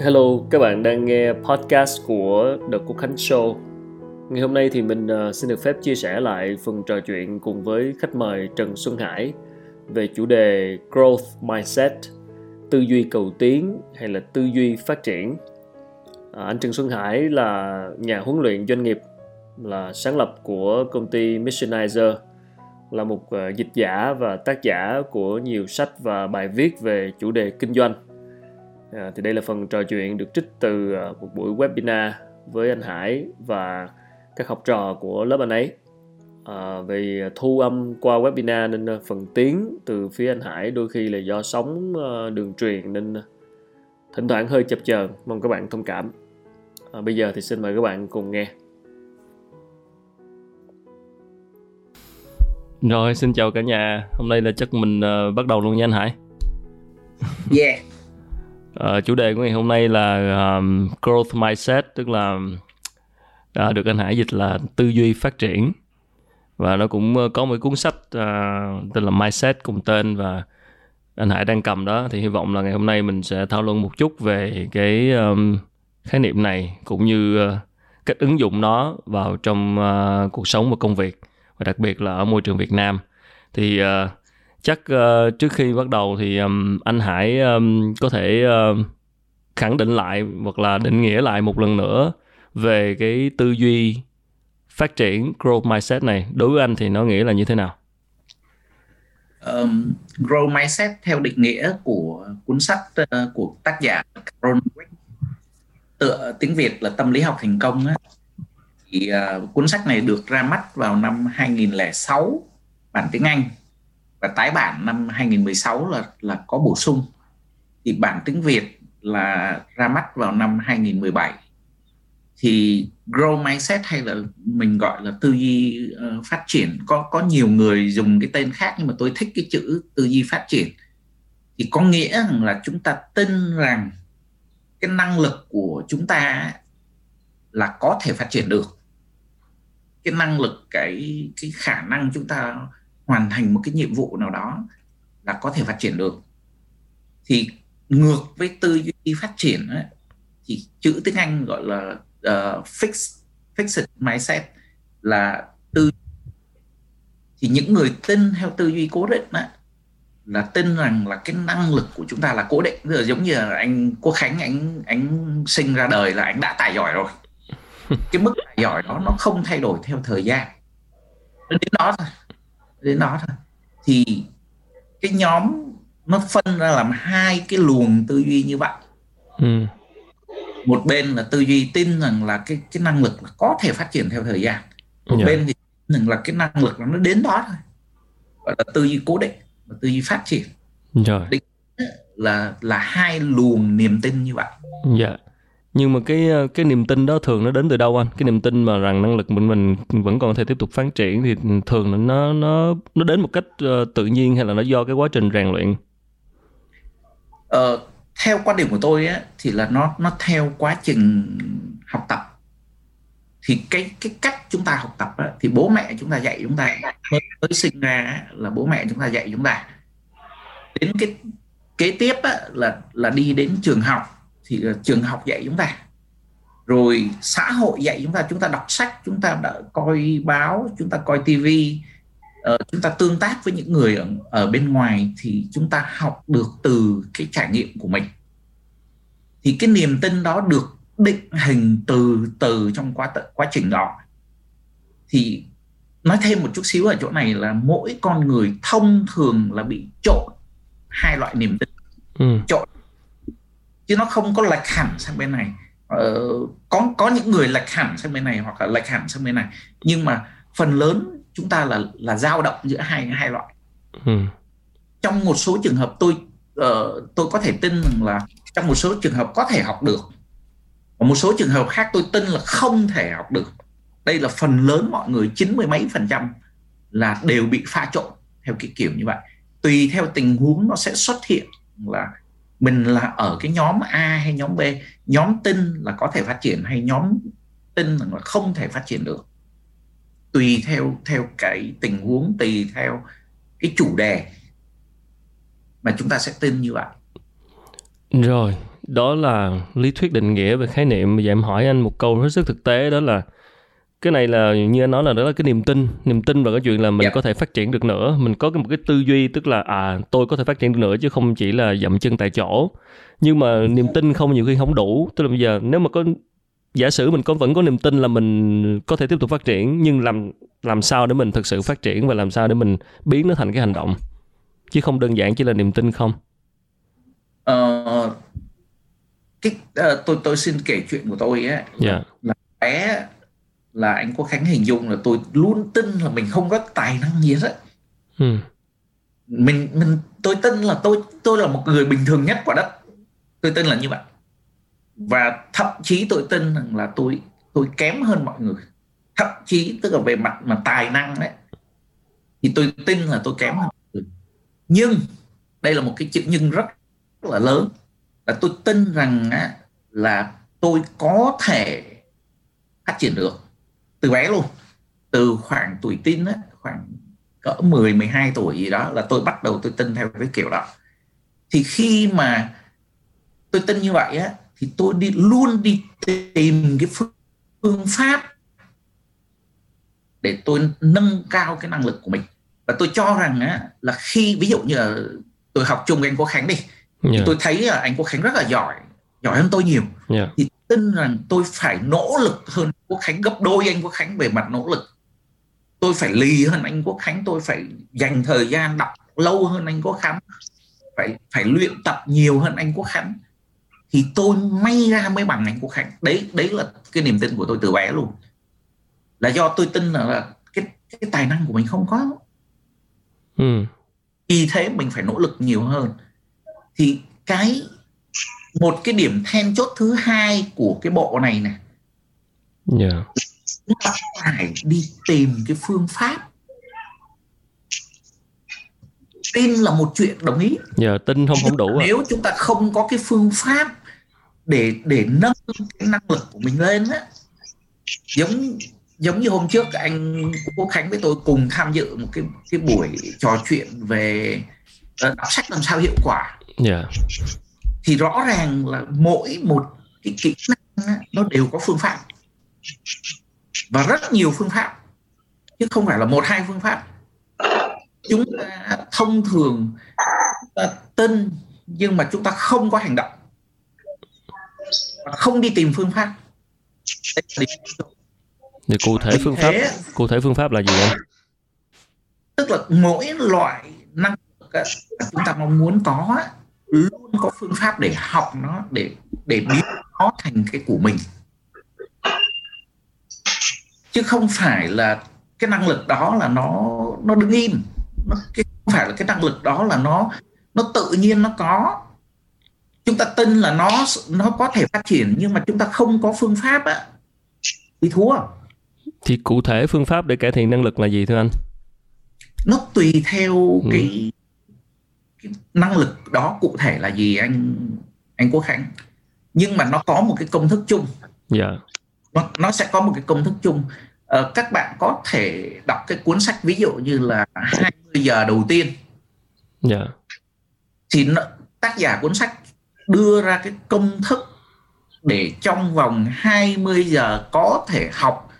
Hello, các bạn đang nghe podcast của The Quốc Khánh Show. Ngày hôm nay thì mình ờ, xin được phép chia sẻ lại phần trò chuyện cùng với khách mời Trần Xuân Hải về chủ đề Growth Mindset, tư duy cầu tiến hay là tư duy phát triển. À, anh Trần Xuân Hải là nhà huấn luyện doanh nghiệp, là sáng lập của công ty Missionizer, là một ờ, dịch giả và tác giả của nhiều sách và bài viết về chủ đề kinh doanh À, thì đây là phần trò chuyện được trích từ à, một buổi webinar với anh Hải và các học trò của lớp anh ấy. À, về thu âm qua webinar nên à, phần tiếng từ phía anh Hải đôi khi là do sóng à, đường truyền nên thỉnh thoảng hơi chập chờn. Mong các bạn thông cảm. À, bây giờ thì xin mời các bạn cùng nghe. Rồi, xin chào cả nhà. Hôm nay là chắc mình uh, bắt đầu luôn nha anh Hải. Yeah. Uh, chủ đề của ngày hôm nay là um, growth mindset tức là uh, được anh Hải dịch là tư duy phát triển. Và nó cũng ờ, có một cuốn sách uh, tên là mindset cùng tên và anh Hải đang cầm đó. Thì hy vọng là ngày hôm nay mình sẽ thảo luận một chút về cái um, khái niệm này cũng như uh, cách ứng dụng nó vào trong uh, cuộc sống và công việc và đặc biệt là ở môi trường Việt Nam. Thì uh, chắc uh, trước khi bắt đầu thì um, anh Hải um, có thể uh, khẳng định lại hoặc là định nghĩa lại một lần nữa về cái tư duy phát triển growth mindset này. Đối với anh thì nó nghĩa là như thế nào? Um, growth mindset theo định nghĩa của cuốn sách uh, của tác giả Carol Dweck tựa tiếng Việt là tâm lý học thành công á, thì uh, cuốn sách này được ra mắt vào năm 2006 bản tiếng Anh và tái bản năm 2016 là là có bổ sung. Thì bản tiếng Việt là ra mắt vào năm 2017 thì grow mindset hay là mình gọi là tư duy uh, phát triển có có nhiều người dùng cái tên khác nhưng mà tôi thích cái chữ tư duy phát triển. Thì có nghĩa là chúng ta tin rằng cái năng lực của chúng ta là có thể phát triển được. Cái năng lực cái cái khả năng chúng ta hoàn thành một cái nhiệm vụ nào đó là có thể phát triển được. Thì ngược với tư duy phát triển ấy, thì chữ tiếng Anh gọi là uh, fix fixed mindset là tư thì những người tin theo tư duy cố định ấy, là tin rằng là cái năng lực của chúng ta là cố định. Giờ giống như là anh Quốc Khánh anh anh sinh ra đời là anh đã tài giỏi rồi. Cái mức tài giỏi đó nó không thay đổi theo thời gian. Đến đó thôi đến đó thôi. Thì cái nhóm nó phân ra làm hai cái luồng tư duy như vậy. Ừ. một bên là tư duy tin rằng là cái cái năng lực là có thể phát triển theo thời gian. Một yeah. Dạ. bên thì rằng là cái năng lực là nó đến đó thôi. Gọi là tư duy cố định và tư duy phát triển. Rồi định là là hai luồng niềm tin như vậy. Dạ. yeah nhưng mà cái ờ, cái niềm tin đó thường nó đến từ đâu anh? Cái niềm tin mà rằng năng lực mình mình vẫn còn thể tiếp tục phát triển thì thường nó nó nó đến một cách ờ, tự nhiên hay là nó do cái quá trình rèn luyện? Ờ, theo quan điểm của tôi á, thì là nó nó theo quá trình học tập. Thì cái cái cách chúng ta học tập á, thì bố mẹ chúng ta dạy chúng ta. Mới, mới sinh ra là bố mẹ chúng ta dạy chúng ta. Đến cái kế tiếp á, là là đi đến trường học thì là trường học dạy chúng ta. Rồi xã hội dạy chúng ta chúng ta đọc sách chúng ta đã coi báo chúng ta coi tivi uh, chúng ta tương tác với những người ở, ở bên ngoài thì chúng ta học được từ cái trải nghiệm của mình. Thì cái niềm tin đó được định hình từ từ trong quá quá trình đó. Thì nói thêm một chút xíu ở chỗ này là mỗi con người thông thường là bị trộn hai loại niềm tin. Ừ. trộn chứ nó không có lệch hẳn sang bên này. Ờ, có có những người lệch hẳn sang bên này hoặc là lệch hẳn sang bên này. Nhưng mà phần lớn chúng ta là là dao động giữa hai hai loại. Ừ. trong một số trường hợp tôi uh, tôi có thể tin rằng là trong một số trường hợp có thể học được. Và một số trường hợp khác tôi tin là không thể học được. Đây là phần lớn mọi người chín mươi mấy phần trăm là đều bị pha trộn theo cái kiểu như vậy. Tùy theo tình huống nó sẽ xuất hiện là mình là ở cái nhóm A hay nhóm B, nhóm tin là có thể phát triển hay nhóm tin là không thể phát triển được. Tùy theo theo cái tình huống, tùy theo cái chủ đề mà chúng ta sẽ tin như vậy. Rồi, đó là lý thuyết định nghĩa về khái niệm. Bây giờ em hỏi anh một câu hết sức thực tế, đó là cái này là như anh nói là đó là cái niềm tin niềm tin vào cái chuyện là mình yeah. Dạ. có thể phát triển được nữa mình có một cái tư duy tức là à tôi có thể phát triển được nữa chứ không chỉ là dậm chân tại chỗ nhưng mà niềm tin không nhiều khi không đủ tức là bây giờ nếu mà có giả sử mình có vẫn có niềm tin là mình có thể tiếp tục phát triển nhưng làm làm sao để mình thực sự phát triển và làm sao để mình biến nó thành cái hành động chứ không đơn giản chỉ là niềm tin không ờ, cái uh, tôi tôi xin kể chuyện của tôi á yeah. Dạ. là bé là anh có khánh hình dung là tôi luôn tin là mình không có tài năng gì hết. Ừ. mình mình tôi tin là tôi tôi là một người bình thường nhất quả đất. Tôi tin là như vậy. Và thậm chí tôi tin rằng là tôi tôi kém hơn mọi người. Thậm chí tức là về mặt mà tài năng đấy thì tôi tin là tôi kém hơn mọi người. Nhưng đây là một cái chữ nhưng rất, rất là lớn. Là tôi tin rằng á, là tôi có thể phát triển được từ bé luôn từ khoảng tuổi tin á, khoảng cỡ 10 12 tuổi gì đó là tôi bắt đầu tôi tin theo cái kiểu đó thì khi mà tôi tin như vậy á thì tôi đi luôn đi tìm cái phương pháp để tôi nâng cao cái năng lực của mình và tôi cho rằng á, là khi ví dụ như là tôi học chung với anh Quốc Khánh đi yeah. thì tôi thấy là anh Quốc Khánh rất là giỏi giỏi hơn tôi nhiều yeah. Thì tin rằng tôi phải nỗ lực hơn Quốc Khánh gấp đôi anh Quốc Khánh về mặt nỗ lực. Tôi phải lì hơn anh Quốc Khánh tôi phải dành thời gian đọc lâu hơn anh Quốc Khánh phải phải luyện tập nhiều hơn anh Quốc Khánh. Thì tôi may ra mới bằng anh Quốc Khánh. Đấy đấy là cái niềm tin của tôi từ bé luôn. Là do tôi tin là, là cái cái tài năng của mình không có. Ừ. vì thế mình phải nỗ lực nhiều hơn. Thì cái một cái điểm then chốt thứ hai của cái bộ này này yeah. chúng ta phải đi tìm cái phương pháp tin là một chuyện đồng ý giờ yeah, tin không không đủ nếu à. chúng ta không có cái phương pháp để để nâng cái năng lực của mình lên á giống giống như hôm trước anh Quốc Khánh với tôi cùng tham dự một cái cái buổi trò chuyện về ờ, đọc sách làm sao hiệu quả yeah. Thì rõ ràng là mỗi một cái kỹ năng nó đều có phương pháp. Và rất nhiều phương pháp chứ không phải là một hai phương pháp. Chúng ta thông thường ta tin nhưng mà chúng ta không có hành động. Không đi tìm phương pháp. Thì cụ thể phương pháp cụ thể phương pháp là gì anh tức là mỗi loại năng lực chúng ta mong muốn có luôn có phương pháp để học nó để để biến nó thành cái của mình. Chứ không phải là cái năng lực đó là nó nó đứng im. Nó cái không phải là cái năng lực đó là nó nó tự nhiên nó có. Chúng ta tin là nó nó có thể phát triển nhưng mà chúng ta không có phương pháp á. Thì thua. Thì cụ thể phương pháp để cải thiện năng lực là gì thưa anh? Nó tùy theo ừ. cái, cái năng lực đó cụ thể là gì anh anh Quốc Khánh nhưng mà nó có một cái công thức chung dạ yeah. nó, nó sẽ có một cái công thức chung ờ, các bạn có thể đọc cái cuốn sách ví dụ như là 20 giờ đầu tiên dạ yeah. thì nó, tác giả cuốn sách đưa ra cái công thức để trong vòng 20 giờ có thể học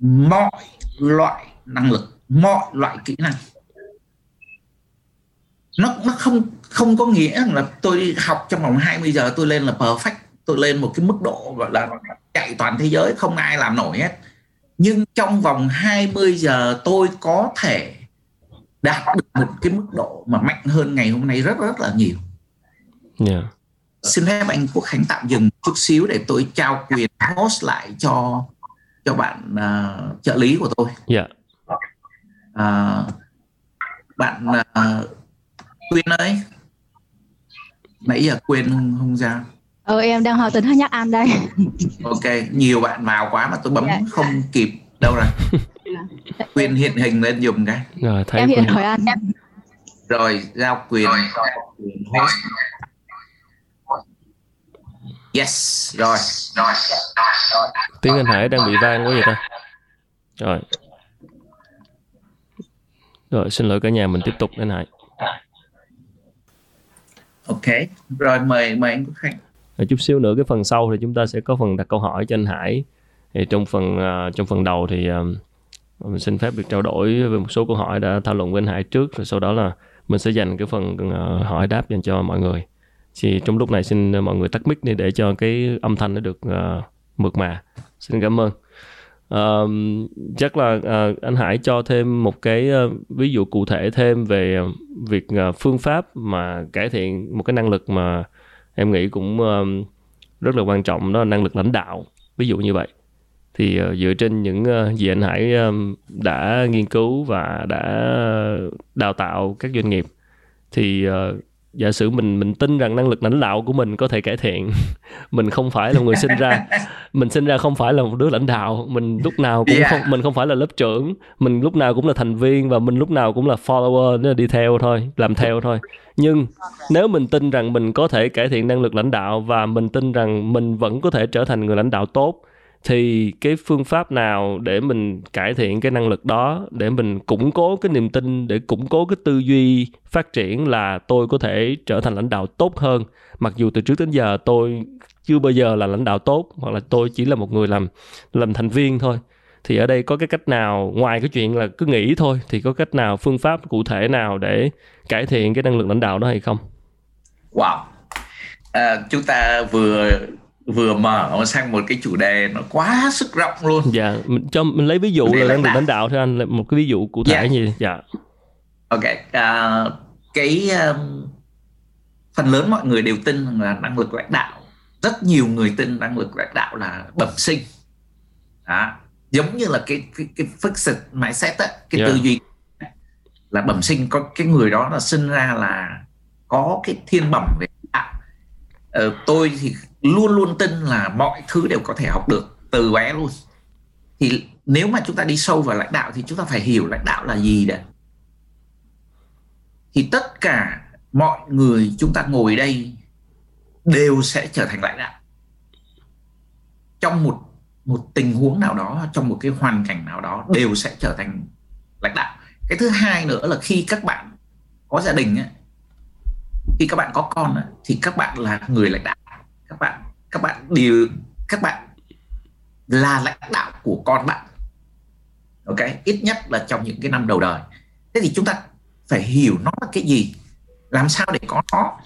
mọi loại năng lực, mọi loại kỹ năng. Nó nó không không có nghĩa là tôi học trong vòng 20 giờ tôi lên là perfect, tôi lên một cái mức độ gọi là chạy toàn thế giới không ai làm nổi hết. Nhưng trong vòng 20 giờ tôi có thể đạt được một cái mức độ mà mạnh hơn ngày hôm nay rất rất là nhiều. Yeah xin phép anh Quốc Khánh tạm dừng chút xíu để tôi trao quyền host lại cho cho bạn uh, trợ lý của tôi. Yeah. Uh, bạn uh, Quyên ơi, nãy giờ Quyên không, không ra. Ờ em đang hỏi tính hơi nhắc anh đây. ok, nhiều bạn vào quá mà tôi bấm yeah. Dạ. không kịp đâu rồi. Quyên hiện hình lên dùng cái. Rồi thấy em hiện rồi anh. Rồi giao quyền, quyền host Yes, rồi. Rồi. Tiếng anh Hải đang bị vang quá vậy ta. Rồi. Rồi, xin lỗi cả nhà, mình tiếp tục anh Hải. Ok, rồi mời mời anh Quốc Khánh. chút xíu nữa cái phần sau thì chúng ta sẽ có phần đặt câu hỏi cho anh Hải. Thì trong phần uh, trong phần đầu thì uh, mình xin phép được trao đổi về một số câu hỏi đã thảo luận với anh Hải trước. Rồi sau đó là mình sẽ dành cái phần uh, hỏi đáp dành cho mọi người. Thì trong lúc này xin mọi người tắt mic đi để cho cái âm thanh nó được uh, mượt mà. Xin cảm ơn um, chắc là uh, anh Hải cho thêm một cái uh, ví dụ cụ thể thêm về việc uh, phương pháp mà cải thiện một cái năng lực mà em nghĩ cũng um, rất là quan trọng đó là năng lực lãnh đạo ví dụ như vậy. Thì uh, dựa trên những uh, gì anh Hải um, đã nghiên cứu và đã đào tạo các doanh nghiệp thì uh, giả sử mình mình tin rằng năng lực lãnh đạo của mình có thể cải thiện mình không phải là người sinh ra mình sinh ra không phải là một đứa lãnh đạo mình lúc nào cũng yeah. không mình không phải là lớp trưởng mình lúc nào cũng là thành viên và mình lúc nào cũng là follower là đi theo thôi làm theo thôi nhưng nếu mình tin rằng mình có thể cải thiện năng lực lãnh đạo và mình tin rằng mình vẫn có thể trở thành người lãnh đạo tốt thì cái phương pháp nào để mình cải thiện cái năng lực đó để mình củng cố cái niềm tin để củng cố cái tư duy phát triển là tôi có thể trở thành lãnh đạo tốt hơn? Mặc dù từ trước đến giờ tôi chưa bao giờ là lãnh đạo tốt hoặc là tôi chỉ là một người làm làm thành viên thôi. Thì ở đây có cái cách nào ngoài cái chuyện là cứ nghĩ thôi thì có cách nào phương pháp cụ thể nào để cải thiện cái năng lực lãnh đạo đó hay không? Wow. À, chúng ta vừa vừa mở sang một cái chủ đề nó quá sức rộng luôn dạ mình cho mình lấy ví dụ là đang được lãnh đạo thôi anh một cái ví dụ cụ thể. Dạ. gì dạ ok uh, cái um, phần lớn mọi người đều tin là năng lực lãnh đạo rất nhiều người tin năng lực lãnh đạo là bẩm sinh đó giống như là cái cái cái fixed mindset á cái yeah. tư duy là bẩm sinh có cái người đó là sinh ra là có cái thiên bẩm về Ờ, tôi thì luôn luôn tin là mọi thứ đều có thể học được từ bé luôn. Thì nếu mà chúng ta đi sâu vào lãnh đạo thì chúng ta phải hiểu lãnh đạo là gì đấy thì tất cả mọi người chúng ta ngồi đây đều sẽ trở thành lãnh đạo. Trong một một tình huống nào đó trong một cái hoàn cảnh nào đó đều sẽ trở thành lãnh đạo. Cái thứ hai nữa là khi các bạn có gia đình ấy, khi các bạn có con thì các bạn là người lãnh đạo. Các bạn các bạn đều các bạn là lãnh đạo của con bạn. Ok? Ít nhất là trong những cái năm đầu đời. Thế thì chúng ta phải hiểu nó là cái gì, làm sao để có nó.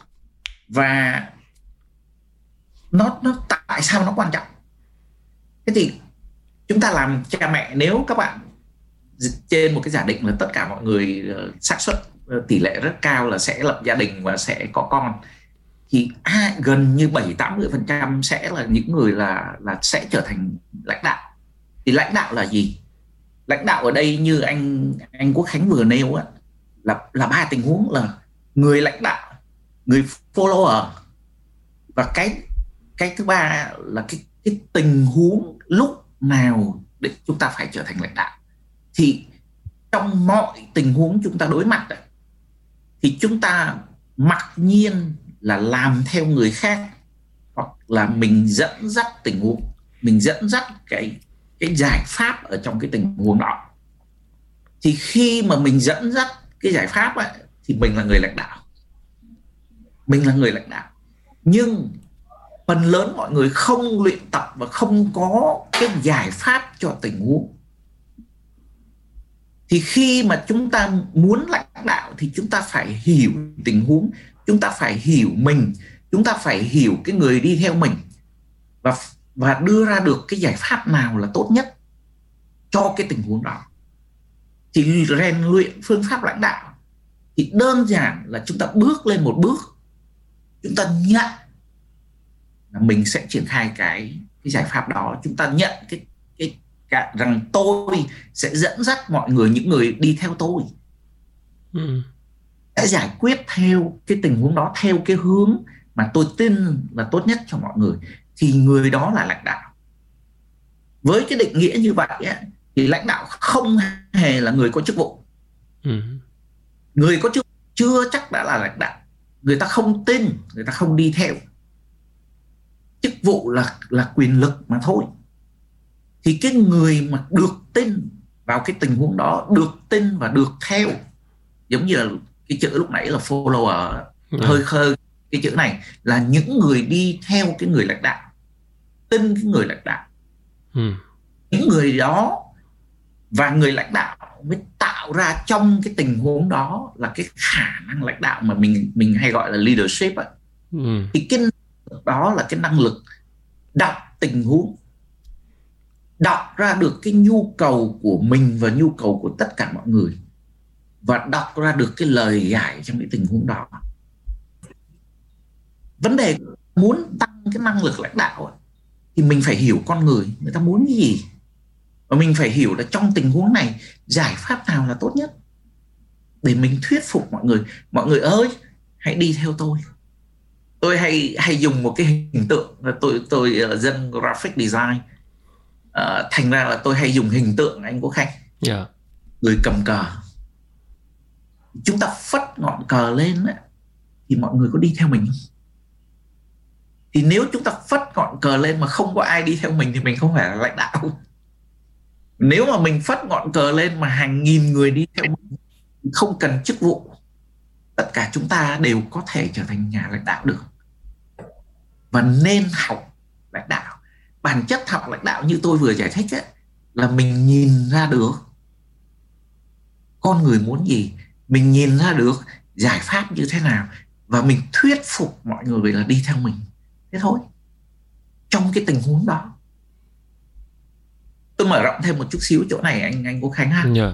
Và nó nó, tại sao nó quan trọng? Thế thì chúng ta làm cha mẹ, nếu các bạn trên một cái giả định là tất cả mọi người ờ, xác suất Ờ, tỷ lệ rất cao là sẽ lập gia đình và sẽ có con. Thì à, gần như 7 80 phần trăm sẽ là những người là là sẽ trở thành lãnh đạo. Thì lãnh đạo là gì? Lãnh đạo ở đây như anh anh Quốc Khánh vừa nêu á là là ba tình huống là người lãnh đạo người follower và cái cái thứ ba là cái cái tình huống lúc nào để chúng ta phải trở thành lãnh đạo. Thì trong mọi tình huống chúng ta đối mặt thì chúng ta mặc nhiên là làm theo người khác hoặc là mình dẫn dắt tình huống mình dẫn dắt cái cái giải pháp ở trong cái tình huống đó. Thì khi mà mình dẫn dắt cái giải pháp ấy, thì mình là người lãnh đạo. Mình là người lãnh đạo. Nhưng phần lớn mọi người không luyện tập và không có cái giải pháp cho tình huống thì khi mà chúng ta muốn lãnh đạo thì chúng ta phải hiểu tình huống, chúng ta phải hiểu mình, chúng ta phải hiểu cái người đi theo mình. Và và đưa ra được cái giải pháp nào là tốt nhất cho cái tình huống đó. Thì rèn luyện phương pháp lãnh đạo thì đơn giản là chúng ta bước lên một bước, chúng ta nhận là mình sẽ triển khai cái cái giải pháp đó. Chúng ta nhận cái cái rằng tôi sẽ dẫn dắt mọi người những người đi theo tôi. Ừ. Sẽ giải quyết theo cái tình huống đó theo cái hướng mà tôi tin là tốt nhất cho mọi người. Thì người đó là lãnh đạo. Với cái định nghĩa như vậy ấy, thì lãnh đạo không hề là người có chức vụ. Ừ. người có chức chưa chắc đã là lãnh đạo. Người ta không tin người ta không đi theo. Chức vụ là là quyền lực mà thôi thì cái người mà được tin vào cái tình huống đó được tin và được theo giống như là cái chữ lúc nãy là follower ừ. hơi khơi cái chữ này là những người đi theo cái người lãnh đạo tin cái người lãnh đạo ừ. những người đó và người lãnh đạo mới tạo ra trong cái tình huống đó là cái khả năng lãnh đạo mà mình mình hay gọi là leadership ấy. Ừ. thì cái đó là cái năng lực đọc tình huống đọc ra được cái nhu cầu của mình và nhu cầu của tất cả mọi người và đọc ra được cái lời giải trong cái tình huống đó. Vấn đề muốn tăng cái năng lực lãnh đạo thì mình phải hiểu con người người ta muốn cái gì. Và mình phải hiểu là trong tình huống này giải pháp nào là tốt nhất để mình thuyết phục mọi người mọi người ơi hãy đi theo tôi. Tôi hay hay dùng một cái hình tượng là tôi tôi uh, dân graphic design uh, thành ra là tôi hay dùng hình tượng anh quốc khanh. Yeah. Dạ. người cầm cờ. Chúng ta phất ngọn cờ lên ấy, thì mọi người có đi theo mình không? Thì nếu chúng ta phất ngọn cờ lên mà không có ai đi theo mình thì mình không phải là lãnh đạo. Nếu mà mình phất ngọn cờ lên mà hàng nghìn người đi theo mình không cần chức vụ tất cả chúng ta đều có thể trở thành nhà lãnh đạo được. Và nên học lãnh đạo bản chất học lãnh đạo như tôi vừa giải thích ấy, là mình nhìn ra được con người muốn gì mình nhìn ra được giải pháp như thế nào và mình thuyết phục mọi người là đi theo mình thế thôi trong cái tình huống đó tôi mở rộng thêm một chút xíu chỗ này anh anh Quốc Khánh ha yeah. Dạ.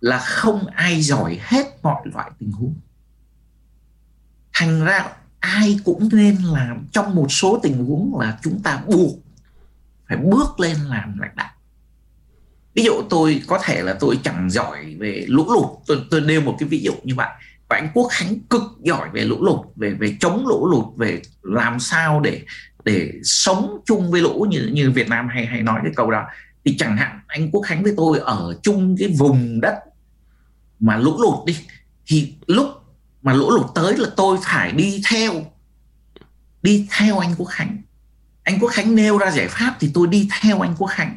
là không ai giỏi hết mọi loại tình huống thành ra ai cũng nên làm trong một số tình huống là chúng ta buộc phải bước lên làm lãnh đạo. Ví dụ tôi có thể là tôi chẳng giỏi về lũ lụt, tôi tôi nêu một cái ví dụ như vậy. Và anh Quốc Khánh cực giỏi về lũ lụt, về về chống lũ lụt, về làm sao để để sống chung với lũ như như Việt Nam hay hay nói cái câu đó. Thì chẳng hạn anh Quốc Khánh với tôi ở chung cái vùng đất mà lũ lụt đi, thì lúc mà lũ lụt tới là tôi phải đi theo đi theo anh Quốc Khánh anh Quốc Khánh nêu ra giải pháp thì tôi đi theo anh Quốc Khánh.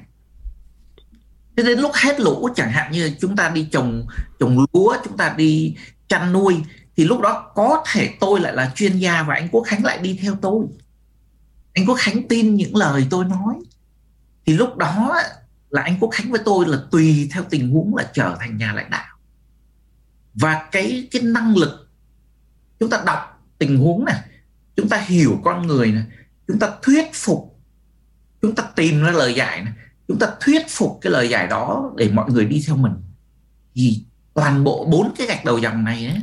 Thế đến lúc hết lũ, chẳng hạn như chúng ta đi trồng trồng lúa, chúng ta đi chăn nuôi, thì lúc đó có thể tôi lại là chuyên gia và anh Quốc Khánh lại đi theo tôi. Anh Quốc Khánh tin những lời tôi nói. Thì lúc đó là anh Quốc Khánh với tôi là tùy theo tình huống là trở thành nhà lãnh đạo. Và cái cái năng lực, chúng ta đọc tình huống này, chúng ta hiểu con người này chúng ta thuyết phục chúng ta tìm ra lời giải này chúng ta thuyết phục cái lời giải đó để mọi người đi theo mình thì toàn bộ bốn cái gạch đầu dòng này ấy,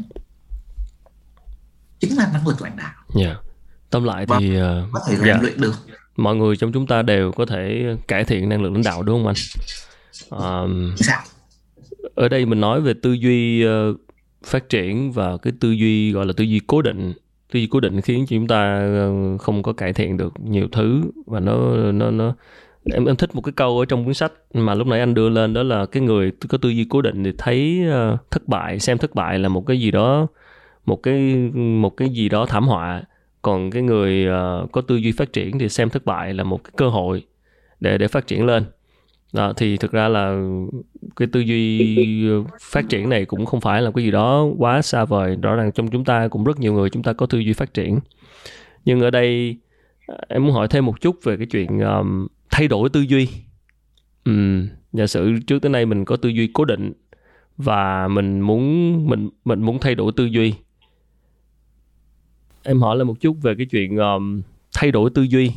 chính là năng lực lãnh đạo. Yeah. Dạ. Tóm lại thì uh, có thể rèn yeah. Dạ. luyện được. Mọi người trong chúng ta đều có thể cải thiện năng lực lãnh đạo đúng không anh? Um, ở đây mình nói về tư duy uh, phát triển và cái tư duy gọi là tư duy cố định tư duy cố định khiến chúng ta ờ, không có cải thiện được nhiều thứ và nó nó nó, em em thích một cái câu ở trong cuốn sách mà lúc nãy anh đưa lên, đó là cái người có tư duy cố định thì thấy ờ, thất bại, xem thất bại là một cái gì đó, một cái một cái gì đó thảm họa. Còn cái người ờ, có tư duy phát triển thì xem thất bại là một cái cơ hội để để phát triển lên đó, thì thực ra là cái tư duy phát triển này cũng không phải là cái gì đó quá xa vời rõ ràng trong chúng ta cũng rất nhiều người chúng ta có tư duy phát triển nhưng ở đây em muốn hỏi thêm một chút về cái chuyện um, thay đổi tư duy ừ, giả sử trước tới nay mình có tư duy cố định và mình muốn mình mình muốn thay đổi tư duy em hỏi lại một chút về cái chuyện um, thay đổi tư duy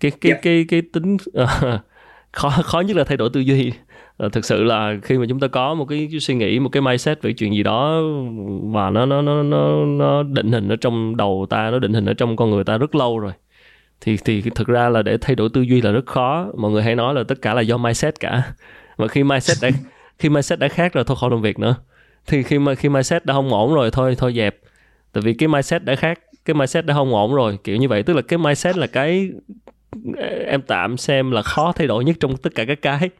cái cái yeah. Dạ. cái cái, cái tính uh, khó khó nhất là thay đổi tư duy. Ờ, thực sự là khi mà chúng ta có một cái suy nghĩ, một cái mindset về chuyện gì đó và nó nó nó nó nó định hình ở trong đầu ta, nó định hình ở trong con người ta rất lâu rồi, thì thì thực ra là để thay đổi tư duy là rất khó. Mọi người hay nói là tất cả là do mindset cả. Mà khi mindset đã, khi mindset đã khác rồi thôi, khỏi làm việc nữa. Thì khi mà, khi mindset đã không ổn rồi thôi thôi dẹp. Tại vì cái mindset đã khác, cái mindset đã không ổn rồi, kiểu như vậy. Tức là cái mindset là cái em tạm xem là khó thay đổi nhất trong tất cả các cái.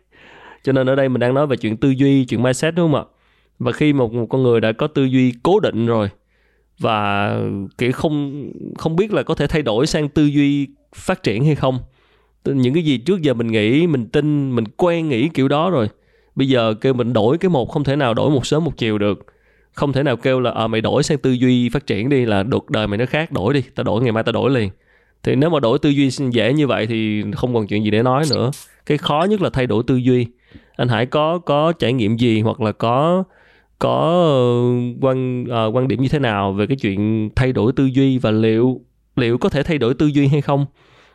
Cho nên ở đây mình đang nói về chuyện tư duy chuyện mindset đúng không ạ? Và khi một, một con người đã có tư duy cố định rồi và kiểu không không biết là có thể thay đổi sang tư duy phát triển hay không những cái gì trước giờ mình nghĩ mình tin mình quen nghĩ kiểu đó rồi bây giờ kêu mình đổi cái một không thể nào đổi một sớm một chiều được. Không thể nào kêu là à, mày đổi sang tư duy phát triển đi là được đời mày nó khác đổi đi tao đổi ngày mai tao đổi liền thì nếu mà đổi tư duy dễ như vậy thì không còn chuyện gì để nói nữa. Cái khó nhất là thay đổi tư duy. Anh hải có có trải nghiệm gì hoặc là có có ờ, quan uh, quan điểm như thế nào về cái chuyện thay đổi tư duy và liệu liệu có thể thay đổi tư duy hay không?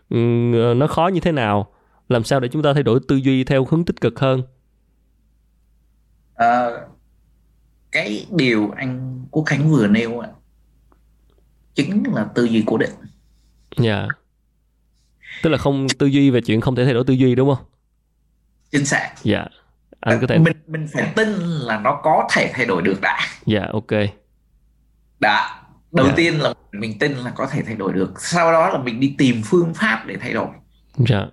Um, nó khó như thế nào? Làm sao để chúng ta thay đổi tư duy theo hướng tích cực hơn? À, cái điều anh Quốc Khánh vừa nêu chính là tư duy cố định dạ yeah. tức là không tư duy về chuyện không thể thay đổi tư duy đúng không chính xác dạ yeah. anh có thể mình mình phải tin là nó có thể thay đổi được đã dạ yeah, ok đã đầu yeah. tiên là mình tin là có thể thay đổi được sau đó là mình đi tìm phương pháp để thay đổi dạ yeah.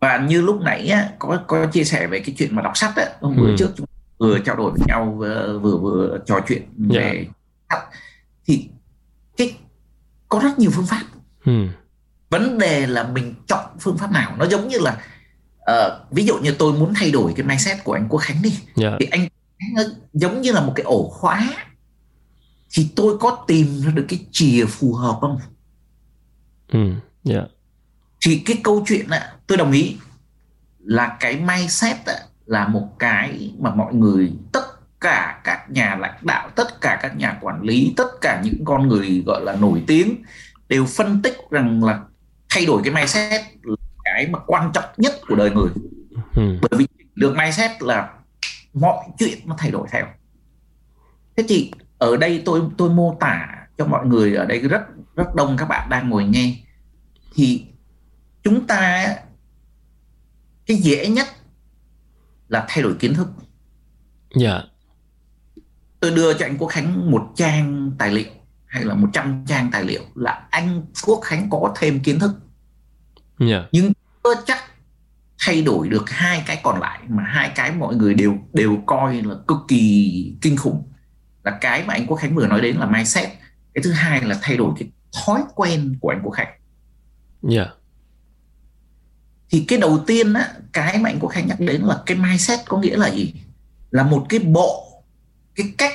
và như lúc nãy á, có có chia sẻ về cái chuyện mà đọc sách á hôm bữa ừ. trước chúng vừa trao đổi với nhau vừa vừa, vừa trò chuyện yeah. về sách thì cái có rất nhiều phương pháp ừ. vấn đề là mình chọn phương pháp nào nó giống như là uh, ví dụ như tôi muốn thay đổi cái mindset của anh Quốc Khánh đi yeah. thì anh nó giống như là một cái ổ khóa thì tôi có tìm ra được cái chìa phù hợp không ừ yeah. thì cái câu chuyện á tôi đồng ý là cái mindset á, là một cái mà mọi người tất cả các nhà lãnh đạo tất cả các nhà quản lý tất cả những con người gọi là nổi tiếng đều phân tích rằng là thay đổi cái mindset là cái mà quan trọng nhất của đời người. Ừ. bởi vì được mindset là mọi chuyện nó thay đổi theo. Thế thì ở đây tôi tôi mô tả cho mọi người ở đây rất rất đông các bạn đang ngồi nghe. Thì chúng ta cái dễ nhất là thay đổi kiến thức. Dạ. Yeah. tôi đưa cho anh Quốc Khánh một trang tài liệu hay là 100 trang tài liệu là anh Quốc Khánh có thêm kiến thức. Yeah. nhưng chưa chắc thay đổi được hai cái còn lại mà hai cái mọi người đều đều coi là cực kỳ kinh khủng. Là cái mà anh Quốc Khánh vừa nói đến là mindset. Cái thứ hai là thay đổi cái thói quen của anh Quốc Khánh. Yeah. thì cái đầu tiên á cái mà anh Quốc Khánh nhắc đến là cái mindset có nghĩa là gì? Là một cái bộ cái cách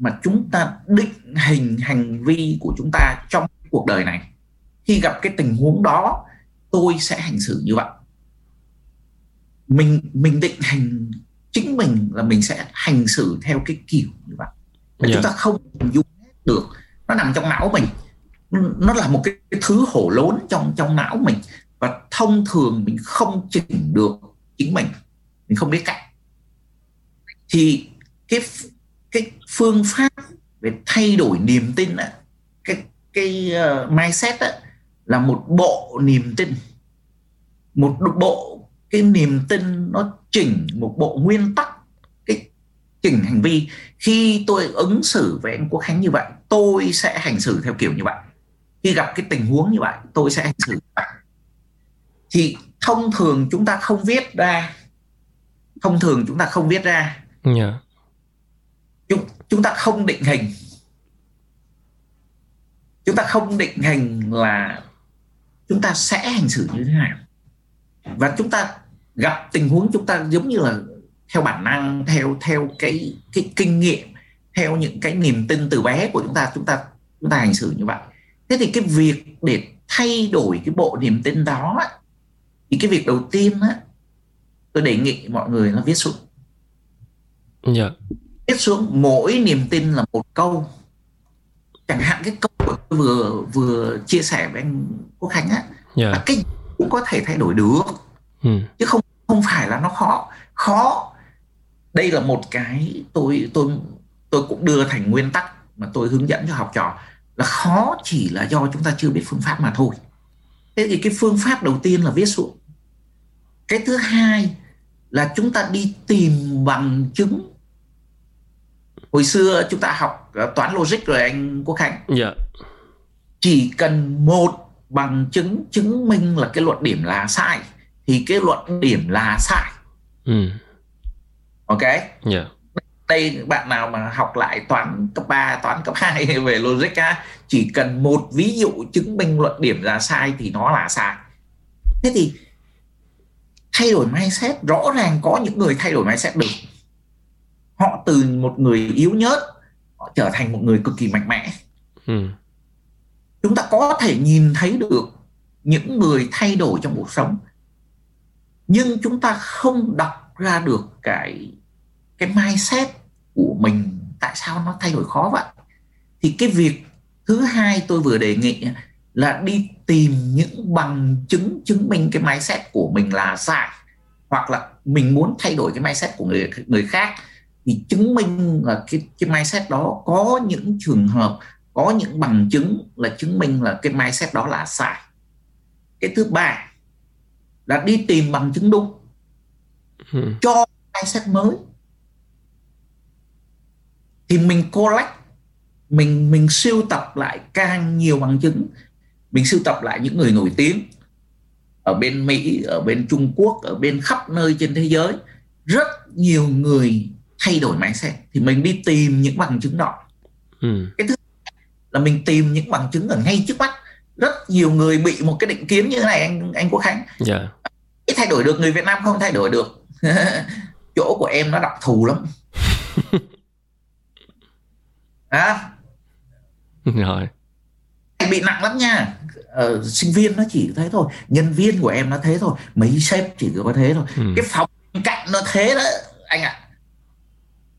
mà chúng ta định hình hành vi của chúng ta trong cuộc đời này. Khi gặp cái tình huống đó tôi sẽ hành xử như vậy. Mình mình định hình chính mình là mình sẽ hành xử theo cái kiểu như vậy. Mà yeah. chúng ta không hình dung được nó nằm trong não mình. Nó là một cái, cái thứ hổ lốn trong trong não mình. Và thông thường mình không chỉnh được chính mình. Mình không biết cách. Thì cái cái phương pháp về thay đổi niềm tin á, cái cái uh, mindset á, là một bộ niềm tin. Một bộ cái niềm tin nó chỉnh một bộ nguyên tắc cái chỉnh hành vi. Khi tôi ứng xử với anh Quốc Khánh như vậy tôi sẽ hành xử theo kiểu như vậy. Khi gặp cái tình huống như vậy tôi sẽ hành xử như vậy. Thì thông thường chúng ta không viết ra thông thường chúng ta không viết ra. Yeah chúng ta không định hình. Chúng ta không định hình là chúng ta sẽ hành xử như thế nào. Và chúng ta gặp tình huống chúng ta giống như là theo bản năng, theo theo cái cái kinh nghiệm, theo những cái niềm tin từ bé của chúng ta chúng ta chúng ta hành xử như vậy. Thế thì cái việc để thay đổi cái bộ niềm tin đó thì cái việc đầu tiên á, tôi đề nghị mọi người nó viết xuống. Yeah. Viết xuống mỗi niềm tin là một câu chẳng hạn cái câu của tôi vừa vừa chia sẻ với anh Quốc Khánh á yeah. Dạ. là cái cũng có thể thay đổi được ừ. chứ không không phải là nó khó khó đây là một cái tôi tôi tôi cũng đưa thành nguyên tắc mà tôi hướng dẫn cho học trò là khó chỉ là do chúng ta chưa biết phương pháp mà thôi thế thì cái phương pháp đầu tiên là viết xuống cái thứ hai là chúng ta đi tìm bằng chứng hồi xưa chúng ta học ờ, toán logic rồi anh Quốc Khánh dạ. chỉ cần một bằng chứng chứng minh là cái luận điểm là sai thì cái luận điểm là sai ừ. ok yeah. đây bạn nào mà học lại toán cấp 3 toán cấp 2 về logic á chỉ cần một ví dụ chứng minh luận điểm là sai thì nó là sai thế thì thay đổi mindset rõ ràng có những người thay đổi mindset được họ từ một người yếu nhớt họ trở thành một người cực kỳ mạnh mẽ. Ừ. chúng ta có thể nhìn thấy được những người thay đổi trong cuộc sống nhưng chúng ta không đọc ra được cái cái mindset của mình tại sao nó thay đổi khó vậy. Thì cái việc thứ hai tôi vừa đề nghị là đi tìm những bằng chứng chứng minh cái mindset của mình là sai hoặc là mình muốn thay đổi cái mindset của người người khác thì chứng minh là cái cái mindset đó có những trường hợp có những bằng chứng là chứng minh là cái mindset đó là sai. Cái thứ ba là đi tìm bằng chứng đúng. Ừ. cho mindset mới. Thì mình collect mình mình siêu tập lại càng nhiều bằng chứng. Mình sưu tập lại những người nổi tiếng ở bên Mỹ, ở bên Trung Quốc, ở bên khắp nơi trên thế giới. Rất nhiều người thay đổi mindset thì mình đi tìm những bằng chứng đó. Ừ. Cái thứ là mình tìm những bằng chứng ở ngay trước mắt. Rất nhiều người bị một cái định kiến như thế này anh anh Quốc Khánh. Dạ. Yeah. thay đổi được người Việt Nam không thay đổi được. Chỗ của em nó đặc thù lắm. à, rồi bị nặng lắm nha ờ, sinh viên nó chỉ thế thôi nhân viên của em nó thế thôi mấy sếp chỉ có thế thôi ừ. cái phòng cạnh nó thế đó anh ạ à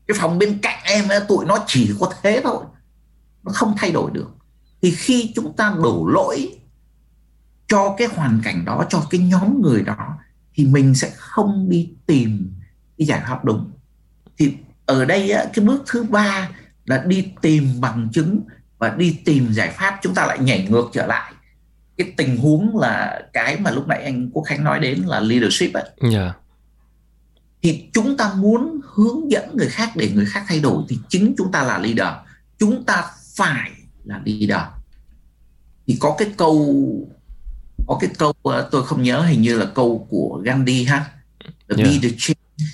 cái phòng bên cạnh em ấy, tụi nó chỉ có thế thôi nó không thay đổi được thì khi chúng ta đổ lỗi cho cái hoàn cảnh đó cho cái nhóm người đó thì mình sẽ không đi tìm cái giải pháp đúng thì ở đây cái bước thứ ba là đi tìm bằng chứng và đi tìm giải pháp chúng ta lại nhảy ngược trở lại cái tình huống là cái mà lúc nãy anh Quốc Khánh nói đến là leadership ấy. Yeah. Dạ. Thì chúng ta muốn hướng dẫn người khác để người khác thay đổi thì chính chúng ta là leader. Chúng ta phải là leader. Thì có cái câu có cái câu ờ, tôi không nhớ hình như là câu của Gandhi ha. The yeah. be the change.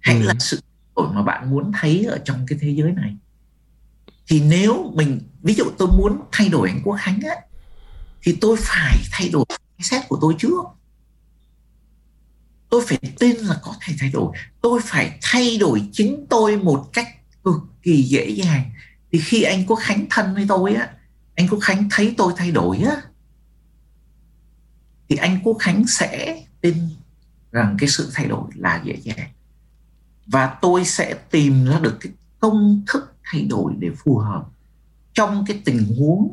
Hãy ừ. là sự đổi mà bạn muốn thấy ở trong cái thế giới này thì nếu mình ví dụ tôi muốn thay đổi anh quốc khánh á thì tôi phải thay đổi xét của tôi trước tôi phải tin là có thể thay đổi. Tôi phải thay đổi chính tôi một cách cực kỳ dễ dàng. Thì khi anh quốc khánh thân với tôi á, anh quốc khánh thấy tôi thay đổi á, thì anh quốc khánh sẽ tin rằng cái sự thay đổi là dễ dàng. Và tôi sẽ tìm ra được cái công thức thay đổi để phù hợp trong cái tình huống,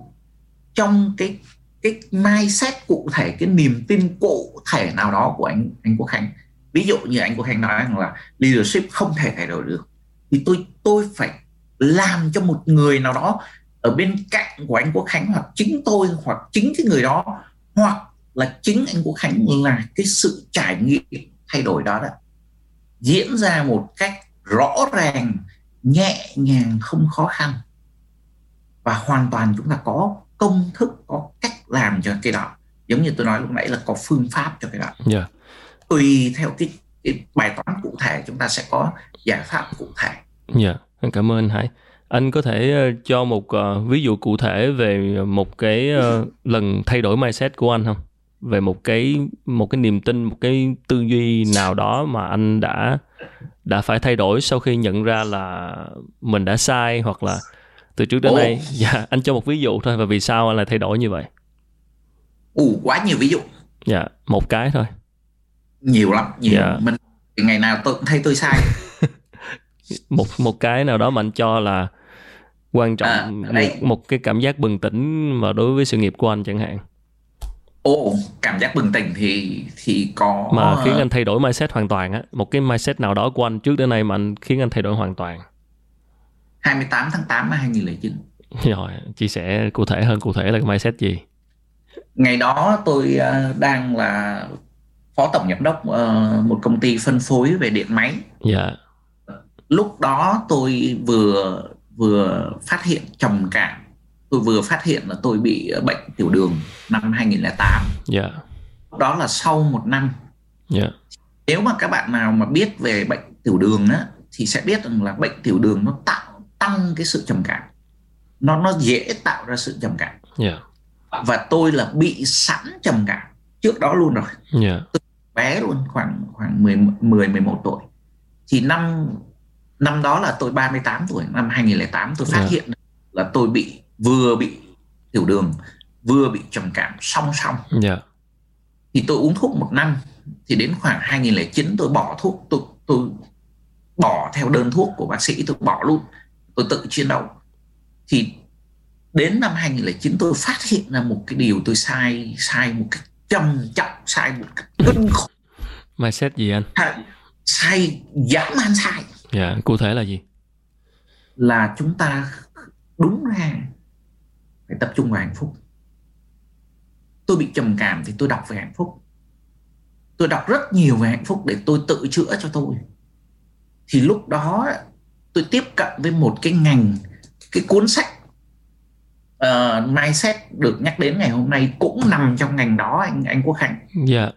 trong cái cái mindset cụ thể, cái niềm tin cụ thể nào đó của anh anh Quốc Khánh. Ví dụ như anh Quốc Khánh nói rằng là leadership không thể thay đổi được. Thì tôi tôi phải làm cho một người nào đó ở bên cạnh của anh Quốc Khánh hoặc chính tôi hoặc chính cái người đó, hoặc là chính anh Quốc Khánh là cái sự trải nghiệm thay đổi đó đó, diễn ra một cách rõ ràng, nhẹ nhàng, không khó khăn. Và hoàn toàn chúng ta có công thức, có cách làm cho cái đó. Giống như tôi nói lúc nãy là có phương pháp cho cái đó. Yeah. tùy theo cái, cái bài toán cụ thể chúng ta sẽ có giải pháp cụ thể. Dạ yeah. cảm ơn anh Hải. Anh có thể uh, cho một uh, ví dụ cụ thể về một cái uh, lần thay đổi mindset của anh không? Về một cái một cái niềm tin một cái tư duy nào đó mà anh đã đã phải thay đổi sau khi nhận ra là mình đã sai hoặc là từ trước đến nay? Dạ anh cho một ví dụ thôi và vì sao anh lại thay đổi như vậy ủ quá nhiều ví dụ dạ một cái thôi nhiều lắm nhiều dạ. mình ngày nào tôi cũng thấy tôi sai một một cái nào đó mà anh cho là quan trọng à, một, một cái cảm giác bừng tỉnh mà đối với sự nghiệp của anh chẳng hạn Ồ, cảm giác bừng tỉnh thì thì có mà khiến anh thay đổi mindset hoàn toàn á, một cái mindset nào đó của anh trước đến nay mà anh khiến anh thay đổi hoàn toàn. 28 tháng 8 năm 2009. Rồi, chia sẻ cụ thể hơn cụ thể là cái mindset gì? Ngày đó tôi uh, đang là phó tổng giám đốc uh, một công ty phân phối về điện máy. Dạ. Lúc đó tôi vừa vừa phát hiện trầm cảm tôi vừa phát hiện là tôi bị ờ, bệnh tiểu đường năm 2008. Yeah. Đó là sau một năm. Yeah. Nếu mà các bạn nào mà biết về bệnh tiểu đường á thì sẽ biết rằng là bệnh tiểu đường nó tạo tăng cái sự trầm cảm. Nó nó dễ tạo ra sự trầm cảm. Yeah. Và tôi là bị sẵn trầm cảm trước đó luôn rồi. Yeah. Từ bé luôn khoảng khoảng 10 10 11 tuổi. Thì năm năm đó là tôi 38 tuổi năm 2008 tôi phát yeah. Dạ. hiện là tôi bị vừa bị tiểu đường vừa bị trầm cảm song song yeah. Dạ. thì tôi uống thuốc một năm thì đến khoảng 2009 tôi bỏ thuốc tôi tôi bỏ theo đơn thuốc của bác sĩ tôi bỏ luôn tôi tự chiến đấu thì đến năm 2009 tôi phát hiện ra một cái điều tôi sai sai một cách trầm trọng sai một cách kinh khủng. Mindset gì anh? Sai, sai dã man sai. Dạ cụ thể là gì? Là chúng ta đúng ra phải tập trung vào hạnh phúc. Tôi bị trầm cảm thì tôi đọc về hạnh phúc. Tôi đọc rất nhiều về hạnh phúc để tôi tự chữa cho tôi. Thì lúc đó tôi tiếp cận với một cái ngành cái cuốn sách uh, mindset được nhắc đến ngày hôm nay cũng nằm trong ngành đó anh anh Quốc Khánh. Dạ. Yeah.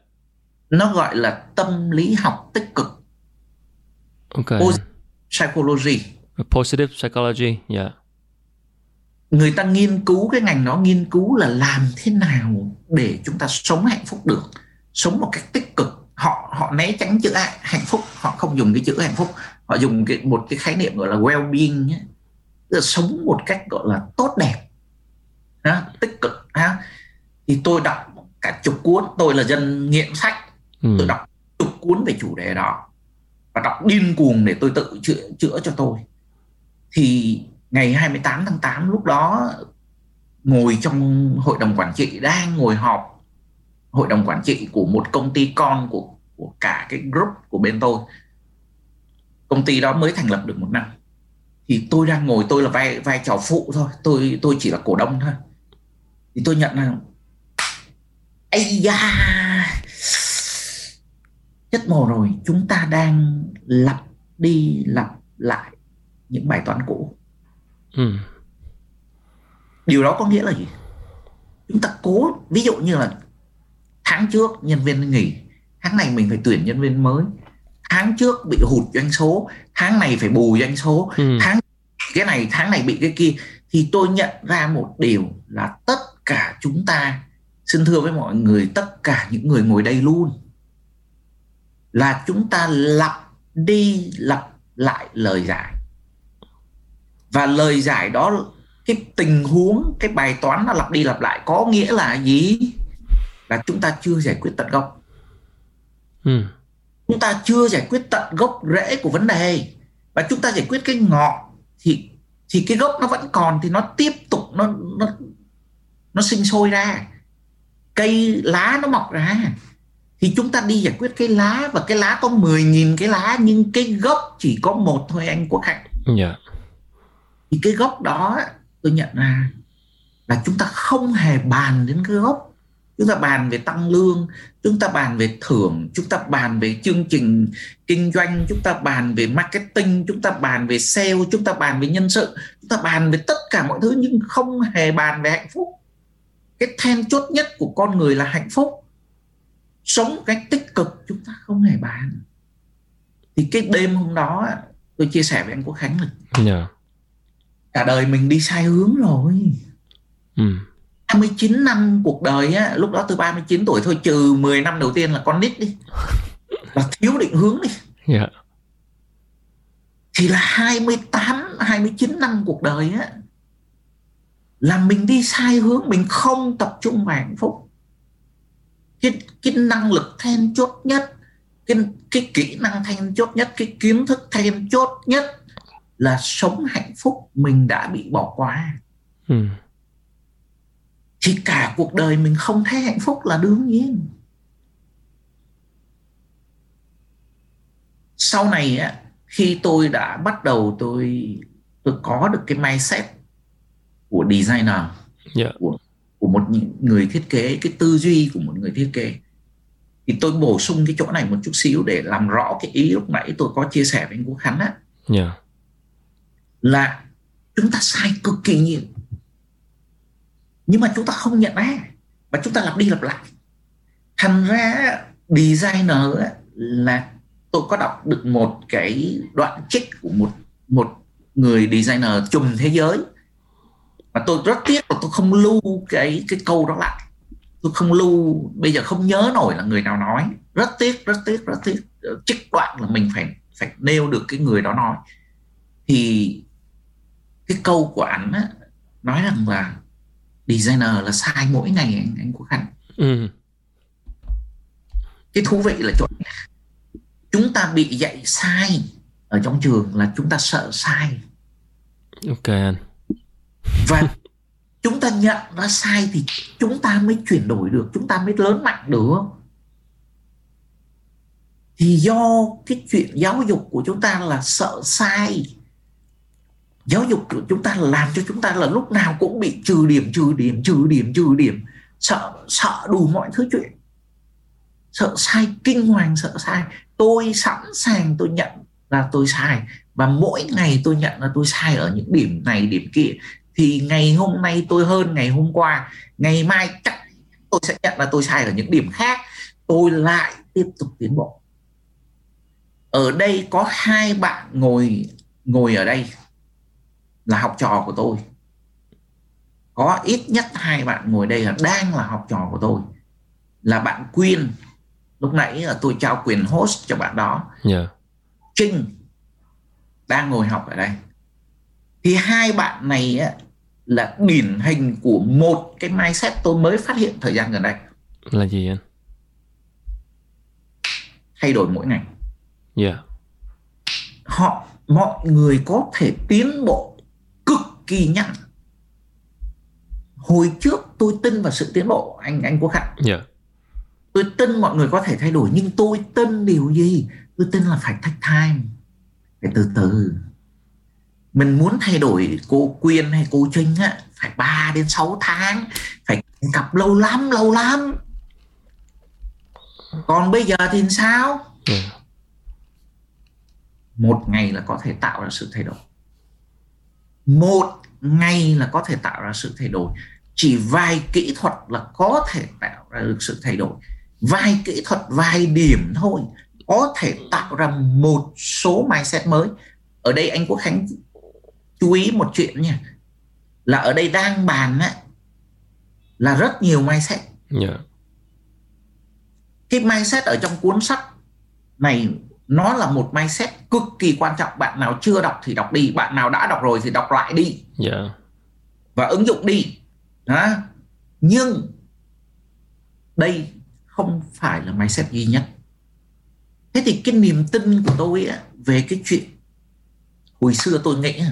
Nó gọi là tâm lý học tích cực. Okay. Positive psychology. Positive psychology, dạ. Yeah. Người ta nghiên cứu cái ngành đó nghiên cứu là làm thế nào để chúng ta sống hạnh phúc được, sống một cách tích cực. Họ họ né tránh chữ hạnh phúc, họ không dùng cái chữ hạnh phúc, họ dùng cái một cái khái niệm gọi là well-being. Là sống một cách gọi là tốt đẹp ha, tích cực ha thì tôi đọc cả chục cuốn. Tôi là dân nghiện sách. Ừ. tôi đọc chục cuốn về chủ đề đó. Và đọc điên cuồng để tôi tự chữa chữa cho tôi. Thì ngày 28 tháng 8 lúc đó ngồi trong hội đồng quản trị đang ngồi họp hội đồng quản trị của một công ty con của của cả cái group của bên tôi. Công ty đó mới thành lập được một năm. Thì tôi đang ngồi tôi là vai vai trò phụ thôi. Tôi tôi chỉ là cổ đông thôi thì tôi nhận là ây da chất mồ rồi chúng ta đang lặp đi lặp lại những bài toán cũ ừ. điều đó có nghĩa là gì chúng ta cố ví dụ như là tháng trước nhân viên nghỉ tháng này mình phải tuyển nhân viên mới tháng trước bị hụt doanh số tháng này phải bù doanh số ừ. tháng cái này tháng này bị cái kia thì tôi nhận ra một điều là tất cả chúng ta. Xin thưa với mọi người tất cả những người ngồi đây luôn là chúng ta lặp đi lặp lại lời giải. Và lời giải đó cái tình huống cái bài toán nó lặp đi lặp lại có nghĩa là gì? Là chúng ta chưa giải quyết tận gốc. Ừ. chúng ta chưa giải quyết tận gốc rễ của vấn đề. Và chúng ta giải quyết cái ngọn thì thì cái gốc nó vẫn còn thì nó tiếp tục nó nó nó sinh sôi ra cây lá nó mọc ra thì chúng ta đi giải quyết cái lá và cái lá có 10.000 cái lá nhưng cái gốc chỉ có một thôi anh Quốc Hạnh. Yeah. Dạ. Thì cái gốc đó tôi nhận ra là chúng ta không hề bàn đến cái gốc. Chúng ta bàn về tăng lương, chúng ta bàn về thưởng, chúng ta bàn về chương trình kinh doanh, chúng ta bàn về marketing, chúng ta bàn về sale, chúng ta bàn về nhân sự, chúng ta bàn về tất cả mọi thứ nhưng không hề bàn về hạnh phúc cái then chốt nhất của con người là hạnh phúc sống cách tích cực chúng ta không hề bàn thì cái đêm hôm đó tôi chia sẻ với anh Quốc Khánh là yeah. Dạ. cả đời mình đi sai hướng rồi ừ. 29 năm cuộc đời á lúc đó tôi 39 tuổi thôi trừ 10 năm đầu tiên là con nít đi là thiếu định hướng đi yeah. Dạ. thì là 28 29 năm cuộc đời á là mình đi sai hướng mình không tập trung vào hạnh phúc. Cái, cái năng lực then chốt nhất cái, cái kỹ năng then chốt nhất cái kiến thức then chốt nhất là sống hạnh phúc mình đã bị bỏ qua. Ừ. thì cả cuộc đời mình không thấy hạnh phúc là đương nhiên. Sau này á khi tôi đã bắt đầu tôi tôi có được cái mindset của designer yeah. Dạ. của của một người thiết kế cái tư duy của một người thiết kế thì tôi bổ sung cái chỗ này một chút xíu để làm rõ cái ý lúc nãy tôi có chia sẻ với anh Quốc Khánh á yeah. Dạ. là chúng ta sai cực kỳ nhiều nhưng mà chúng ta không nhận ra và chúng ta lặp đi lặp lại thành ra designer là tôi có đọc được một cái đoạn trích của một một người designer trùm thế giới và tôi rất tiếc là tôi không lưu cái cái câu đó lại. Tôi không lưu bây giờ không nhớ nổi là người nào nói. Rất tiếc rất tiếc rất tiếc. Trích đoạn là mình phải phải nêu được cái người đó nói. Thì cái câu của ảnh á, nói rằng là designer là sai mỗi ngày anh anh Quốc Khánh ừ. cái thú vị là chỗ chúng ta bị dạy sai ở trong trường là chúng ta sợ sai. Ok anh và chúng ta nhận ra sai thì chúng ta mới chuyển đổi được, chúng ta mới lớn mạnh được thì do cái chuyện giáo dục của chúng ta là sợ sai, giáo dục của chúng ta làm cho chúng ta là lúc nào cũng bị trừ điểm trừ điểm trừ điểm trừ điểm, sợ sợ đủ mọi thứ chuyện. Sợ sai, kinh hoàng sợ sai. Tôi sẵn sàng tôi nhận là tôi sai và mỗi ngày tôi nhận là tôi sai ở những điểm này, điểm kia thì ngày hôm nay tôi hơn ngày hôm qua ngày mai chắc tôi sẽ nhận là tôi sai ở những điểm khác. Tôi lại tiếp tục tiến bộ. Ở đây có hai bạn ngồi ngồi ở đây là học trò của tôi. Có ít nhất hai bạn ngồi đây là đang là học trò của tôi. Là bạn Quyên. Lúc nãy là tôi trao quyền host cho bạn đó. Yeah. Dạ. Trinh đang ngồi học ở đây. Thì hai bạn này á, là điển hình của một cái mindset tôi mới phát hiện thời gian gần đây là gì anh thay đổi mỗi ngày yeah. Dạ. họ mọi người có thể tiến bộ cực kỳ nhanh hồi trước tôi tin vào sự tiến bộ anh anh quốc khánh yeah. Dạ. tôi tin mọi người có thể thay đổi nhưng tôi tin điều gì tôi tin là phải take time phải từ từ mình muốn thay đổi cô Quyên hay cô Trinh á phải 3 đến 6 tháng phải cặp lâu lắm lâu lắm. Còn bây giờ thì sao. Ừ. một ngày là có thể tạo ra sự thay đổi. Một ngày là có thể tạo ra sự thay đổi. Chỉ vài kỹ thuật là có thể tạo ra được sự thay đổi. Vài kỹ thuật vài điểm thôi có thể tạo ra một số mindset mới. Ở đây anh Quốc Khánh chú ý một chuyện nha là ở đây đang bàn á là rất nhiều mindset yeah. Dạ. cái mindset ở trong cuốn sách này nó là một mindset cực kỳ quan trọng bạn nào chưa đọc thì đọc đi bạn nào đã đọc rồi thì đọc lại đi yeah. Dạ. và ứng dụng đi đó. nhưng đây không phải là mindset duy nhất thế thì cái niềm tin của tôi á, về cái chuyện hồi xưa tôi nghĩ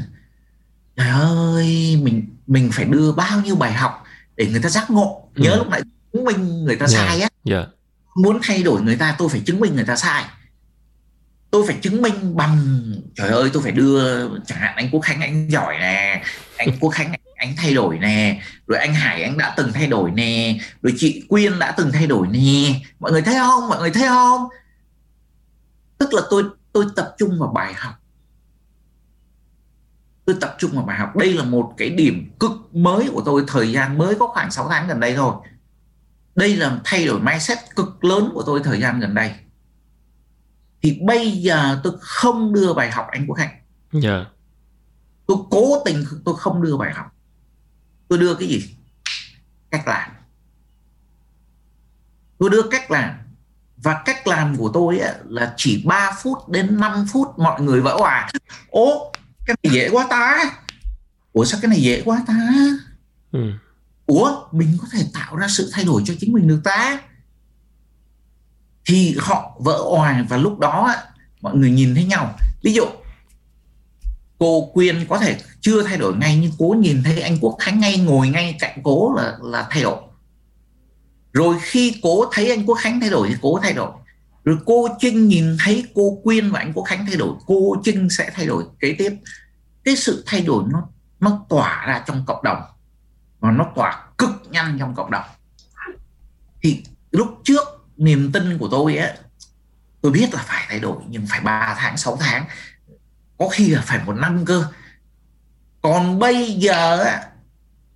trời ơi mình mình phải đưa bao nhiêu bài học để người ta giác ngộ nhớ ừ. lúc nãy chứng minh người ta yeah. sai á yeah. muốn thay đổi người ta tôi phải chứng minh người ta sai tôi phải chứng minh bằng trời ơi tôi phải đưa chẳng hạn anh quốc khánh anh giỏi nè anh quốc khánh anh thay đổi nè rồi anh hải anh đã từng thay đổi nè rồi chị quyên đã từng thay đổi nè mọi người thấy không mọi người thấy không tức là tôi tôi tập trung vào bài học tôi tập trung vào bài học. Đây là một cái điểm cực mới của tôi. Thời gian mới có khoảng 6 tháng gần đây thôi. Đây là thay đổi mindset cực lớn của tôi thời gian gần đây. Thì bây giờ tôi không đưa bài học anh Quốc Hạnh. Yeah. Dạ. tôi cố tình tôi không đưa bài học. Tôi đưa cái gì? Cách làm. Tôi đưa cách làm. Và cách làm của tôi ấy, là chỉ 3 phút đến 5 phút mọi người vỡ hòa. Ố cái này dễ quá ta. Ủa sao cái này dễ quá ta? Ừ. ủa mình có thể tạo ra sự thay đổi cho chính mình được ta? Thì họ vỡ òa và lúc đó mọi người nhìn thấy nhau. Ví dụ cô quyên có thể chưa thay đổi ngay nhưng cố nhìn thấy anh quốc khánh ngay ngồi ngay cạnh cố là là thay đổi. Rồi khi cố thấy anh quốc khánh thay đổi thì cố thay đổi rồi cô trinh nhìn thấy cô quyên và anh quốc khánh thay đổi, cô trinh sẽ thay đổi kế tiếp. Cái sự thay đổi nó nó tỏa ra trong cộng đồng và nó tỏa cực nhanh trong cộng đồng. Thì lúc trước, niềm tin của tôi á, tôi biết là phải thay đổi, nhưng phải 3 tháng 6 tháng, có khi là phải một năm cơ. Còn bây giờ á,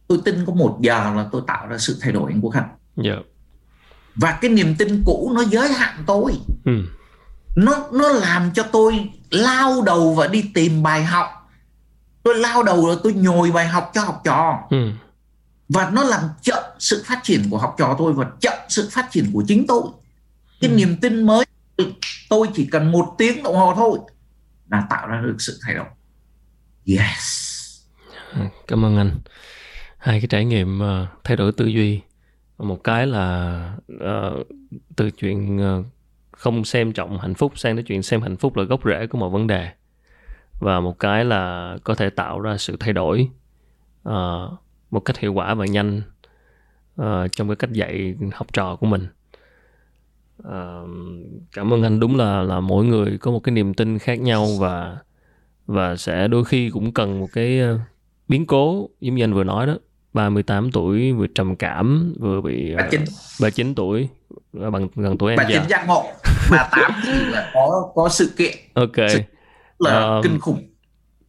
tôi tin có một giờ là tôi tạo ra sự thay đổi anh quốc khánh. Yeah. Và cái niềm tin cũ nó giới hạn tôi. Ừ. nó nó làm cho tôi lao đầu và đi tìm bài học. Tôi lao đầu rồi tôi nhồi bài học cho học trò. Ừ. và nó làm chậm sự phát triển của học trò tôi và chậm sự phát triển của chính tôi. Cái ừ. niềm tin mới tôi chỉ cần một tiếng đồng hồ thôi là tạo ra được sự thay đổi. Yes. Cảm ơn anh. Hai cái trải nghiệm uh, thay đổi tư duy một cái là uh, từ chuyện uh, không xem trọng hạnh phúc sang tới chuyện xem hạnh phúc là gốc rễ của một vấn đề. Và một cái là có thể tạo ra sự thay đổi uh, một cách hiệu quả và nhanh uh, trong cái cách dạy học trò của mình. Uh, cảm ơn anh. Đúng là là mỗi người có một cái niềm tin khác nhau và và sẽ đôi khi cũng cần một cái biến cố giống như anh vừa nói đó. 38 tuổi vừa trầm cảm vừa bị 39 39 tuổi bằng gần tuổi em 39 giác ngộ 38 thì là có có sự kiện. Ok. Sự là uh, kinh khủng.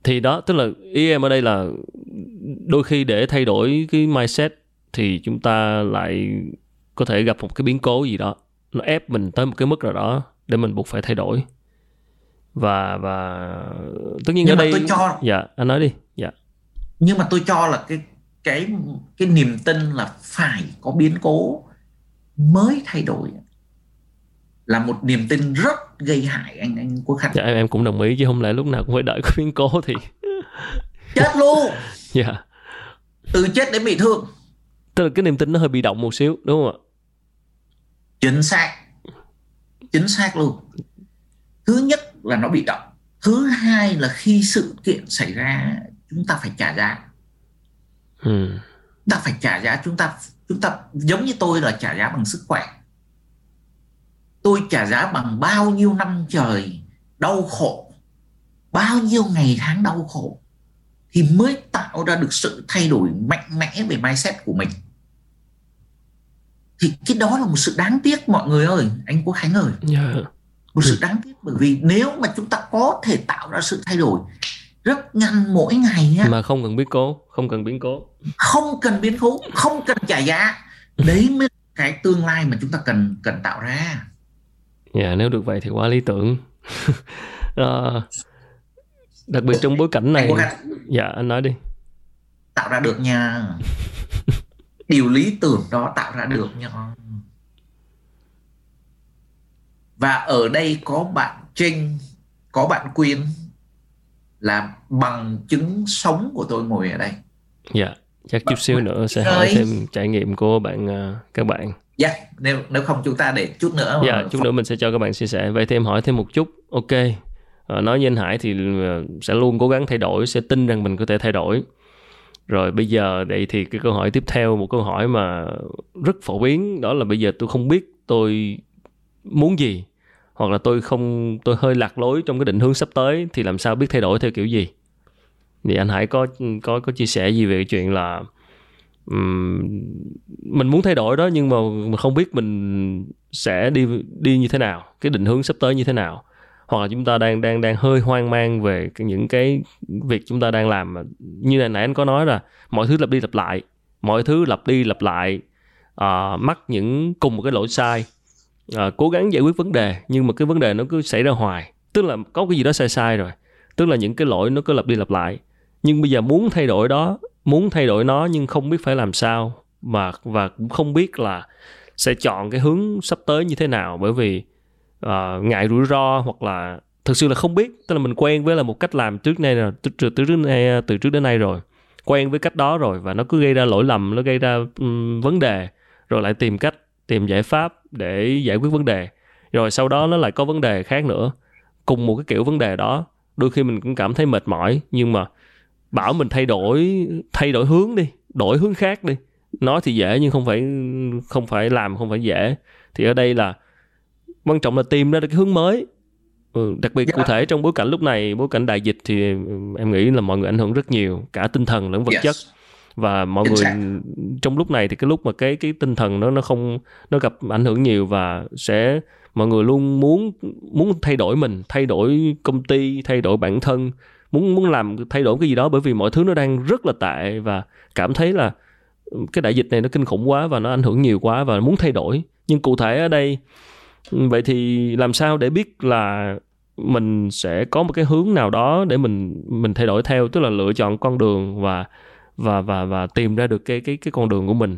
thì đó tức là ý em ở đây là đôi khi để thay đổi cái mindset thì chúng ta lại có thể gặp một cái biến cố gì đó. Nó ép mình tới một cái mức nào đó để mình buộc phải thay đổi. Và và tất nhiên nhưng ở đây tôi cho dạ anh nói đi. Dạ. Nhưng mà tôi cho là cái cái cái niềm tin là phải có biến cố mới thay đổi là một niềm tin rất gây hại anh anh Quốc Khánh. Dạ em em cũng đồng ý chứ không lẽ lúc nào cũng phải đợi có biến cố thì chết luôn. Dạ. Yeah. Từ chết đến bị thương. Tức là cái niềm tin nó hơi bị động một xíu đúng không ạ? Chính xác. Chính xác luôn. Thứ nhất là nó bị động. Thứ hai là khi sự kiện xảy ra chúng ta phải trả giá. Ừ. Chúng ta phải trả giá chúng ta chúng ta giống như tôi là trả giá bằng sức khỏe tôi trả giá bằng bao nhiêu năm trời đau khổ bao nhiêu ngày tháng đau khổ thì mới tạo ra được sự thay đổi mạnh mẽ về mindset của mình thì cái đó là một sự đáng tiếc mọi người ơi anh quốc khánh ơi yeah. Dạ. một sự đáng tiếc bởi vì nếu mà chúng ta có thể tạo ra sự thay đổi rất nhanh mỗi ngày nhá mà không cần biến cố không cần biến cố. Không cần biến cố không cần trả giá. Đấy mới cái tương lai mà chúng ta cần cần tạo ra. Dạ nếu được vậy thì quá lý tưởng. À, đặc biệt trong bối cảnh này dạ anh nói đi. Tạo ra được nha. Điều lý tưởng đó tạo ra được nha. Và ở đây có bạn Trinh có bạn Quyên là bằng chứng sống của tôi ngồi ở đây. Dạ chắc chút xíu nữa sẽ hỏi thêm trải nghiệm của bạn uh, các bạn. Dạ yeah, nếu nếu không chúng ta để chút nữa dạ yeah, chút nữa mình sẽ cho các bạn chia sẻ. Vậy thêm hỏi thêm một chút. Ok. À, nói với anh Hải thì ờ, sẽ luôn cố gắng thay đổi sẽ tin rằng mình có thể thay đổi. Rồi bây giờ vậy thì cái câu hỏi tiếp theo một câu hỏi mà rất phổ biến đó là bây giờ tôi không biết tôi muốn gì hoặc là tôi không tôi hơi lạc lối trong cái định hướng sắp tới thì làm sao biết thay đổi theo kiểu gì? Thì anh Hải có có có chia sẻ gì về cái chuyện là um, mình muốn thay đổi đó nhưng mà mình không biết mình sẽ đi đi như thế nào cái định hướng sắp tới như thế nào? Hoặc là chúng ta đang đang đang hơi hoang mang về những cái việc chúng ta đang làm như này nãy anh có nói là mọi thứ lặp đi lặp lại mọi thứ lặp đi lặp lại uh, mắc những cùng một cái lỗi sai à, cố gắng giải quyết vấn đề nhưng mà cái vấn đề nó cứ xảy ra hoài. Tức là có cái gì đó sai sai rồi. Tức là những cái lỗi nó cứ lặp đi lặp lại. Nhưng bây giờ muốn thay đổi đó muốn thay đổi nó nhưng không biết phải làm sao mà và cũng không biết là sẽ chọn cái hướng sắp tới như thế nào. Bởi vì uh, ngại rủi ro hoặc là thực sự là không biết. Tức là mình quen với là một cách làm trước nay rồi từ, từ, từ trước nay từ trước đến nay rồi. Quen với cách đó rồi và nó cứ gây ra lỗi lầm nó gây ra um, vấn đề. Rồi lại tìm cách tìm giải pháp để giải quyết vấn đề rồi sau đó nó lại có vấn đề khác nữa cùng một cái kiểu vấn đề đó đôi khi mình cũng cảm thấy mệt mỏi nhưng mà bảo mình thay đổi thay đổi hướng đi đổi hướng khác đi nói thì dễ nhưng không phải không phải làm không phải dễ thì ở đây là quan trọng là tìm ra được cái hướng mới ừ, đặc biệt yeah. cụ dạ. thể trong bối cảnh lúc này bối cảnh đại dịch thì em nghĩ là mọi người ảnh hưởng rất nhiều cả tinh thần lẫn vật yes. chất và mọi người trong lúc này thì cái lúc mà cái cái tinh thần nó nó không nó gặp ảnh hưởng nhiều và sẽ mọi người luôn muốn muốn thay đổi mình thay đổi công ty thay đổi bản thân muốn muốn làm thay đổi cái gì đó bởi vì mọi thứ nó đang rất là tệ và cảm thấy là cái đại dịch này nó kinh khủng quá và nó ảnh hưởng nhiều quá và muốn thay đổi. Nhưng cụ thể ở đây vậy thì làm sao để biết là mình sẽ có một cái hướng nào đó để mình mình thay đổi theo? Tức là lựa chọn con đường và và và và tìm ra được cái cái cái con đường của mình.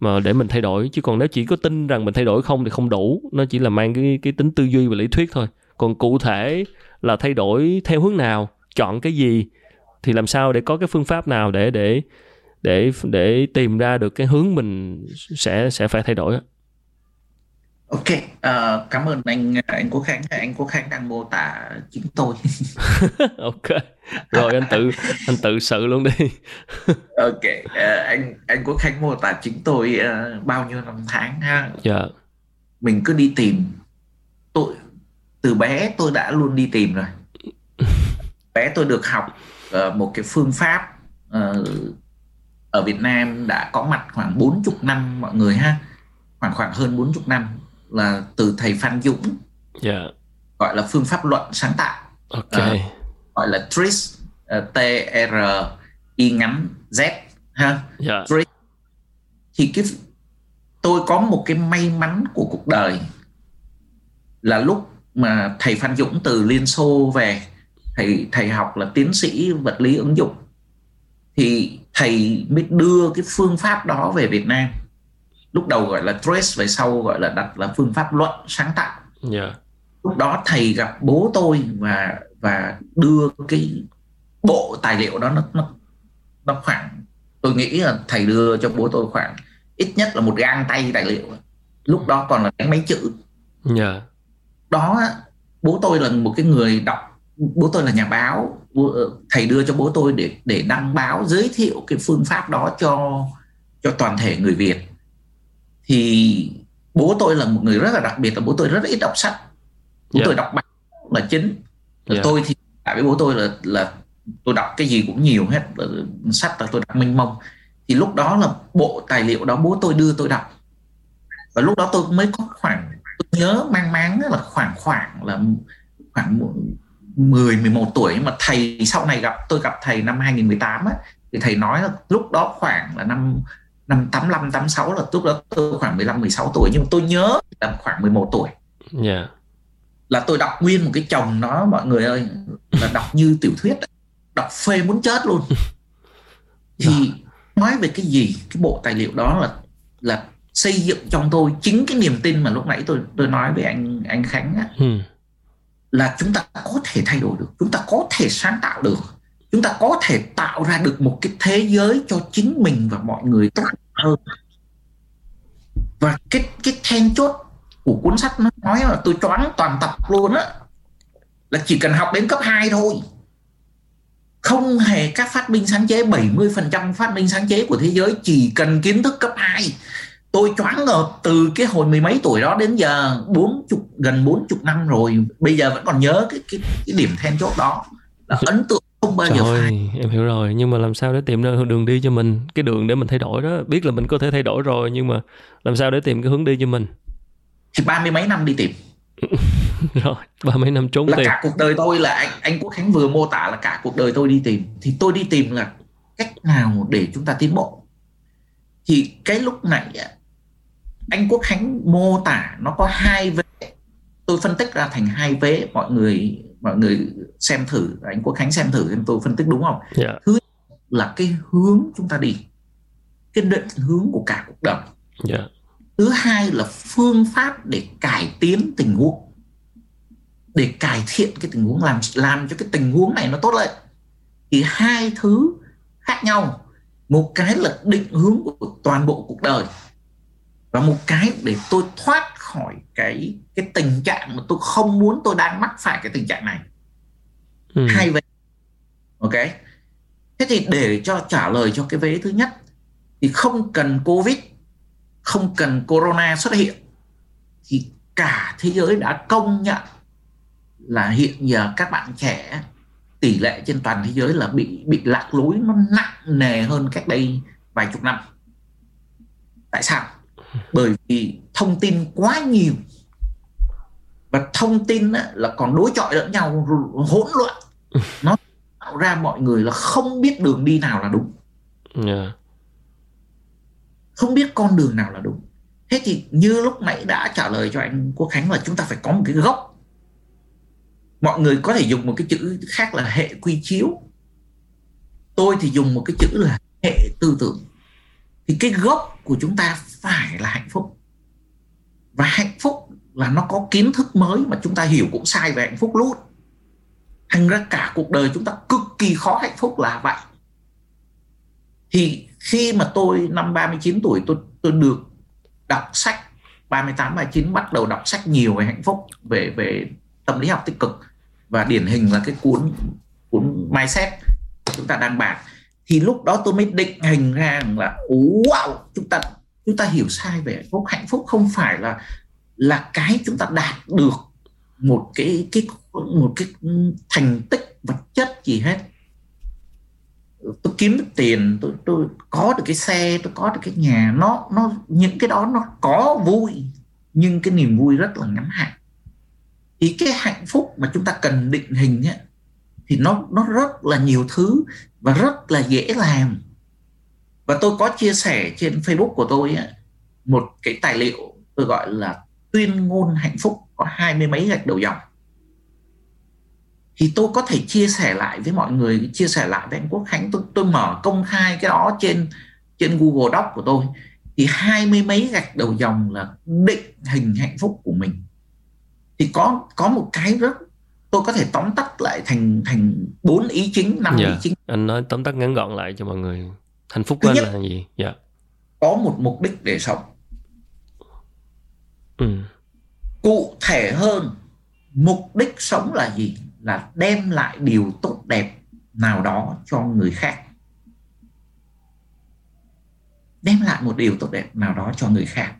Mà để mình thay đổi, chứ còn nếu chỉ có tin rằng mình thay đổi không thì không đủ. Nó chỉ là mang cái cái tính tư duy và lý thuyết thôi. Còn cụ thể là thay đổi theo hướng nào, chọn cái gì, thì làm sao để có cái phương pháp nào để để để để tìm ra được cái hướng mình sẽ sẽ phải thay đổi Ok, uh, cảm ơn anh anh Quốc Khánh. Anh Quốc Khánh đang mô tả chính tôi. ok, rồi anh tự anh tự sự luôn đi. ok, uh, anh anh Quốc Khánh mô tả chính tôi uh, bao nhiêu năm tháng ha. Dạ. Yeah. Mình cứ đi tìm. Tôi từ bé tôi đã luôn đi tìm rồi. bé tôi được học uh, một cái phương pháp uh, ở Việt Nam đã có mặt khoảng 40 năm mọi người ha. Khoảng khoảng hơn 40 năm là từ thầy Phan Dũng yeah. Dạ. gọi là phương pháp luận sáng tạo okay. uh, gọi là TRIZ uh, T R I ngắn Z ha yeah. Dạ. TRIZ thì cái tôi có một cái may mắn của cuộc đời là lúc mà thầy Phan Dũng từ Liên Xô về thầy thầy học là tiến sĩ vật lý ứng dụng thì thầy mới đưa cái phương pháp đó về Việt Nam lúc đầu gọi là trace về sau gọi là đặt là phương pháp luận sáng tạo yeah. Dạ. lúc đó thầy gặp bố tôi và và đưa cái bộ tài liệu đó nó nó nó khoảng tôi nghĩ là thầy đưa cho bố tôi khoảng ít nhất là một gang tay tài liệu lúc đó còn là đánh mấy chữ yeah. Dạ. đó bố tôi là một cái người đọc bố tôi là nhà báo thầy đưa cho bố tôi để để đăng báo giới thiệu cái phương pháp đó cho cho toàn thể người Việt thì bố tôi là một người rất là đặc biệt là bố tôi rất là ít đọc sách bố yeah. Dạ. tôi đọc báo là chính yeah. Dạ. tôi thì tại với bố tôi là là tôi đọc cái gì cũng nhiều hết sách là tôi đọc minh mông thì lúc đó là bộ tài liệu đó bố tôi đưa tôi đọc và lúc đó tôi mới có khoảng tôi nhớ mang máng là khoảng khoảng là khoảng 10 11 tuổi mà thầy sau này gặp tôi gặp thầy năm 2018 á thì thầy nói là lúc đó khoảng là năm năm 85 86 là lúc đó tôi khoảng 15 16 tuổi nhưng tôi nhớ là khoảng 11 tuổi. Yeah. Dạ. Là tôi đọc nguyên một cái chồng nó mọi người ơi là đọc như tiểu thuyết đọc phê muốn chết luôn. Thì yeah. Nói về cái gì cái bộ tài liệu đó là là xây dựng trong tôi chính cái niềm tin mà lúc nãy tôi tôi nói với anh anh Khánh á, hmm. là chúng ta có thể thay đổi được, chúng ta có thể sáng tạo được chúng ta có thể tạo ra được một cái thế giới cho chính mình và mọi người tốt hơn. Và cái cái then chốt của cuốn sách nó nói là tôi choáng toàn tập luôn á là chỉ cần học đến cấp 2 thôi. Không hề các phát minh sáng chế 70% phát minh sáng chế của thế giới chỉ cần kiến thức cấp 2 tôi choáng ngợp từ cái hồi mười mấy tuổi đó đến giờ bốn chục gần bốn chục năm rồi. Bây giờ vẫn còn nhớ cái cái, cái điểm then chốt đó. Là ấn tượng không bao giờ phải em hiểu rồi. Nhưng mà làm sao để tìm ra đường đi cho mình? Cái đường để mình thay đổi đó. Biết là mình có thể thay đổi rồi nhưng mà làm sao để tìm cái hướng đi cho mình? Thì ba mươi mấy năm đi tìm. Rồi ba mấy năm trốn là tìm. cả cuộc đời tôi là anh anh quốc khánh vừa mô tả là cả cuộc đời tôi đi tìm. Thì tôi đi tìm là cách nào để chúng ta tiến bộ? Thì cái lúc này anh quốc khánh mô tả nó có hai vế. Tôi phân tích ra thành hai vế mọi người mọi người xem thử anh Quốc Khánh xem thử xem tôi phân tích đúng không yeah. Dạ. thứ là cái hướng chúng ta đi cái định hướng của cả cuộc đời yeah. Thứ hai là phương pháp để cải tiến tình huống để cải thiện cái tình huống làm làm cho cái tình huống này nó tốt lên thì hai thứ khác nhau một cái là định hướng của toàn bộ cuộc đời và một cái để tôi thoát khỏi cái cái tình trạng mà tôi không muốn tôi đang mắc phải cái tình trạng này. Ừ. hai vế ok. Thế thì để cho trả lời cho cái vế thứ nhất thì không cần covid không cần corona xuất hiện thì cả thế giới đã công nhận là hiện giờ các bạn trẻ tỷ lệ trên toàn thế giới là bị bị lạc lối nó nặng nề hơn cách đây vài chục năm. Tại sao bởi vì thông tin quá nhiều. Và thông tin á, là còn đối chọi lẫn nhau hỗn loạn. Nó tạo ra mọi người là không biết đường đi nào là đúng. Yeah. không biết con đường nào là đúng. Thế thì như lúc nãy đã trả lời cho anh quốc khánh là chúng ta phải có một cái gốc mọi người có thể dùng một cái chữ khác là hệ quy chiếu. Tôi thì dùng một cái chữ là hệ tư tưởng thì cái gốc của chúng ta phải là hạnh phúc. Và hạnh phúc là nó có kiến thức mới mà chúng ta hiểu cũng sai về hạnh phúc luôn. Thành ra cả cuộc đời chúng ta cực kỳ khó hạnh phúc là vậy. Thì khi mà tôi năm 39 tuổi, tôi tôi được đọc sách 38 39 bắt đầu đọc sách nhiều về hạnh phúc, về về tâm lý học tích cực và điển hình là cái cuốn cuốn mindset chúng ta đang bàn thì lúc đó tôi mới định hình ra là wow chúng ta chúng ta hiểu sai về hạnh phúc. Hạnh phúc không phải là là cái chúng ta đạt được một cái cái một cái thành tích vật chất gì hết. Tôi kiếm được tiền tôi tôi có được cái xe tôi có được cái nhà nó nó những cái đó nó có vui nhưng cái niềm vui rất là ngắn hạn. Thì cái hạnh phúc mà chúng ta cần định hình ấy, thì nó nó rất là nhiều thứ và rất là dễ làm. Và tôi có chia sẻ trên Facebook của tôi ấy, một cái tài liệu tôi gọi là tuyên ngôn hạnh phúc có hai mươi mấy gạch đầu dòng. Thì tôi có thể chia sẻ lại với mọi người chia sẻ lại với anh Quốc Khánh. Tôi tôi mở công khai cái đó trên trên Google Doc của tôi. Thì hai mươi mấy gạch đầu dòng là định hình hạnh phúc của mình. Thì có có một cái rất tôi có thể tóm tắt lại thành thành bốn ý chính năm yeah. ý dạ. chính anh nói tóm tắt ngắn gọn lại cho mọi người hạnh phúc của anh là gì dạ yeah. có một mục đích để sống ừ. cụ thể hơn mục đích sống là gì là đem lại điều tốt đẹp nào đó cho người khác đem lại một điều tốt đẹp nào đó cho người khác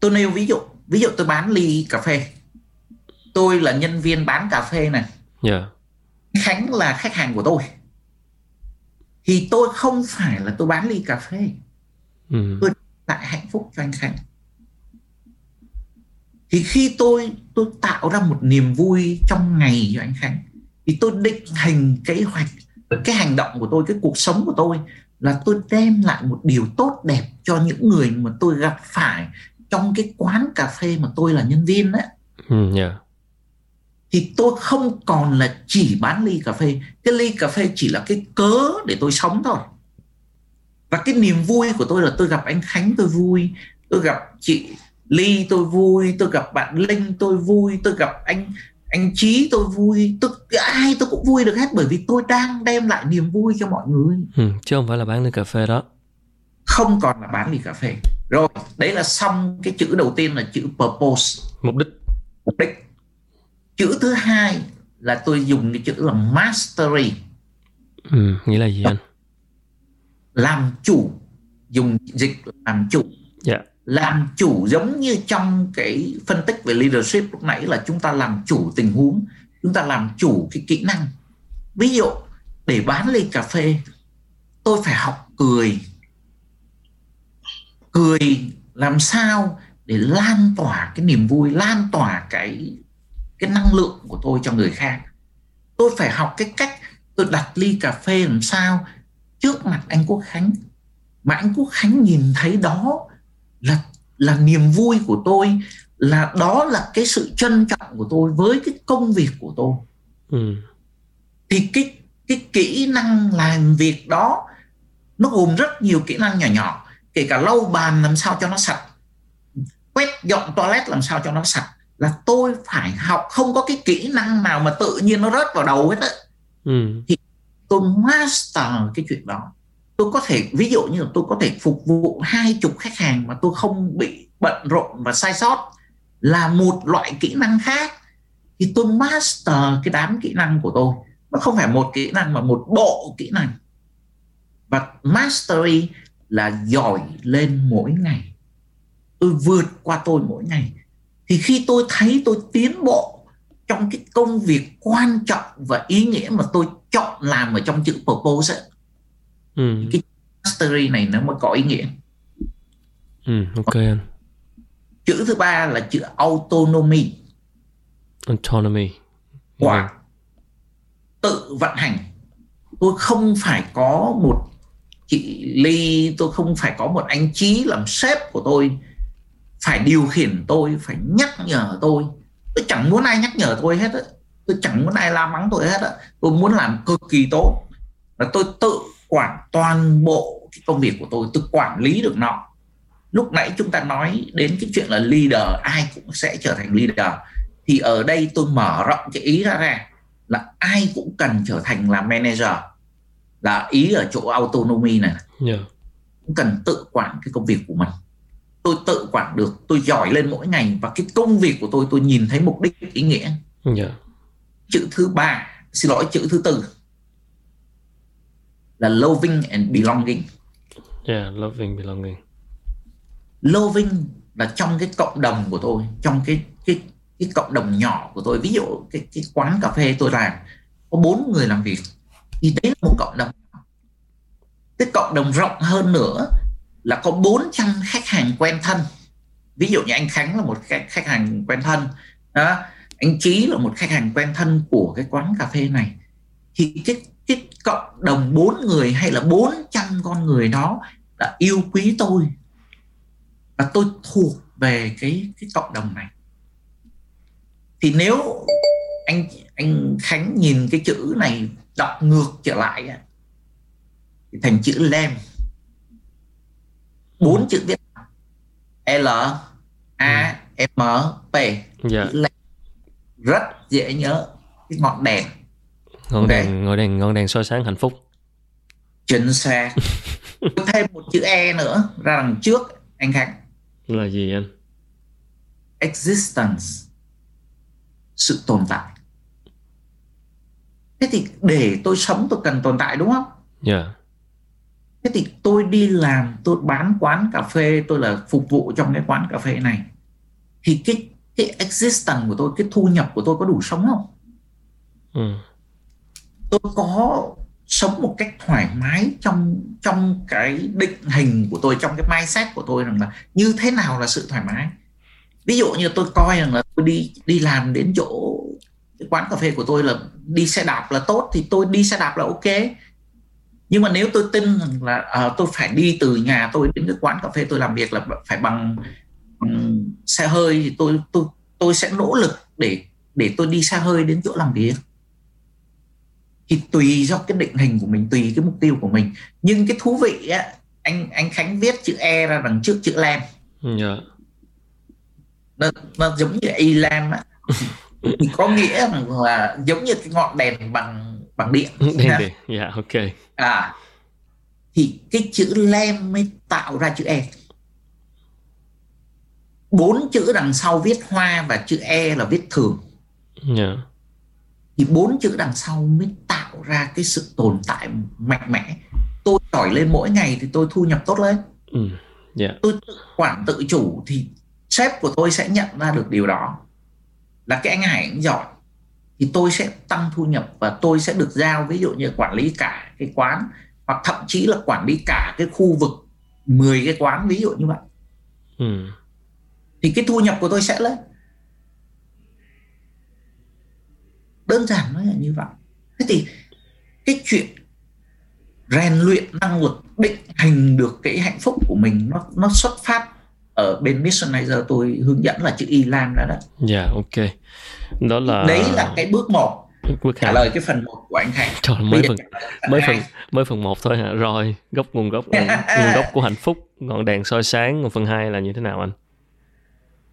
tôi nêu ví dụ ví dụ tôi bán ly cà phê tôi là nhân viên bán cà phê này yeah. khánh là khách hàng của tôi thì tôi không phải là tôi bán ly cà phê ừ. tôi lại hạnh phúc cho anh khánh thì khi tôi tôi tạo ra một niềm vui trong ngày cho anh khánh thì tôi định hình kế hoạch cái hành động của tôi cái cuộc sống của tôi là tôi đem lại một điều tốt đẹp cho những người mà tôi gặp phải trong cái quán cà phê mà tôi là nhân viên đấy ừ, yeah. Thì tôi không còn là chỉ bán ly cà phê. Cái ly cà phê chỉ là cái cớ để tôi sống thôi. Và cái niềm vui của tôi là tôi gặp anh khánh tôi vui tôi gặp chị ly tôi vui tôi gặp bạn linh tôi vui tôi gặp anh anh trí tôi vui. Tôi ai tôi cũng vui được hết bởi vì tôi đang đem lại niềm vui cho mọi người. Ừ, chứ không phải là bán ly cà phê đó. Không còn là bán ly cà phê. Rồi đấy là xong cái chữ đầu tiên là chữ purpose. Mục đích. Mục đích chữ thứ hai là tôi dùng cái chữ là mastery. Ừ, nghĩa là gì anh? Làm chủ dùng dịch làm chủ. Dạ. Yeah làm chủ giống như trong cái phân tích về leadership lúc nãy là chúng ta làm chủ tình huống chúng ta làm chủ cái kỹ năng. Ví dụ để bán ly cà phê tôi phải học cười. Cười làm sao để lan tỏa cái niềm vui lan tỏa cái cái năng lượng của tôi cho người khác. Tôi phải học cái cách tôi đặt ly cà phê làm sao trước mặt anh quốc khánh. Mà anh quốc khánh nhìn thấy đó là là niềm vui của tôi là đó là cái sự trân trọng của tôi với cái công việc của tôi. Ừ. thì cái cái kỹ năng làm việc đó nó gồm rất nhiều kỹ năng nhỏ nhỏ kể cả lau bàn làm sao cho nó sạch quét dọn toilet làm sao cho nó sạch là tôi phải học không có cái kỹ năng nào mà tự nhiên nó rớt vào đầu hết á. Ừ. thì tôi master cái chuyện đó. Tôi có thể ví dụ như là tôi có thể phục vụ hai chục khách hàng mà tôi không bị bận rộn và sai sót là một loại kỹ năng khác thì tôi master cái đám kỹ năng của tôi. Nó không phải một kỹ năng mà một bộ kỹ năng. Và mastery là giỏi lên mỗi ngày. Tôi vượt qua tôi mỗi ngày thì khi tôi thấy tôi tiến bộ trong cái công việc quan trọng và ý nghĩa mà tôi chọn làm ở trong chữ purpose ấy, ừ. cái mastery này nó mới có ý nghĩa. Ừ, ok anh. Chữ thứ ba là chữ autonomy. Autonomy. Hoặc tự vận hành. Tôi không phải có một chị ly tôi không phải có một anh trí làm sếp của tôi phải điều khiển tôi phải nhắc nhở tôi. Tôi chẳng muốn ai nhắc nhở tôi hết á. Tôi chẳng muốn ai la mắng tôi hết á. Tôi muốn làm cực kỳ tốt. Và tôi tự quản toàn bộ cái công việc của tôi. Tôi quản lý được nó. Lúc nãy chúng ta nói đến cái chuyện là leader ai cũng sẽ trở thành leader. Thì ở đây tôi mở rộng cái ý ra ra là ai cũng cần trở thành là manager. Là ý ở chỗ autonomy này. Yeah. cũng cần tự quản cái công việc của mình tôi tự quản được tôi giỏi lên mỗi ngày và cái công việc của tôi tôi nhìn thấy mục đích ý nghĩa. Yeah. chữ thứ ba xin lỗi chữ thứ tư là loving and belonging. Yeah loving belonging. Loving là trong cái cộng đồng của tôi trong cái cái cái cộng đồng nhỏ của tôi. Ví dụ cái cái quán cà phê tôi làm có bốn người làm việc thì đấy là một cộng đồng. Cái cộng đồng rộng hơn nữa là có 400 khách hàng quen thân. Ví dụ như anh Khánh là một khách, khách hàng quen thân đó. Anh Trí là một khách hàng quen thân của cái quán cà phê này. Thì cái cái cộng đồng bốn người hay là 400 con người đó đã yêu quý tôi. Và tôi thuộc về cái cái cộng đồng này. Thì nếu anh anh Khánh nhìn cái chữ này đọc ngược trở lại thì thành chữ lem bốn ừ. chữ viết L A M P. Dạ. rất dễ nhớ cái ngọn đèn. Ngọn okay. đèn ngọn đèn ngọn đèn soi sáng hạnh phúc. Chính xác. Thêm một chữ E nữa ra đằng trước anh Khánh là gì anh? Existence. Sự tồn tại. Thế thì để tôi sống tôi cần tồn tại đúng không? Dạ. yeah. Thế thì tôi đi làm tôi bán quán cà phê tôi là phục vụ trong cái quán cà phê này. Thì cái cái existence của tôi cái thu nhập của tôi có đủ sống không? Ừ. tôi có sống một cách thoải mái trong trong cái định hình của tôi trong cái mindset của tôi rằng là như thế nào là sự thoải mái. Ví dụ như tôi coi rằng là tôi đi đi làm đến chỗ quán cà phê của tôi là đi xe đạp là tốt thì tôi đi xe đạp là ok nhưng mà nếu tôi tin rằng là uh, tôi phải đi từ nhà tôi đến cái quán cà phê tôi làm việc là phải bằng, bằng xe hơi thì tôi tôi tôi sẽ nỗ lực để để tôi đi xe hơi đến chỗ làm việc thì tùy do cái định hình của mình tùy cái mục tiêu của mình nhưng cái thú vị á anh anh Khánh viết chữ E ra đằng trước chữ Lam yeah. Dạ. nó, nó giống như Elam á thì có nghĩa là giống như cái ngọn đèn bằng bằng điện điện dạ yeah, ok. À thì cái chữ lem mới tạo ra chữ e. Bốn chữ đằng sau viết hoa và chữ e là viết thường. Yeah. Thì bốn chữ đằng sau mới tạo ra cái sự tồn tại mạnh mẽ. Tôi giỏi lên mỗi ngày thì tôi thu nhập tốt lên. Ừ. yeah. Tôi tự quản tự chủ thì sếp của tôi sẽ nhận ra được điều đó. Là cái anh Hải giỏi thì tôi sẽ tăng thu nhập và tôi sẽ được giao ví dụ như quản lý cả cái quán hoặc thậm chí là quản lý cả cái khu vực 10 cái quán ví dụ như vậy. Ừ. thì cái thu nhập của tôi sẽ lên. Đơn giản nó là như vậy. Thế thì cái chuyện rèn luyện năng lực định hình được cái hạnh phúc của mình nó nó xuất phát ở bên Missionizer tôi hướng dẫn là chữ Y Lan đó đó. Dạ yeah, ok. Đó là Đấy là cái bước một bước trả lời cái phần một của anh Thành. Trời mới phần mới phần mới phần một thôi hả? Rồi, gốc nguồn gốc nguồn gốc của hạnh phúc, ngọn đèn soi sáng, còn phần 2 là như thế nào anh?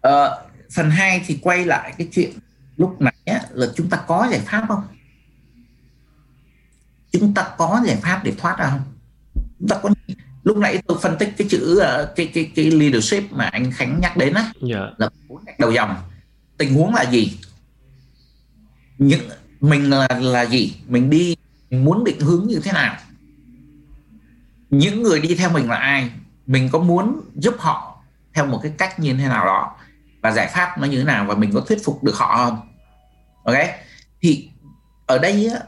Ờ, phần 2 thì quay lại cái chuyện lúc nãy á, là chúng ta có giải pháp không? Chúng ta có giải pháp để thoát ra không? Chúng ta có lúc nãy tôi phân tích cái chữ ờ, cái cái cái leadership mà anh Khánh nhắc đến á yeah. Dạ. là bốn đầu dòng. Tình huống là gì? Những mình là là gì? Mình đi mình muốn định hướng như thế nào? Những người đi theo mình là ai? Mình có muốn giúp họ theo một cái cách như thế nào đó? Và giải pháp nó như thế nào? Và mình có thuyết phục được họ không? Ok? Thì ở đây á,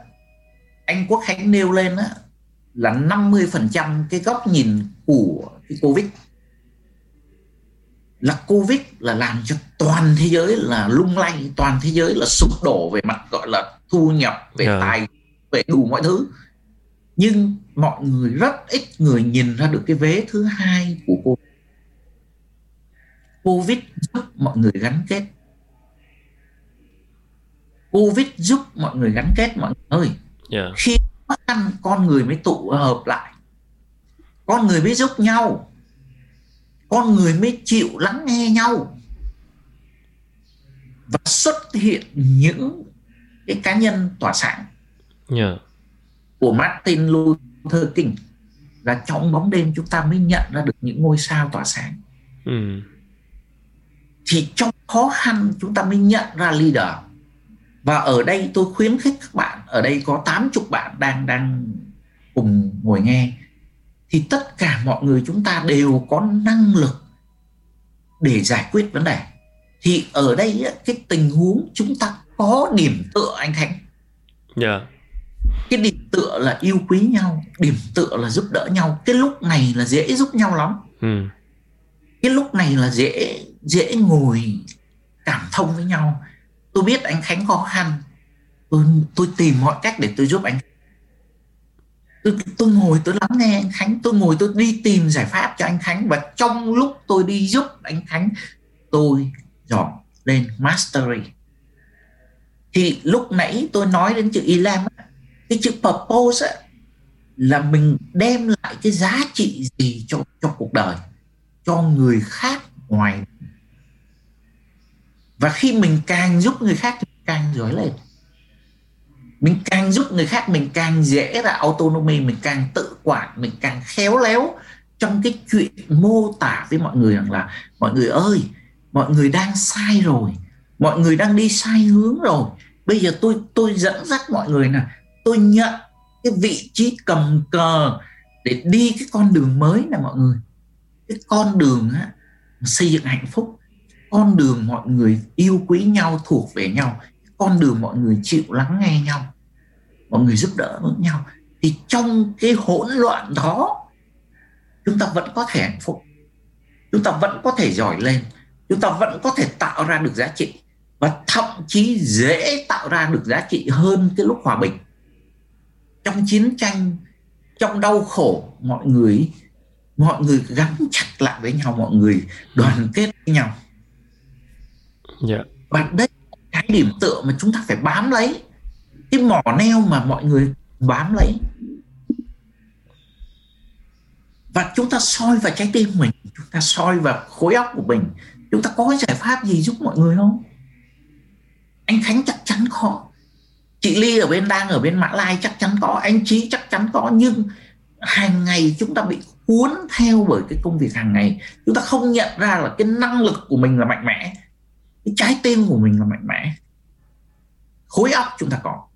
anh Quốc Khánh nêu lên á, là 50% cái góc nhìn của cái Covid là Covid là làm cho toàn thế giới là lung lay, toàn thế giới là sụp đổ về mặt gọi là thu nhập, về yeah. Dạ. tài, về đủ mọi thứ. Nhưng mọi người rất ít người nhìn ra được cái vế thứ hai của Covid. Covid giúp mọi người gắn kết. Covid giúp mọi người gắn kết mọi người ơi. Yeah. Dạ. Khi khó khăn con người mới tụ hợp lại. Con người mới giúp nhau. Con người mới chịu lắng nghe nhau. Và xuất hiện những cái cá nhân tỏa sáng yeah. của Martin Luther King. Là trong bóng đêm chúng ta mới nhận ra được những ngôi sao tỏa sáng. Ừ. thì trong khó khăn chúng ta mới nhận ra leader và ở đây tôi khuyến khích các bạn ở đây có 80 bạn đang đang cùng ngồi nghe. Thì tất cả mọi người chúng ta đều có năng lực để giải quyết vấn đề. Thì ở đây cái tình huống chúng ta có điểm tựa anh Khánh yeah. cái điểm tựa là yêu quý nhau điểm tựa là giúp đỡ nhau. Cái lúc này là dễ giúp nhau lắm. Ừ. cái lúc này là dễ dễ ngồi cảm thông với nhau tôi biết anh Khánh khó khăn. Tôi tôi tìm mọi cách để tôi giúp anh. Tôi, tôi ngồi tôi lắng nghe anh Khánh. Tôi ngồi tôi đi tìm giải pháp cho anh Khánh. Và trong lúc tôi đi giúp anh Khánh tôi dọn lên mastery. Thì lúc nãy tôi nói đến chữ Elam cái chữ purpose á, là mình đem lại cái giá trị gì cho cho cuộc đời cho người khác ngoài và khi mình càng giúp người khác thì càng giỏi lên. Mình càng giúp người khác mình càng dễ là autonomy mình càng tự quản mình càng khéo léo trong cái chuyện mô tả với mọi người rằng là mọi người ơi mọi người đang sai rồi mọi người đang đi sai hướng rồi. Bây giờ tôi tôi dẫn dắt mọi người nè tôi nhận cái vị trí cầm cờ để đi cái con đường mới nè mọi người. Cái con đường á, xây dựng hạnh phúc con đường mọi người yêu quý nhau, thuộc về nhau, con đường mọi người chịu lắng nghe nhau, mọi người giúp đỡ lẫn nhau, thì trong cái hỗn loạn đó, chúng ta vẫn có thể hạnh phúc. Chúng ta vẫn có thể giỏi lên. Chúng ta vẫn có thể tạo ra được giá trị. Và thậm chí dễ tạo ra được giá trị hơn cái lúc hòa bình. Trong chiến tranh, trong đau khổ, mọi người mọi người gắn chặt lại với nhau, mọi người đoàn kết với nhau yeah. Và đây cái điểm tựa mà chúng ta phải bám lấy. Cái mỏ neo mà mọi người bám lấy. Và chúng ta soi vào trái tim mình, chúng ta soi vào khối óc của mình. Chúng ta có cái giải pháp gì giúp mọi người không? Anh khánh chắc chắn có. Chị ly ở bên đang ở bên mã lai chắc chắn có. Anh trí chắc chắn có. Nhưng hàng ngày chúng ta bị cuốn theo bởi cái công việc hàng ngày. Chúng ta không nhận ra là cái năng lực của mình là mạnh mẽ cái trái tim của mình là mạnh mẽ. Khối óc chúng ta có.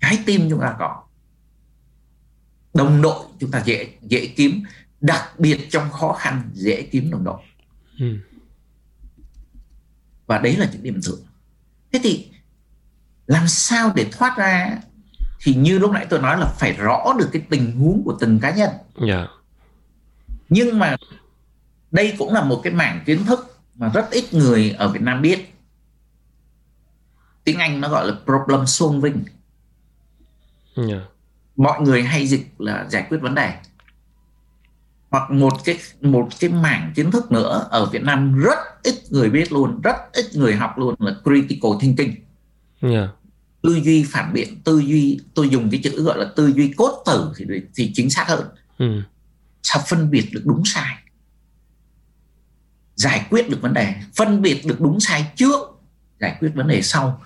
Trái tim chúng ta có. Đồng đội chúng ta dễ dễ kiếm. Đặc biệt trong khó khăn dễ kiếm đồng đội. Ừ. và đấy là những điểm tựa thế thì làm sao để thoát ra thì như lúc nãy tôi nói là phải rõ được cái tình huống của từng cá nhân. Yeah. Dạ. nhưng mà đây cũng là một cái mảng kiến thức mà rất ít người ở Việt Nam biết tiếng Anh nó gọi là problem solving yeah. Dạ. mọi người hay dịch là giải quyết vấn đề hoặc một cái một cái mảng kiến thức nữa ở Việt Nam rất ít người biết luôn rất ít người học luôn là critical thinking yeah. Dạ. tư duy phản biện tư duy tôi dùng cái chữ gọi là tư duy cốt tử thì thì chính xác hơn ừ. sao phân biệt được đúng sai giải quyết được vấn đề phân biệt được đúng sai trước giải quyết vấn đề sau.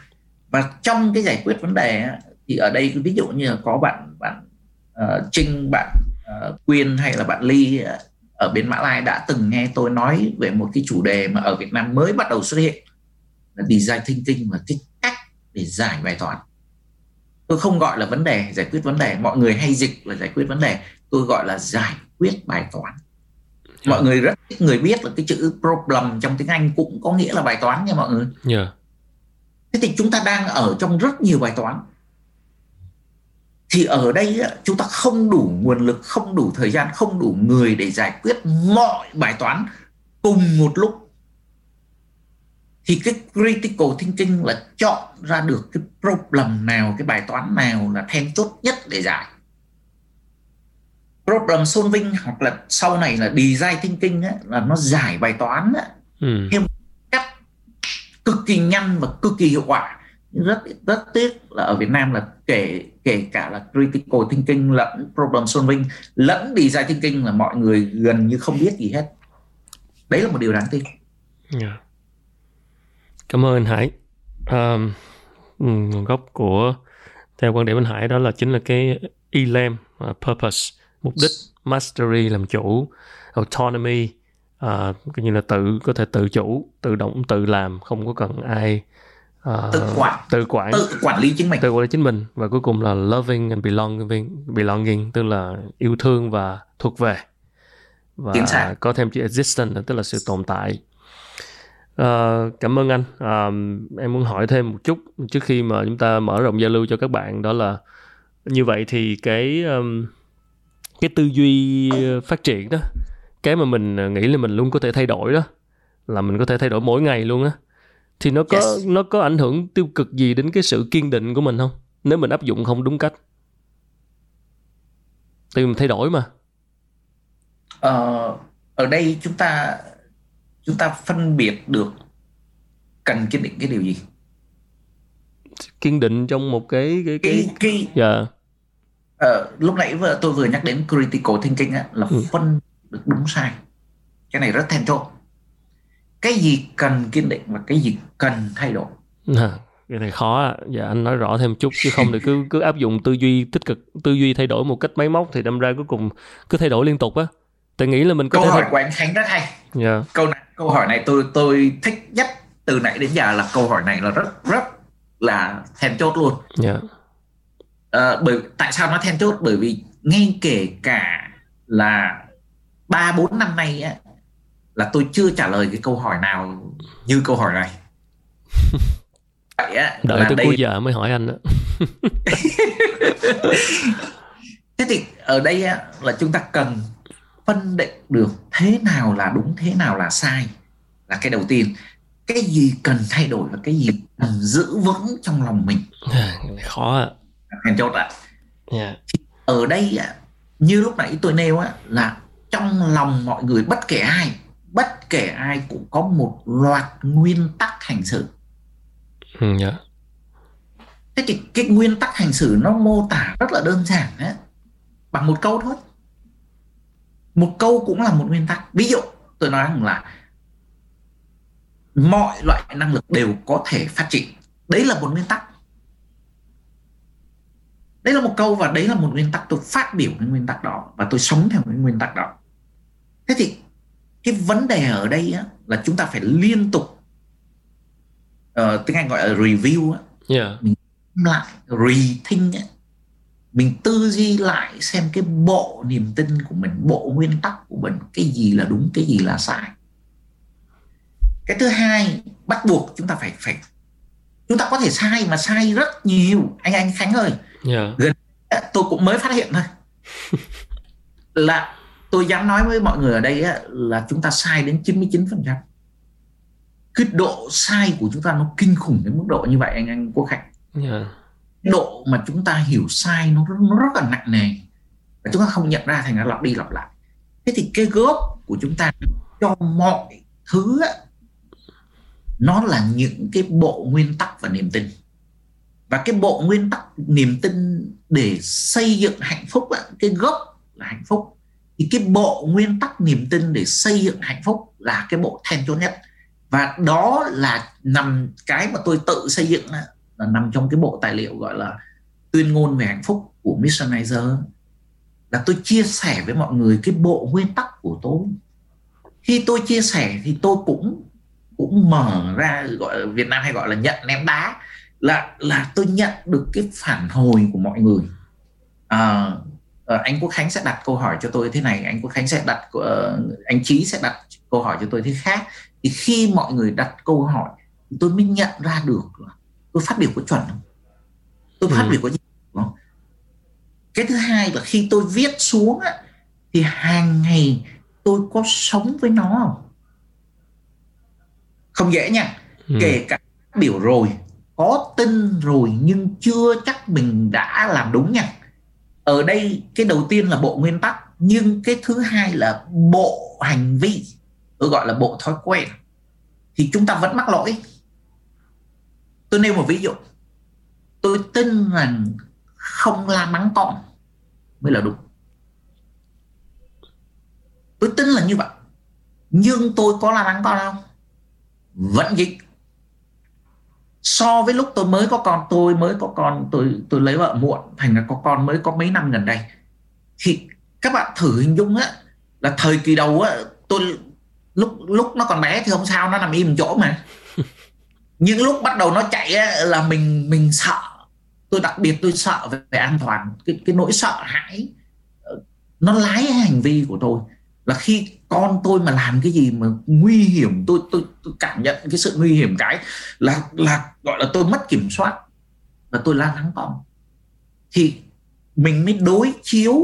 Và trong cái giải quyết vấn đề thì ở đây ví dụ như là có bạn bạn uh, trinh bạn uh, quyên hay là bạn ly ở bên mã lai đã từng nghe tôi nói về một cái chủ đề mà ở việt nam mới bắt đầu xuất hiện là design thinking và cái cách để giải bài toán. Tôi không gọi là vấn đề giải quyết vấn đề mọi người hay dịch là giải quyết vấn đề tôi gọi là giải quyết bài toán mọi người rất ít người biết là cái chữ problem trong tiếng Anh cũng có nghĩa là bài toán nha mọi người. Yeah. Thế thì chúng ta đang ở trong rất nhiều bài toán. Thì ở đây chúng ta không đủ nguồn lực, không đủ thời gian, không đủ người để giải quyết mọi bài toán cùng một lúc. Thì cái critical thinking là chọn ra được cái problem nào, cái bài toán nào là then chốt nhất để giải problem solving hoặc là sau này là design thinking ấy, là nó giải bài toán ấy, ừ. theo cách cực kỳ nhanh và cực kỳ hiệu quả. Rất rất tiếc là ở Việt Nam là kể kể cả là critical thinking lẫn problem solving lẫn design thinking là mọi người gần như không biết gì hết. Đấy là một điều đáng tiếc. Yeah. cảm ơn Hải. Um, nguồn gốc của theo quan điểm anh Hải đó là chính là cái ELAM uh, purpose mục đích mastery làm chủ autonomy uh, coi như là tự có thể tự chủ tự động tự làm không có cần ai uh, tự quản. tự quản. Tự quản lý chính mình. Tự quản lý chính mình. Và cuối cùng là loving and belonging belonging tức là yêu thương và thuộc về. Và có thêm chữ existence tức là sự tồn tại. Uh, cảm ơn anh. Uh, em muốn hỏi thêm một chút trước khi mà chúng ta mở rộng giao lưu cho các bạn đó là như vậy thì cái um, cái tư duy phát triển đó cái mà mình nghĩ là mình luôn có thể thay đổi đó là mình có thể thay đổi mỗi ngày luôn á thì nó có yes. nó có ảnh hưởng tiêu cực gì đến cái sự kiên định của mình không? Nếu mình áp dụng không đúng cách. Thì mình thay đổi mà. Ờ, ở đây chúng ta chúng ta phân biệt được cần kiên định cái điều gì? Kiên định trong một cái cái cái cái, cái dạ ờ, lúc nãy vừa tôi vừa nhắc đến critical thinking á, là ừ. phân được đúng sai cái này rất then chốt cái gì cần kiên định và cái gì cần thay đổi à, cái này khó à. dạ anh nói rõ thêm chút chứ không thì cứ cứ áp dụng tư duy tích cực tư duy thay đổi một cách máy móc thì đâm ra cuối cùng cứ thay đổi liên tục á tôi nghĩ là mình có câu thể hỏi thay... của anh Khánh rất hay yeah. Dạ. câu này câu hỏi này tôi tôi thích nhất từ nãy đến giờ là câu hỏi này là rất rất là then chốt luôn yeah. À, bởi tại sao nó then chốt? Bởi vì ngay kể cả là ba bốn năm nay á, là tôi chưa trả lời cái câu hỏi nào như câu hỏi này. Vậy á đợi tới đây... cuối giờ mới hỏi anh đó thế thì ở đây á, là chúng ta cần phân định được thế nào là đúng thế nào là sai là cái đầu tiên. Cái gì cần thay đổi và cái gì cần giữ vững trong lòng mình? Khó ạ à. Chốt ạ yeah. ở đây á, như lúc nãy tôi nêu á là trong lòng mọi người bất kể ai bất kể ai cũng có một loạt nguyên tắc hành xử ừ, yeah. Dạ. thế thì cái nguyên tắc hành xử nó mô tả rất là đơn giản đấy bằng một câu thôi một câu cũng là một nguyên tắc ví dụ tôi nói rằng là mọi loại năng lực đều có thể phát triển đấy là một nguyên tắc đấy là một câu và đấy là một nguyên tắc tôi phát biểu cái nguyên tắc đó và tôi sống theo cái nguyên tắc đó thế thì cái vấn đề ở đây á, là chúng ta phải liên tục uh, tiếng anh gọi là review á. Yeah. mình lại rethink á. mình tư duy lại xem cái bộ niềm tin của mình bộ nguyên tắc của mình cái gì là đúng cái gì là sai cái thứ hai bắt buộc chúng ta phải phải chúng ta có thể sai mà sai rất nhiều anh anh khánh ơi yeah. gần tôi cũng mới phát hiện thôi. Là tôi dám nói với mọi người ở đây á, là chúng ta sai đến 99% cái độ sai của chúng ta nó kinh khủng đến mức độ như vậy anh anh Quốc Khánh yeah. độ mà chúng ta hiểu sai nó rất, nó rất là nặng nề. Và chúng ta không nhận ra thành ra lặp đi lặp lại. Thế thì cái gốc của chúng ta cho mọi thứ á, nó là những cái bộ nguyên tắc và niềm tin và cái bộ nguyên tắc niềm tin để xây dựng hạnh phúc á, cái gốc là hạnh phúc. Thì cái bộ nguyên tắc niềm tin để xây dựng hạnh phúc là cái bộ then chốt nhất. Và đó là nằm cái mà tôi tự xây dựng là nằm trong cái bộ tài liệu gọi là tuyên ngôn về hạnh phúc của Missionizer là tôi chia sẻ với mọi người cái bộ nguyên tắc của tôi. Khi tôi chia sẻ thì tôi cũng cũng mở ra gọi là Việt Nam hay gọi là nhận ném đá là là tôi nhận được cái phản hồi của mọi người. À, uh, anh Quốc Khánh sẽ đặt câu hỏi cho tôi thế này anh Quốc Khánh sẽ đặt uh, anh Chí sẽ đặt câu hỏi cho tôi thế khác. Thì khi mọi người đặt câu hỏi tôi mới nhận ra được tôi phát biểu có chuẩn không? Tôi phát ừ. biểu có gì không? Cái thứ hai là khi tôi viết xuống á, thì hàng ngày tôi có sống với nó không? Không dễ nha. Ừ. kể cả biểu rồi có tin rồi nhưng chưa chắc mình đã làm đúng nha. Ở đây cái đầu tiên là bộ nguyên tắc, nhưng cái thứ hai là bộ hành vi, tôi gọi là bộ thói quen. Thì chúng ta vẫn mắc lỗi. Tôi nêu một ví dụ. Tôi tin rằng không la mắng con mới là đúng. Tôi tin là như vậy. Nhưng tôi có la mắng con không? Vẫn dịch so với lúc tôi mới có con tôi mới có con tôi tôi lấy vợ muộn thành ra có con mới có mấy năm gần đây. Thì các bạn thử hình dung á là thời kỳ đầu á tôi lúc lúc nó còn bé thì không sao nó nằm im chỗ mà. Nhưng lúc bắt đầu nó chạy á, là mình mình sợ. Tôi đặc biệt tôi sợ về, về an toàn cái cái nỗi sợ hãi ờ, nó lái hành vi của tôi. Là khi con tôi mà làm cái gì mà nguy hiểm tôi tôi, tôi cảm nhận cái sự nguy hiểm cái là là gọi là tôi mất kiểm soát và tôi la lắng con thì mình mới đối chiếu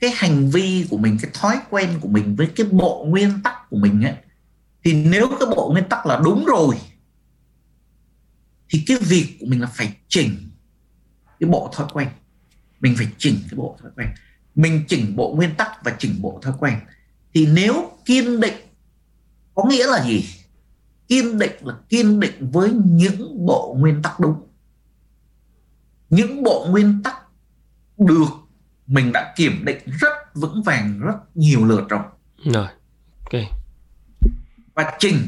cái hành vi của mình cái thói quen của mình với cái bộ nguyên tắc của mình ấy. Thì nếu cái bộ nguyên tắc là đúng rồi thì cái việc của mình là phải chỉnh cái bộ thói quen. Mình phải chỉnh cái bộ thói quen. Mình chỉnh bộ nguyên tắc và chỉnh bộ thói quen thì nếu kiên định có nghĩa là gì? Kiên định là kiên định với những bộ nguyên tắc đúng. Những bộ nguyên tắc được mình đã kiểm định rất vững vàng rất nhiều lượt rồi. Rồi ok. Và chỉnh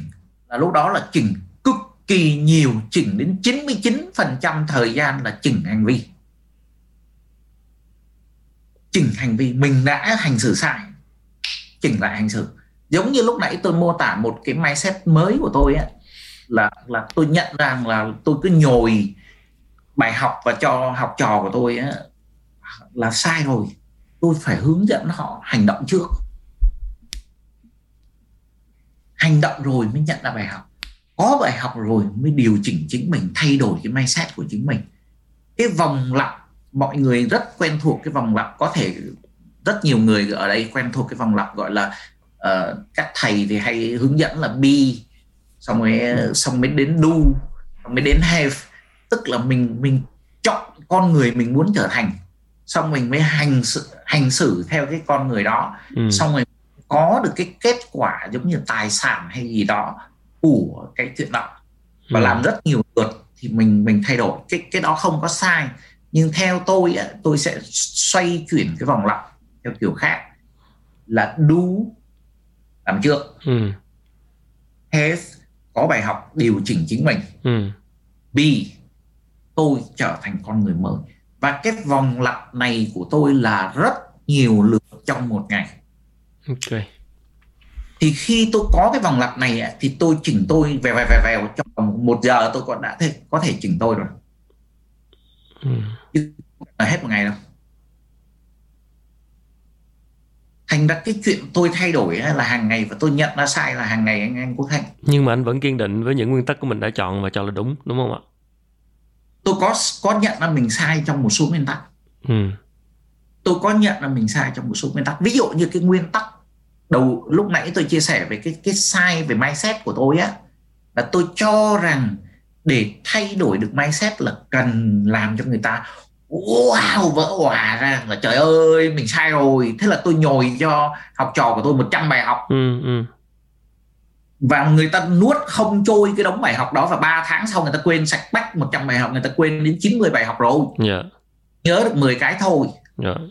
là lúc đó là chỉnh cực kỳ nhiều chỉnh đến 99% thời gian là chỉnh hành vi. Chỉnh hành vi mình đã hành xử sai chỉnh lại hành xử. Giống như lúc nãy tôi mô tả một cái mindset mới của tôi ấy, là là tôi nhận rằng là tôi cứ nhồi bài học và cho học trò của tôi ấy, là sai rồi. Tôi phải hướng dẫn họ hành động trước. Hành động rồi mới nhận ra bài học. Có bài học rồi mới điều chỉnh chính mình thay đổi cái mindset của chính mình. Cái vòng lặp mọi người rất quen thuộc cái vòng lặp có thể rất nhiều người ở đây quen thuộc cái vòng lặp gọi là uh, các thầy thì hay hướng dẫn là be xong rồi xong mới đến do xong mới đến have. Tức là mình mình chọn con người mình muốn trở thành xong mình mới hành sự hành xử theo cái con người đó. Ừ. xong rồi có được cái kết quả giống như tài sản hay gì đó của cái chuyện đó. Và ừ. làm rất nhiều lượt thì mình mình thay đổi. Cái cái đó không có sai. Nhưng theo tôi tôi sẽ xoay chuyển cái vòng lặp theo kiểu khác là do làm trước ừ. have có bài học điều chỉnh chính mình. Ừ. b tôi trở thành con người mới. Và cái vòng lặp này của tôi là rất nhiều lượt trong một ngày. Ok. Thì khi tôi có cái vòng lặp này thì tôi chỉnh tôi vèo vèo vèo vèo. Trong vòng một giờ tôi còn đã thể có thể chỉnh tôi rồi. Ừ. chứ hết một ngày đâu thành ra cái chuyện tôi thay đổi là hàng ngày và tôi nhận ra sai là hàng ngày anh anh quốc thanh nhưng mà anh vẫn kiên định với những nguyên tắc của mình đã chọn và cho là đúng đúng không ạ? Tôi có có nhận ra mình sai trong một số nguyên tắc. Ừ. tôi có nhận ra mình sai trong một số nguyên tắc. Ví dụ như cái nguyên tắc đầu lúc nãy tôi chia sẻ về cái cái sai về mindset của tôi á là tôi cho rằng để thay đổi được mindset là cần làm cho người ta wow vỡ hòa ra là trời ơi mình sai rồi thế là tôi nhồi cho học trò của tôi 100 bài học ừ, ừ. và người ta nuốt không trôi cái đống bài học đó và 3 tháng sau người ta quên sạch bách 100 bài học người ta quên đến 90 bài học rồi yeah. Dạ. nhớ được 10 cái thôi yeah. Dạ.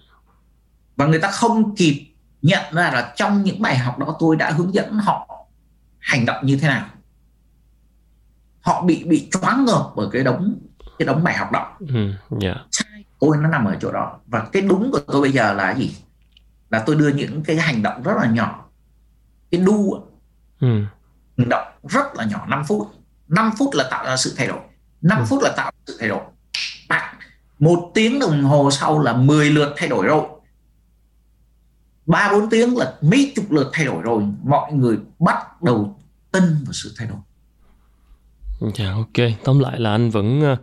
và người ta không kịp nhận ra là trong những bài học đó tôi đã hướng dẫn họ hành động như thế nào họ bị bị choáng ngợp bởi cái đống cái đống bài học đó. Ừ, yeah. Dạ. sai tôi nó nằm ở chỗ đó. Và cái đúng của tôi bây giờ là gì? Là tôi đưa những cái hành động rất là nhỏ. Cái đu ừ. hành động rất là nhỏ 5 phút. 5 phút là tạo ra sự thay đổi. 5 ừ. phút là tạo ra sự thay đổi. Bạn một tiếng đồng hồ sau là 10 lượt thay đổi rồi. Ba bốn tiếng là mấy chục lượt thay đổi rồi. Mọi người bắt đầu tin vào sự thay đổi dạ ok tóm lại là anh vẫn ờ,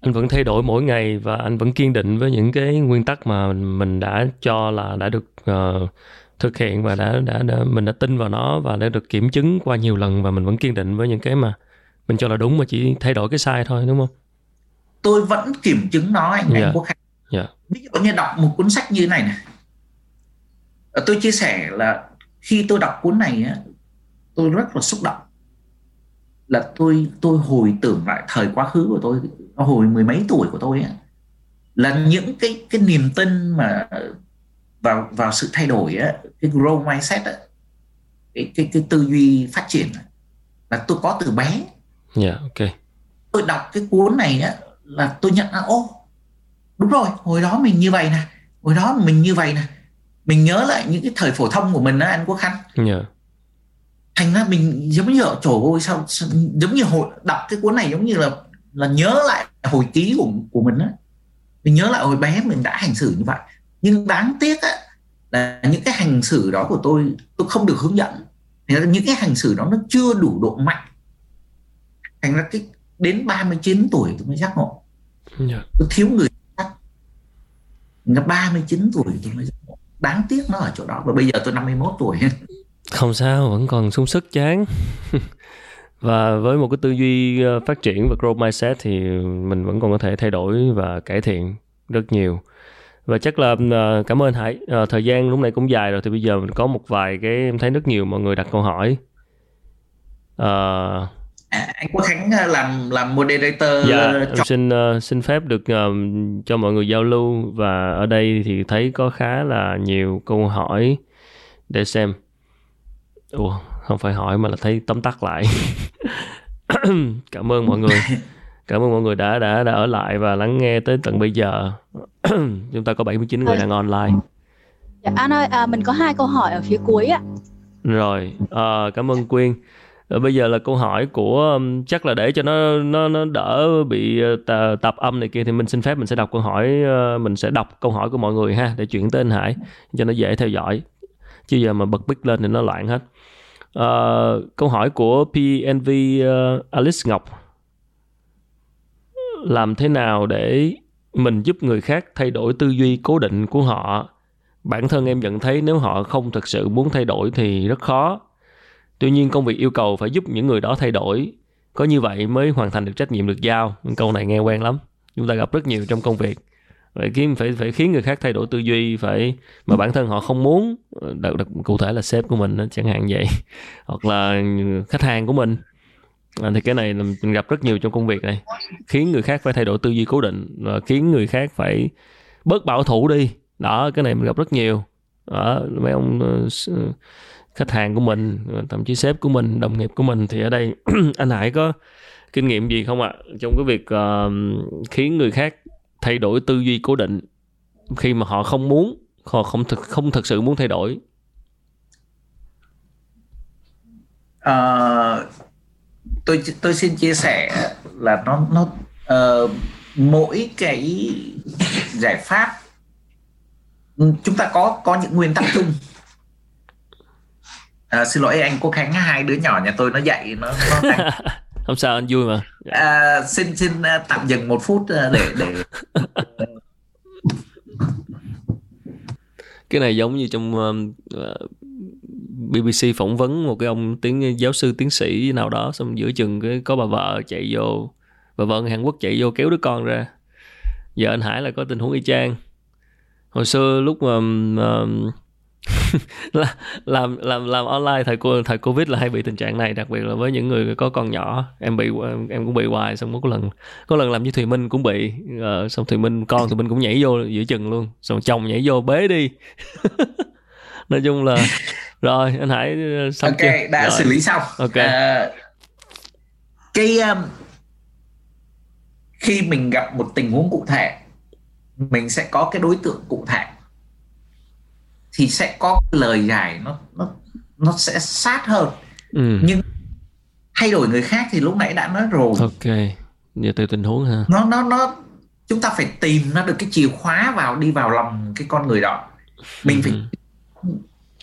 anh vẫn thay đổi mỗi ngày và anh vẫn kiên định với những cái nguyên tắc mà mình đã cho là đã được uh, thực hiện và đã, đã đã mình đã tin vào nó và đã được kiểm chứng qua nhiều lần và mình vẫn kiên định với những cái mà mình cho là đúng mà chỉ thay đổi cái sai thôi đúng không? Tôi vẫn kiểm chứng nó anh, yeah. anh Quốc Khánh. Yeah. Ví dụ như đọc một cuốn sách như này này. Tôi chia sẻ là khi tôi đọc cuốn này tôi rất là xúc động là tôi tôi hồi tưởng lại thời quá khứ của tôi hồi mười mấy tuổi của tôi ấy, là những cái cái niềm tin mà vào vào sự thay đổi ấy, cái grow mindset ấy, cái cái cái tư duy phát triển ấy, là tôi có từ bé. Yeah, ok. tôi đọc cái cuốn này á là tôi nhận ra ô đúng rồi hồi đó mình như vậy nè hồi đó mình như vậy nè mình nhớ lại những cái thời phổ thông của mình đó anh quốc khánh yeah. Thành ra mình giống như ở chỗ ôi sao, sao giống như hồi đọc cái cuốn này giống như là là nhớ lại hồi ký của của mình á. Mình nhớ lại hồi bé mình đã hành xử như vậy. Nhưng đáng tiếc á là những cái hành xử đó của tôi tôi không được hướng dẫn. Những cái hành xử đó nó chưa đủ độ mạnh. Thành ra cái đến 39 tuổi tôi mới giác ngộ. Yeah. tôi thiếu người dắt là 39 tuổi tôi mới giác ngộ. Đáng tiếc nó ở chỗ đó và bây giờ tôi 51 tuổi không sao vẫn còn sung sức chán. Và với một cái tư duy ờ, phát triển và growth mindset thì mình vẫn còn có thể thay đổi và cải thiện rất nhiều. Và chắc là uh, cảm ơn Hải uh, thời gian lúc này cũng dài rồi thì bây giờ mình có một vài cái em thấy rất nhiều mọi người đặt câu hỏi. Uh, À, anh Quốc Khánh làm làm moderator dạ cho... em xin uh, xin phép được uh, cho mọi người giao lưu và ở đây thì thấy có khá là nhiều câu hỏi để xem ủa không phải hỏi mà là thấy tóm tắt lại. Cảm ơn mọi người. Cảm ơn mọi người đã đã đã ở lại và lắng nghe tới tận bây giờ. Chúng ta có 79 người đang online. Dạ, anh ơi à, mình có hai câu hỏi ở phía cuối ạ. Rồi à, cảm ơn quyên. À, bây giờ là câu hỏi của chắc là để cho nó nó nó đỡ bị ờ, tập âm này kia thì mình xin phép mình sẽ đọc câu hỏi ờ, mình sẽ đọc câu hỏi của mọi người ha để chuyển tới anh Hải cho nó dễ theo dõi. Chứ giờ mà bật mic lên thì nó loạn hết uh, câu hỏi của PNV uh, ờ, Alice Ngọc. Làm thế nào để mình giúp người khác thay đổi tư duy cố định của họ? Bản thân em nhận thấy nếu họ không thực sự muốn thay đổi thì rất khó. Tuy nhiên công việc yêu cầu phải giúp những người đó thay đổi. Có như vậy mới hoàn thành được trách nhiệm được giao. Câu này nghe quen lắm. Chúng ta gặp rất nhiều trong công việc phải kiếm phải phải khiến người khác thay đổi tư duy phải mà bản thân họ không muốn đặc, đặc cụ thể là sếp của mình chẳng hạn vậy hoặc là khách hàng của mình. À, thì cái này là mình gặp rất nhiều trong công việc này khiến người khác phải thay đổi tư duy cố định và khiến người khác phải bớt bảo thủ đi. Đó cái này mình gặp rất nhiều. Đó mấy ông ờ, ờ, khách hàng của mình thậm chí sếp của mình đồng nghiệp của mình thì ở đây anh Hải có kinh nghiệm gì không ạ? Trong cái việc uh, khiến người khác thay đổi tư duy cố định khi mà họ không muốn họ không thực không thực sự muốn thay đổi uh, tôi tôi xin chia sẻ là nó nó uh, mỗi cái giải pháp chúng ta có có những nguyên tắc chung à, xin lỗi anh Quốc Khánh hai đứa nhỏ nhà tôi nó dạy nó, nó. không sao anh vui mà. À, xin xin tạm dừng một phút để để cái này giống như trong uh, BBC phỏng vấn một cái ông tiếng giáo sư tiến sĩ nào đó xong giữa chừng cái có bà vợ chạy vô bà vợ người Hàn Quốc chạy vô kéo đứa con ra. Giờ anh Hải là có tình huống y chang. Hồi xưa lúc mà uh, làm làm làm online thời thời covid là hay bị tình trạng này đặc biệt là với những người có con nhỏ. Em bị em cũng bị hoài xong có lần có lần làm như thùy minh cũng bị uh, xong thùy minh con thùy minh cũng nhảy vô giữa chừng luôn xong chồng nhảy vô bế đi. Nói chung là rồi anh hãy ờ, xong ok chưa? đã rồi. xử lý xong. Ok. Uh, cái um, khi mình gặp một tình huống cụ thể mình sẽ có cái đối tượng cụ thể thì sẽ có lời giải nó nó nó sẽ sát hơn. Ừ. nhưng thay đổi người khác thì lúc nãy đã nói rồi. Ok giờ từ tình huống ha. Nó nó nó chúng ta phải tìm nó được cái chìa khóa vào đi vào lòng cái con người đó. Mình ừ. phải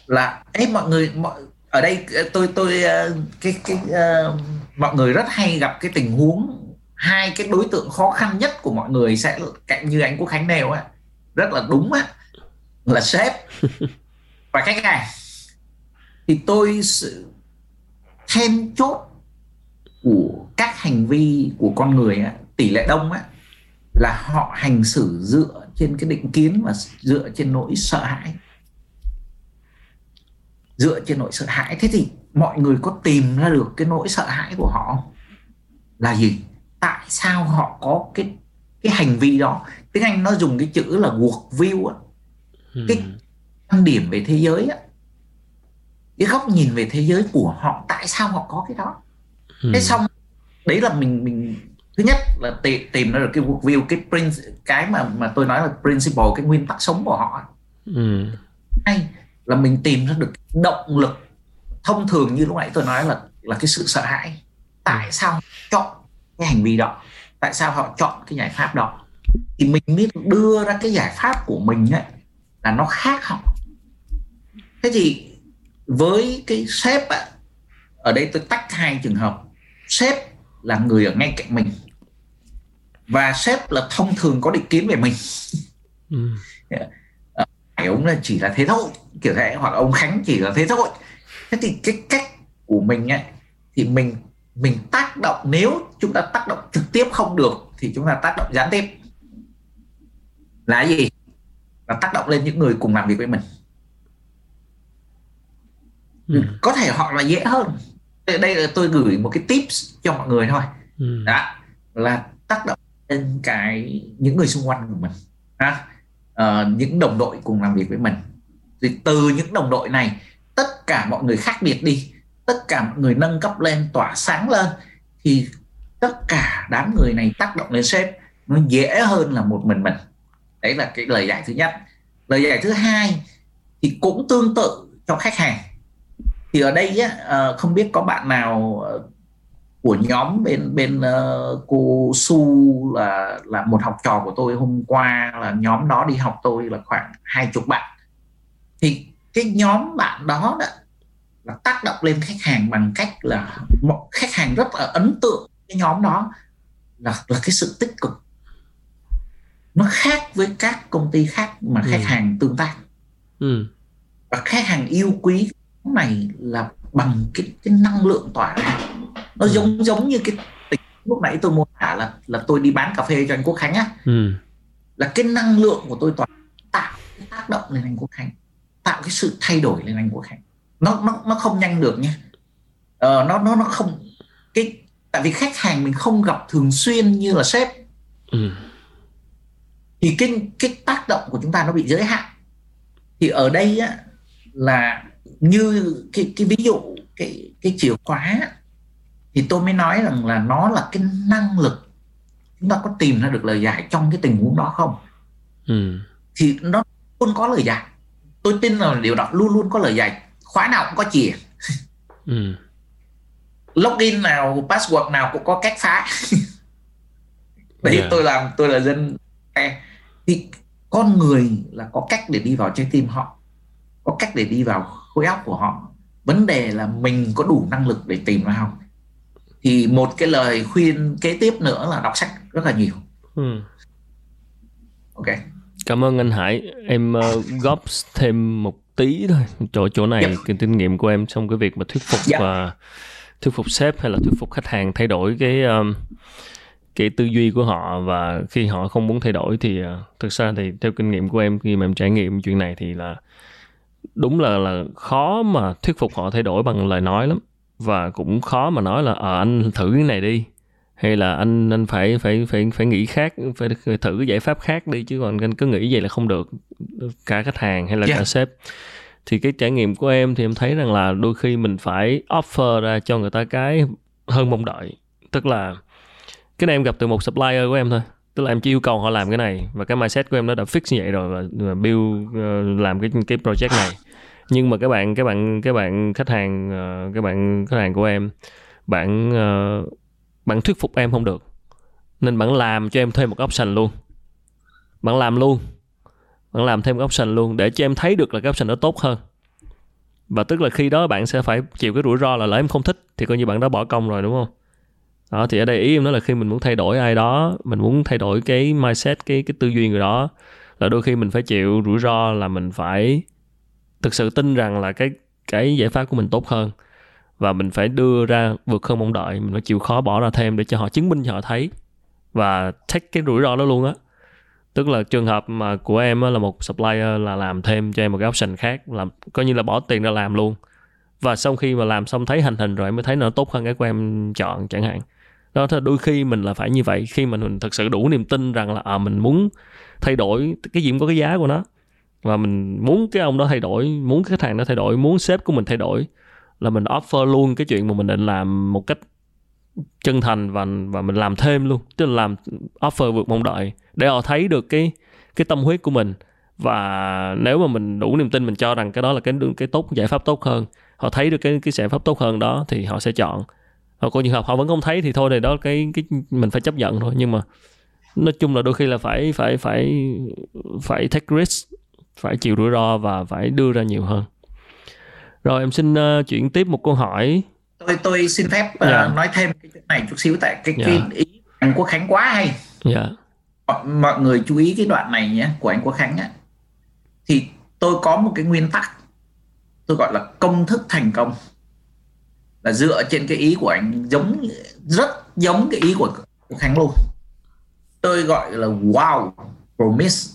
là ấy mọi người mọi ở đây tôi tôi cái cái uh, mọi người rất hay gặp cái tình huống hai cái đối tượng khó khăn nhất của mọi người sẽ cạnh như anh Quốc Khánh nêu á. Rất là đúng á là sếp. Và khách hàng. Thì tôi sự then chốt của các hành vi của con người á, tỷ lệ đông á, là họ hành xử dựa trên cái định kiến và dựa trên nỗi sợ hãi. Dựa trên nỗi sợ hãi. Thế thì mọi người có tìm ra được cái nỗi sợ hãi của họ là gì? Tại sao họ có cái cái hành vi đó? Tiếng anh nó dùng cái chữ là work view á cái quan điểm về thế giới á cái góc nhìn về thế giới của họ tại sao họ có cái đó? Thế xong đấy là mình mình thứ nhất là tìm tìm ra được cái view cái prin cái mà mà tôi nói là principle cái nguyên tắc sống của họ ừ. hay là mình tìm ra được động lực thông thường như lúc nãy tôi nói là là cái sự sợ hãi. Tại sao chọn cái hành vi đó? Tại sao họ chọn cái giải pháp đó? Thì mình mới đưa ra cái giải pháp của mình ấy, là nó khác họ. Thế thì với cái sếp ạ ở đây tôi tách hai trường hợp. Sếp là người ở ngay cạnh mình và sếp là thông thường có định kiến về mình. Ừ. à, ông là chỉ là thế thôi kiểu thế hoặc ông khánh chỉ là thế thôi. Thế thì cái cách của mình ấy, thì mình mình tác động nếu chúng ta tác động trực tiếp không được thì chúng ta tác động gián tiếp. Là gì là tác động lên những người cùng làm việc với mình. Ừ. có thể họ là dễ hơn. Đây là tôi gửi một cái tips cho mọi người thôi. Ừ. đó là tác động lên cái những người xung quanh của mình. Ha? À, những đồng đội cùng làm việc với mình. Thì từ những đồng đội này tất cả mọi người khác biệt đi tất cả mọi người nâng cấp lên tỏa sáng lên thì tất cả đám người này tác động lên sếp. Nó dễ hơn là một mình mình đấy là cái lời giải thứ nhất. Lời giải thứ hai thì cũng tương tự cho khách hàng. Thì ở đây á, ờ, không biết có bạn nào ờ, của nhóm bên bên ờ, cô Su là là một học trò của tôi hôm qua là nhóm đó đi học tôi là khoảng hai chục bạn. Thì cái nhóm bạn đó, đó là tác động lên khách hàng bằng cách là một khách hàng rất là ấn tượng cái nhóm đó là là cái sự tích cực nó khác với các công ty khác mà khách ừ. hàng tương tác ừ. và khách hàng yêu quý này là bằng cái, cái năng lượng tỏa ra nó ừ. giống giống như cái lúc nãy tôi mô tả là là tôi đi bán cà phê cho anh Quốc Khánh á ừ. là cái năng lượng của tôi tỏa tạo cái tác động lên anh Quốc Khánh tạo cái sự thay đổi lên anh Quốc Khánh nó nó nó không nhanh được nha ờ, nó nó nó không cái tại vì khách hàng mình không gặp thường xuyên như là sếp ừ. Thì cái cái tác động của chúng ta nó bị giới hạn. Thì ở đây á là như cái cái ví dụ cái cái chìa khóa thì tôi mới nói rằng là nó là cái năng lực chúng ta có tìm ra được lời giải trong cái tình huống đó không? Ừ. thì nó luôn có lời giải. Tôi tin là điều đó luôn luôn có lời giải. Khóa nào cũng có chìa. Ừ. login nào password nào cũng có cách phá. Đấy yeah. tôi làm tôi là dân thì con người là có cách để đi vào trái tim họ có cách để đi vào khối óc của họ vấn đề là mình có đủ năng lực để tìm ra không thì một cái lời khuyên kế tiếp nữa là đọc sách rất là nhiều ừ. ok cảm ơn anh Hải em uh, góp thêm một tí thôi chỗ chỗ này yeah. cái kinh nghiệm của em trong cái việc mà thuyết phục yeah. và thuyết phục sếp hay là thuyết phục khách hàng thay đổi cái um, cái tư duy của họ và khi họ không muốn thay đổi thì uh, thực ra thì theo kinh nghiệm của em khi mà em trải nghiệm chuyện này thì là đúng là là khó mà thuyết phục họ thay đổi bằng lời nói lắm. Và cũng khó mà nói là à, anh thử cái này đi. Hay là anh anh phải phải phải phải nghĩ khác phải thử cái giải pháp khác đi chứ còn anh cứ nghĩ vậy là không được. Cả khách hàng hay là yeah. cả sếp. Thì cái trải nghiệm của em thì em thấy rằng là đôi khi mình phải offer ra cho người ta cái hơn mong đợi. Tức là cái này em gặp từ một supplier của em thôi. Tức là em chỉ yêu cầu họ làm cái này và cái mindset của em nó đã fix như vậy rồi và, và build uh, làm cái cái project này. Nhưng mà các bạn các bạn các bạn khách hàng ờ, uh, các bạn khách hàng của em bạn uh, bạn thuyết phục em không được. Nên bạn làm cho em thêm một option luôn. Bạn làm luôn. Bạn làm thêm một option luôn để cho em thấy được là cái option đó tốt hơn. Và tức là khi đó bạn sẽ phải chịu cái rủi ro là lỡ em không thích thì coi như bạn đã bỏ công rồi đúng không? Đó, thì ở đây ý em nói là khi mình muốn thay đổi ai đó, mình muốn thay đổi cái mindset, cái cái tư duy người đó, là đôi khi mình phải chịu rủi ro là mình phải thực sự tin rằng là cái cái giải pháp của mình tốt hơn. Và mình phải đưa ra vượt hơn mong đợi, mình phải chịu khó bỏ ra thêm để cho họ chứng minh cho họ thấy và take cái rủi ro đó luôn á. Tức là trường hợp mà của em là một supplier là làm thêm cho em một cái option khác, làm, coi như là bỏ tiền ra làm luôn. Và sau khi mà làm xong thấy hành hình rồi mới thấy nó tốt hơn cái của em chọn, chẳng hạn đó thì đôi khi mình là phải như vậy khi mà mình thật sự đủ niềm tin rằng là à, mình muốn thay đổi cái gì cũng có cái giá của nó. Và mình muốn cái ông đó thay đổi muốn cái khách hàng đó thay đổi muốn sếp của mình thay đổi là mình offer luôn cái chuyện mà mình định làm một cách chân thành và và mình làm thêm luôn. Tức là làm offer vượt mong đợi để họ thấy được cái cái tâm huyết của mình. Và nếu mà mình đủ niềm tin mình cho rằng cái đó là cái cái tốt giải pháp tốt hơn họ thấy được cái cái giải pháp tốt hơn đó thì họ sẽ chọn hoặc có trường hợp họ vẫn không thấy thì thôi thì đó cái cái mình phải chấp nhận thôi nhưng mà nói chung là đôi khi là phải phải phải phải take risk phải chịu rủi ro và phải đưa ra nhiều hơn rồi em xin uh, chuyển tiếp một câu hỏi tôi tôi xin phép uh, yeah. nói thêm cái này chút xíu tại cái yeah. cái ý anh Quốc Khánh quá hay yeah. mọi, mọi người chú ý cái đoạn này nhé của anh Quốc Khánh á thì tôi có một cái nguyên tắc tôi gọi là công thức thành công là dựa trên cái ý của anh giống rất giống cái ý của Khánh luôn tôi gọi là wow promise.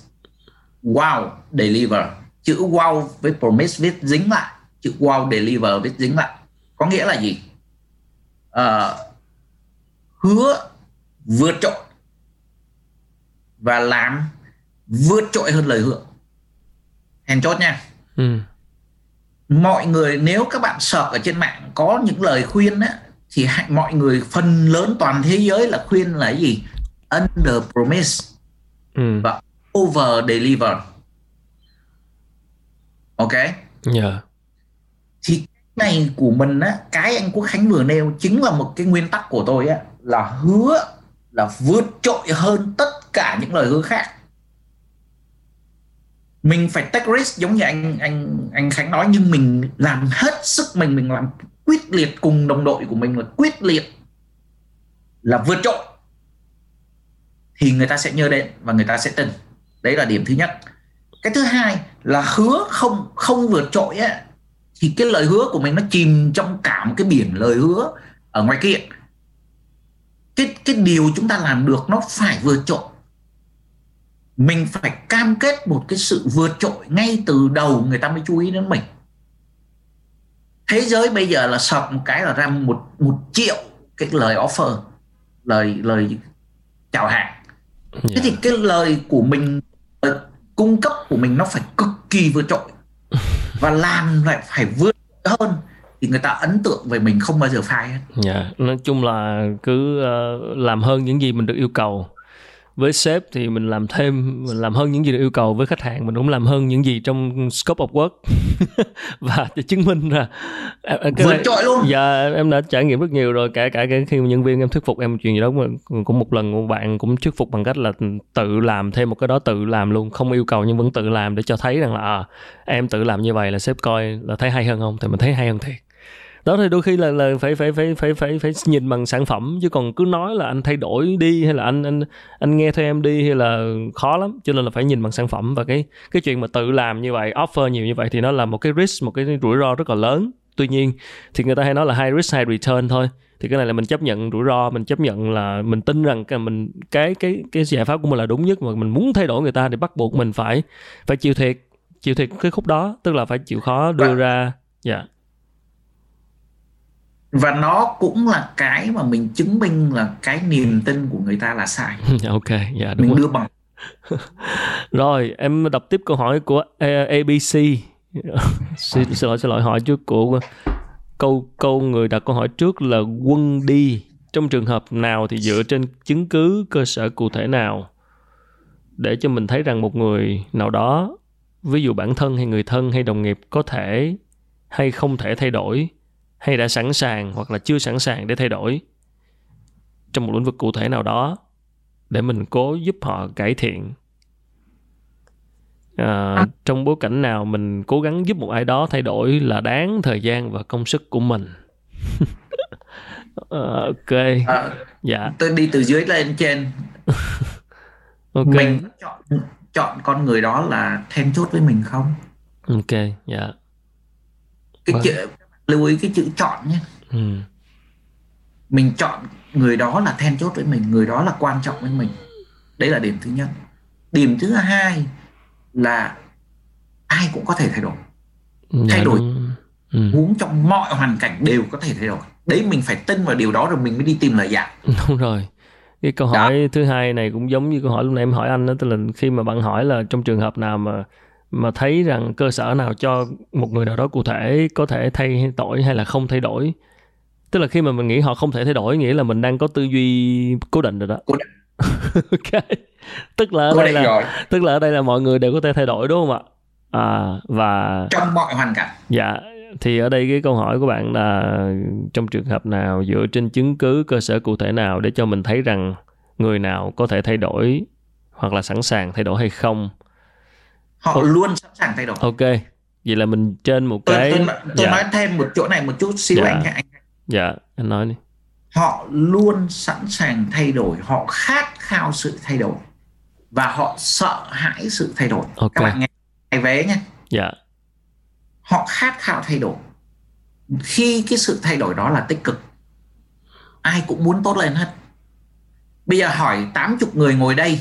Wow deliver. Chữ wow với promise viết dính lại. Chữ wow deliver viết dính lại. Có nghĩa là gì? À, hứa vượt trội và làm vượt trội hơn lời hứa. Hèn chốt nha. Ừ mọi người nếu các bạn sợ ở trên mạng có những lời khuyên á thì mọi người phần lớn toàn thế giới là khuyên là gì under promise ừ. và over deliver ok yeah. Dạ. thì cái này của mình á cái anh quốc khánh vừa nêu chính là một cái nguyên tắc của tôi á là hứa là vượt trội hơn tất cả những lời hứa khác mình phải take risk, giống như anh anh anh khánh nói, nhưng mình làm hết sức mình mình làm quyết liệt cùng đồng đội của mình là quyết liệt là vượt trội. Thì người ta sẽ nhớ đến và người ta sẽ tin. Đấy là điểm thứ nhất. Cái thứ hai là hứa không không vượt trội á, thì cái lời hứa của mình nó chìm trong cả một cái biển lời hứa ở ngoài kia. Cái cái điều chúng ta làm được nó phải vượt trội mình phải cam kết một cái sự vượt trội ngay từ đầu người ta mới chú ý đến mình thế giới bây giờ là sập một cái là ra một một triệu cái lời offer lời lời chào hàng yeah. thế thì cái lời của mình lời cung cấp của mình nó phải cực kỳ vượt trội và làm lại phải vượt hơn thì người ta ấn tượng về mình không bao giờ phai hết. Dạ, yeah. nói chung là cứ uh, làm hơn những gì mình được yêu cầu với sếp thì mình làm thêm mình làm hơn những gì được yêu cầu. Với khách hàng mình cũng làm hơn những gì trong scope of work. Và để chứng minh là cái vượt trội luôn. Dạ em đã trải nghiệm rất nhiều rồi. Cả cả cái khi nhân viên em thuyết phục em chuyện gì đó mà cũng một lần một bạn cũng thuyết phục bằng cách là tự làm thêm một cái đó tự làm luôn. Không yêu cầu nhưng vẫn tự làm để cho thấy rằng là à, em tự làm như vậy là sếp coi là thấy hay hơn không? Thì mình thấy hay hơn thiệt đó thì đôi khi là là phải phải phải phải phải phải nhìn bằng sản phẩm chứ còn cứ nói là anh thay đổi đi hay là anh anh anh nghe theo em đi hay là khó lắm. Cho nên là phải nhìn bằng sản phẩm. Và cái cái chuyện mà tự làm như vậy offer nhiều như vậy thì nó là một cái risk một cái rủi ro rất là lớn. Tuy nhiên thì người ta hay nói là high risk high return thôi. Thì cái này là mình chấp nhận rủi ro mình chấp nhận là mình tin rằng cái mình cái cái cái giải pháp của mình là đúng nhất mà mình muốn thay đổi người ta thì bắt buộc mình phải phải chịu thiệt chịu thiệt cái khúc đó tức là phải chịu khó đưa ra. Dạ. yeah và nó cũng là cái mà mình chứng minh là cái niềm tin của người ta là sai. Ok dạ đúng mình đưa bằng. Rồi em đọc tiếp câu hỏi của ABC xin, xin lỗi xin lỗi hỏi trước của câu câu người đặt câu hỏi trước là quân đi. Trong trường hợp nào thì dựa trên chứng cứ cơ sở cụ thể nào để cho mình thấy rằng một người nào đó ví dụ bản thân hay người thân hay đồng nghiệp có thể hay không thể thay đổi hay đã sẵn sàng hoặc là chưa sẵn sàng để thay đổi trong một lĩnh vực cụ thể nào đó để mình cố giúp họ cải thiện. À, trong bối cảnh nào mình cố gắng giúp một ai đó thay đổi là đáng thời gian và công sức của mình. À, ok. À, dạ. tôi đi từ dưới lên trên. Ok. Mình chọn chọn con người đó là then chốt với mình không? Ok dạ. Cái vâng. Lưu ý cái chữ chọn nhé. Ừ. mình chọn người đó là then chốt với mình người đó là quan trọng với mình. Đấy là điểm thứ nhất. Điểm thứ hai là ai cũng có thể thay đổi. Dạ, thay đổi. ừ. muốn trong mọi hoàn cảnh đều có thể thay đổi. Đấy mình phải tin vào điều đó rồi mình mới đi tìm lời giải. Đúng rồi. Cái câu hỏi đó. thứ hai này cũng giống như câu hỏi lúc nãy em hỏi anh đó tức là khi mà bạn hỏi là trong trường hợp nào mà mà thấy rằng cơ sở nào cho một người nào đó cụ thể có thể thay đổi hay là không thay đổi? Tức là khi mà mình nghĩ họ không thể thay đổi nghĩa là mình đang có tư duy cố định rồi đó. Cố định. ok. Tức là ở Cố đây là rồi. tức là ở đây là mọi người đều có thể thay đổi đúng không ạ? À và trong mọi hoàn cảnh. Dạ thì ở đây cái câu hỏi của bạn là trong trường hợp nào dựa trên chứng cứ cơ sở cụ thể nào để cho mình thấy rằng người nào có thể thay đổi hoặc là sẵn sàng thay đổi hay không họ Ồ. luôn sẵn sàng thay đổi. Ok vậy là mình trên một tôi, cái tôi, tôi dạ, nói thêm một chỗ này một chút xíu Dạ. anh anh dạ anh nói đi. Họ luôn sẵn sàng thay đổi họ khát khao sự thay đổi và họ sợ hãi sự thay đổi. Ok. các bạn nghe này vé nhé. Dạ. Họ khát khao thay đổi. Khi cái sự thay đổi đó là tích cực ai cũng muốn tốt lên hết. Bây giờ hỏi 80 người ngồi đây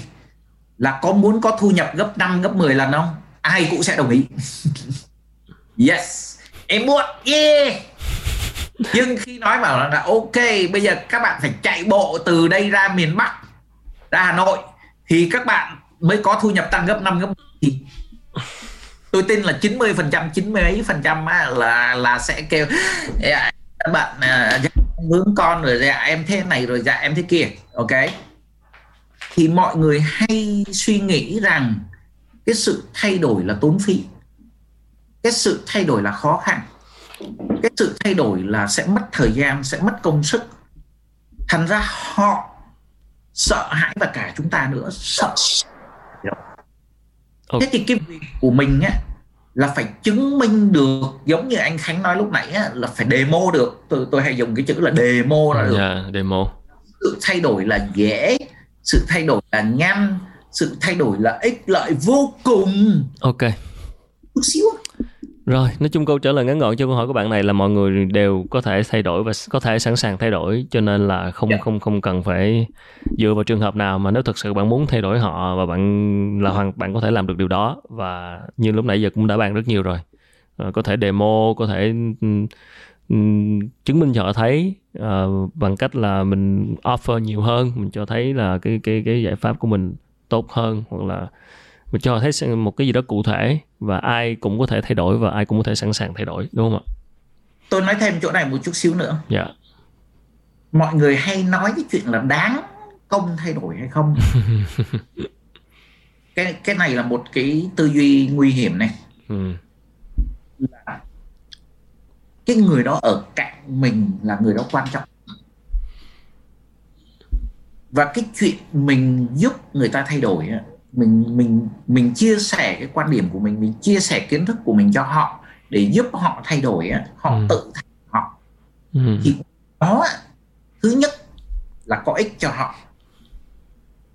là có muốn có thu nhập gấp 5 gấp 10 lần không? Ai cũng sẽ đồng ý. Yes. Em muốn yeah. Nhưng khi nói bảo là là ok bây giờ các bạn phải chạy bộ từ đây ra miền Bắc ra Hà Nội thì các bạn mới có thu nhập tăng gấp 5 gấp 10 thì tôi tin là 90 phần trăm 90 mấy phần trăm là là sẽ kêu dạ, các bạn à, dạ, vướng con rồi dạ em thế này rồi dạ em thế kia. Ok? Thì mọi người hay suy nghĩ rằng cái sự thay đổi là tốn phí cái sự thay đổi là khó khăn cái sự thay đổi là sẽ mất thời gian sẽ mất công sức. Thành ra họ sợ hãi và cả chúng ta nữa sợ. Thế thì cái việc của mình á là phải chứng minh được giống như anh Khánh nói lúc nãy á, là phải demo được. Tôi tôi hay dùng cái chữ là demo là được. dạ demo. Sự thay đổi là dễ sự thay đổi là nhanh sự thay đổi là ích lợi vô cùng ok chút xíu Rồi, nói chung câu trả lời ngắn gọn cho câu hỏi của bạn này là mọi người đều có thể thay đổi và có thể sẵn sàng thay đổi cho nên là không Dạ. không không cần phải dựa vào trường hợp nào mà nếu thực sự bạn muốn thay đổi họ và bạn là hoàn bạn có thể làm được điều đó và như lúc nãy giờ cũng đã bàn rất nhiều rồi. Ờ, có thể demo, có thể chứng minh cho họ thấy ờ, bằng cách là mình offer nhiều hơn, mình cho thấy là cái cái cái giải pháp của mình tốt hơn hoặc là mình cho họ thấy một cái gì đó cụ thể và ai cũng có thể thay đổi và ai cũng có thể sẵn sàng thay đổi đúng không ạ? tôi nói thêm chỗ này một chút xíu nữa Dạ. mọi người hay nói cái chuyện là đáng công thay đổi hay không cái cái này là một cái tư duy nguy hiểm này Ừ. cái người đó ở cạnh mình là người đó quan trọng và cái chuyện mình giúp người ta thay đổi mình mình mình chia sẻ cái quan điểm của mình mình chia sẻ kiến thức của mình cho họ để giúp họ thay đổi họ Ừ. tự thay đổi họ Ừ. thì đó thứ nhất là có ích cho họ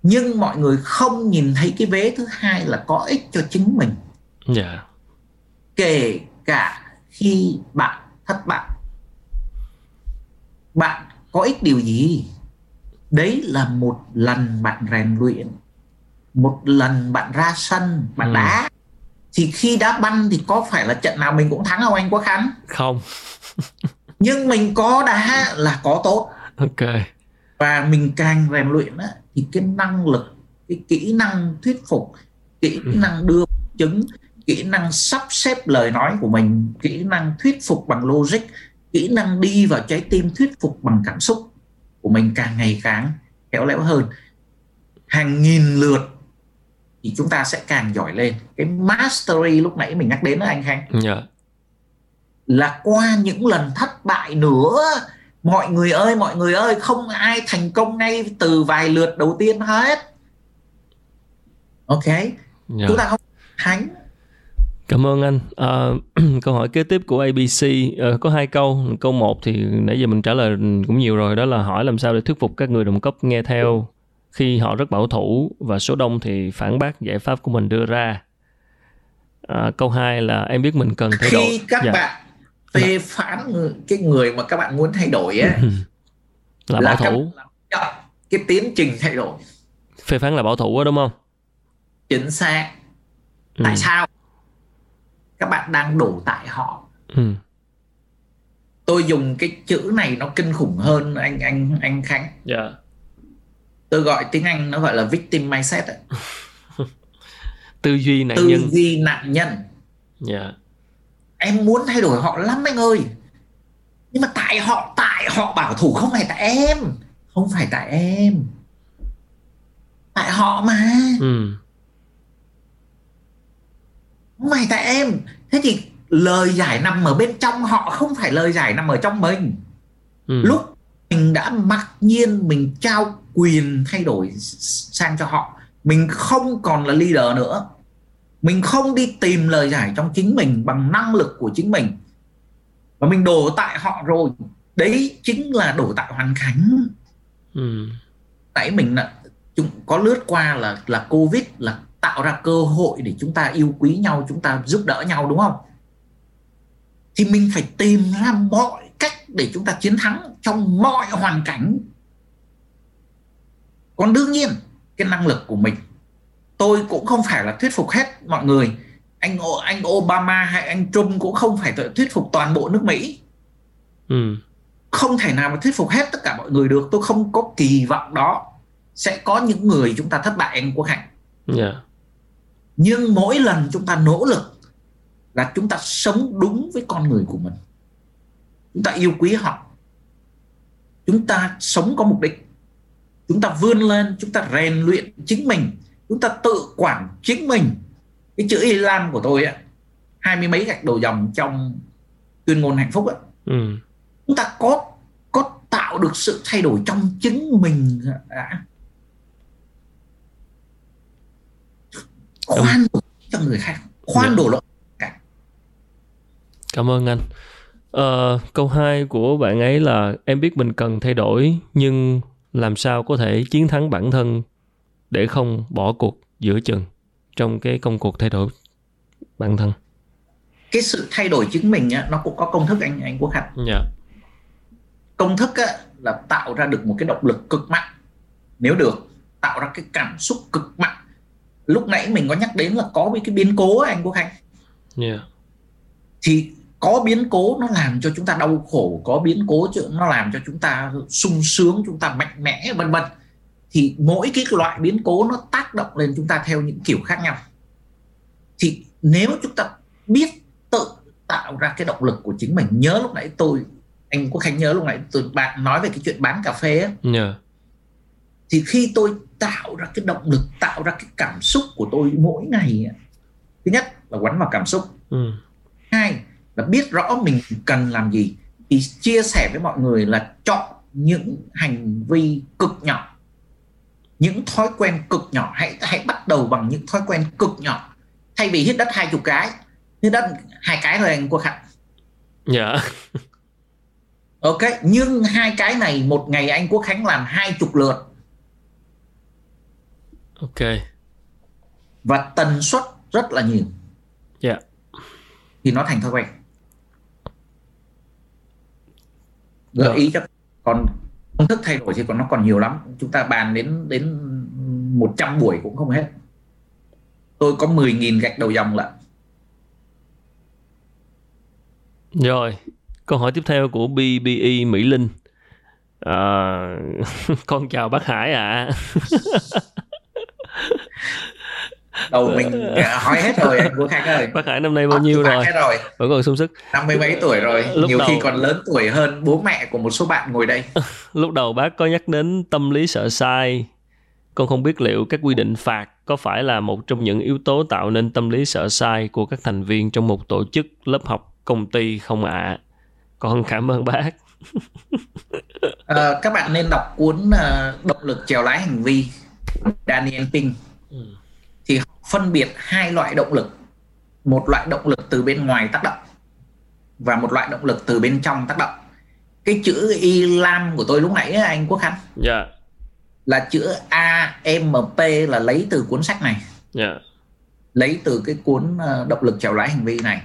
nhưng mọi người không nhìn thấy cái vế thứ hai là có ích cho chính mình Dạ. kể cả khi bạn thất bại bạn có ích điều gì đấy là một lần bạn rèn luyện một lần bạn ra sân bạn Ừ. đá thì khi đá banh thì có phải là trận nào mình cũng thắng không anh Quốc Khánh Không. nhưng mình có đá là có tốt Ok. và mình càng rèn luyện á, thì cái năng lực cái kỹ năng thuyết phục kỹ Ừ. năng đưa chứng kỹ năng sắp xếp lời nói của mình kỹ năng thuyết phục bằng logic kỹ năng đi vào trái tim thuyết phục bằng cảm xúc của mình càng ngày càng khéo léo hơn. Hàng nghìn lượt thì chúng ta sẽ càng giỏi lên. Cái mastery lúc nãy mình nhắc đến đó anh Khanh. Dạ. là qua những lần thất bại nữa mọi người ơi mọi người ơi không ai thành công ngay từ vài lượt đầu tiên hết. Ok? Dạ. chúng ta không thánh Cảm ơn anh. Ờ, câu hỏi kế tiếp của ABC ờ, có hai câu. Câu một thì nãy giờ mình trả lời cũng nhiều rồi. Đó là hỏi làm sao để thuyết phục các người đồng cấp nghe theo khi họ rất bảo thủ và số đông thì phản bác giải pháp của mình đưa ra. Ờ, câu hai là em biết mình cần thay đổi. khi các Dạ. bạn phê phán người- cái người mà các bạn muốn thay đổi ấy, là bảo thủ. chậm cái tiến trình thay đổi Phê phán là bảo thủ đó đúng không? chính xác Ừ. tại sao các bạn đang đổ tại họ Ừ. tôi dùng cái chữ này nó kinh khủng hơn anh anh anh Khánh Dạ. tôi gọi tiếng Anh nó gọi là victim mindset ấy. Tư duy nạn tư nhân. duy nạn nhân Dạ. em muốn thay đổi họ lắm anh ơi nhưng mà tại họ tại họ bảo thủ không phải tại em không phải tại em tại họ mà ừ. Phải tại em. Thế thì lời giải nằm ở bên trong họ không phải lời giải nằm ở trong mình. Ừ. lúc mình đã mặc nhiên mình trao quyền thay đổi sang cho họ mình không còn là leader nữa. Mình không đi tìm lời giải trong chính mình bằng năng lực của chính mình. Và mình đổ tại họ rồi. Đấy chính là đổ tại hoàn cảnh Ừ. nãy mình là chúng có lướt qua là là covid là tạo ra cơ hội để chúng ta yêu quý nhau chúng ta giúp đỡ nhau đúng không? Thì mình phải tìm ra mọi cách để chúng ta chiến thắng trong mọi hoàn cảnh. Còn đương nhiên cái năng lực của mình tôi cũng không phải là thuyết phục hết mọi người. Anh anh Obama hay anh Trump cũng không phải thuyết phục toàn bộ nước Mỹ. Ừ. không thể nào mà thuyết phục hết tất cả mọi người được. Tôi không có kỳ vọng đó. Sẽ có những người chúng ta thất bại anh quốc hạnh. Dạ. Nhưng mỗi lần chúng ta nỗ lực là chúng ta sống đúng với con người của mình. Chúng ta yêu quý họ. Chúng ta sống có mục đích. Chúng ta vươn lên chúng ta rèn luyện chính mình. Chúng ta tự quản chính mình. Cái chữ y lam của tôi á hai mươi mấy gạch đầu dòng trong tuyên ngôn hạnh phúc á. Ừ. chúng ta có có tạo được sự thay đổi trong chính mình đã khoan đổ cho người khác khoan Dạ. đổ lỗi Cảm ơn anh. Ờ, câu 2 của bạn ấy là em biết mình cần thay đổi nhưng làm sao có thể chiến thắng bản thân để không bỏ cuộc giữa chừng trong cái công cuộc thay đổi bản thân. cái sự thay đổi chính mình á, nó cũng có công thức anh anh quốc hạnh Dạ. công thức á, là tạo ra được một cái động lực cực mạnh nếu được tạo ra cái cảm xúc cực mạnh lúc nãy mình có nhắc đến là có cái biến cố anh quốc hạnh Dạ. thì có biến cố nó làm cho chúng ta đau khổ có biến cố nó làm cho chúng ta sung sướng chúng ta mạnh mẽ vân vân thì mỗi cái loại biến cố nó tác động lên chúng ta theo những kiểu khác nhau thì nếu chúng ta biết tự tạo ra cái động lực của chính mình nhớ lúc nãy tôi anh Quốc Khánh nhớ lúc nãy tôi bạn nói về cái chuyện bán cà phê ấy, Dạ. Thì khi tôi tạo ra cái động lực tạo ra cái cảm xúc của tôi mỗi ngày thứ nhất là quấn vào cảm xúc. Ừ. hai là biết rõ mình cần làm gì. Thì chia sẻ với mọi người là chọn những hành vi cực nhỏ. Những thói quen cực nhỏ. Hãy hãy bắt đầu bằng những thói quen cực nhỏ. Thay vì hít đất hai chục cái hít đất hai cái thôi anh quốc hạnh. Dạ. ok nhưng hai cái này một ngày anh quốc khánh làm hai chục lượt Ok. và tần suất rất là nhiều Dạ. thì nó thành thói quen gợi Rồi. ý cho còn công thức thay đổi thì còn nó còn nhiều lắm chúng ta bàn đến đến 100 buổi cũng không hết tôi có 10.000 gạch đầu dòng lận Rồi, câu hỏi tiếp theo của BBE Mỹ Linh. À, con chào bác Hải ạ. đầu mình hỏi hết rồi anh Quốc Khánh ơi Bác Hải năm nay bao nhiêu Bác rồi? hết rồi Vẫn còn sung sức. năm mươi mấy tuổi rồi Lúc nhiều khi đầu- còn lớn tuổi hơn bố mẹ của một số bạn ngồi đây Lúc đầu bác có nhắc đến tâm lý sợ sai. Con không biết liệu các quy định phạt có phải là một trong những yếu tố tạo nên tâm lý sợ sai của các thành viên trong một tổ chức, lớp học, công ty không ạ? Con cảm ơn bác. Ờ, các bạn nên đọc cuốn ờ, động lực chèo lái hành vi Daniel Pink phân biệt hai loại động lực. Một loại động lực từ bên ngoài tác động và một loại động lực từ bên trong tác động. Cái chữ y lam của tôi lúc nãy anh Quốc Khánh. Dạ, là chữ AMP là lấy từ cuốn sách này. Dạ, lấy từ cái cuốn ờ, động lực chèo lái hành vi này.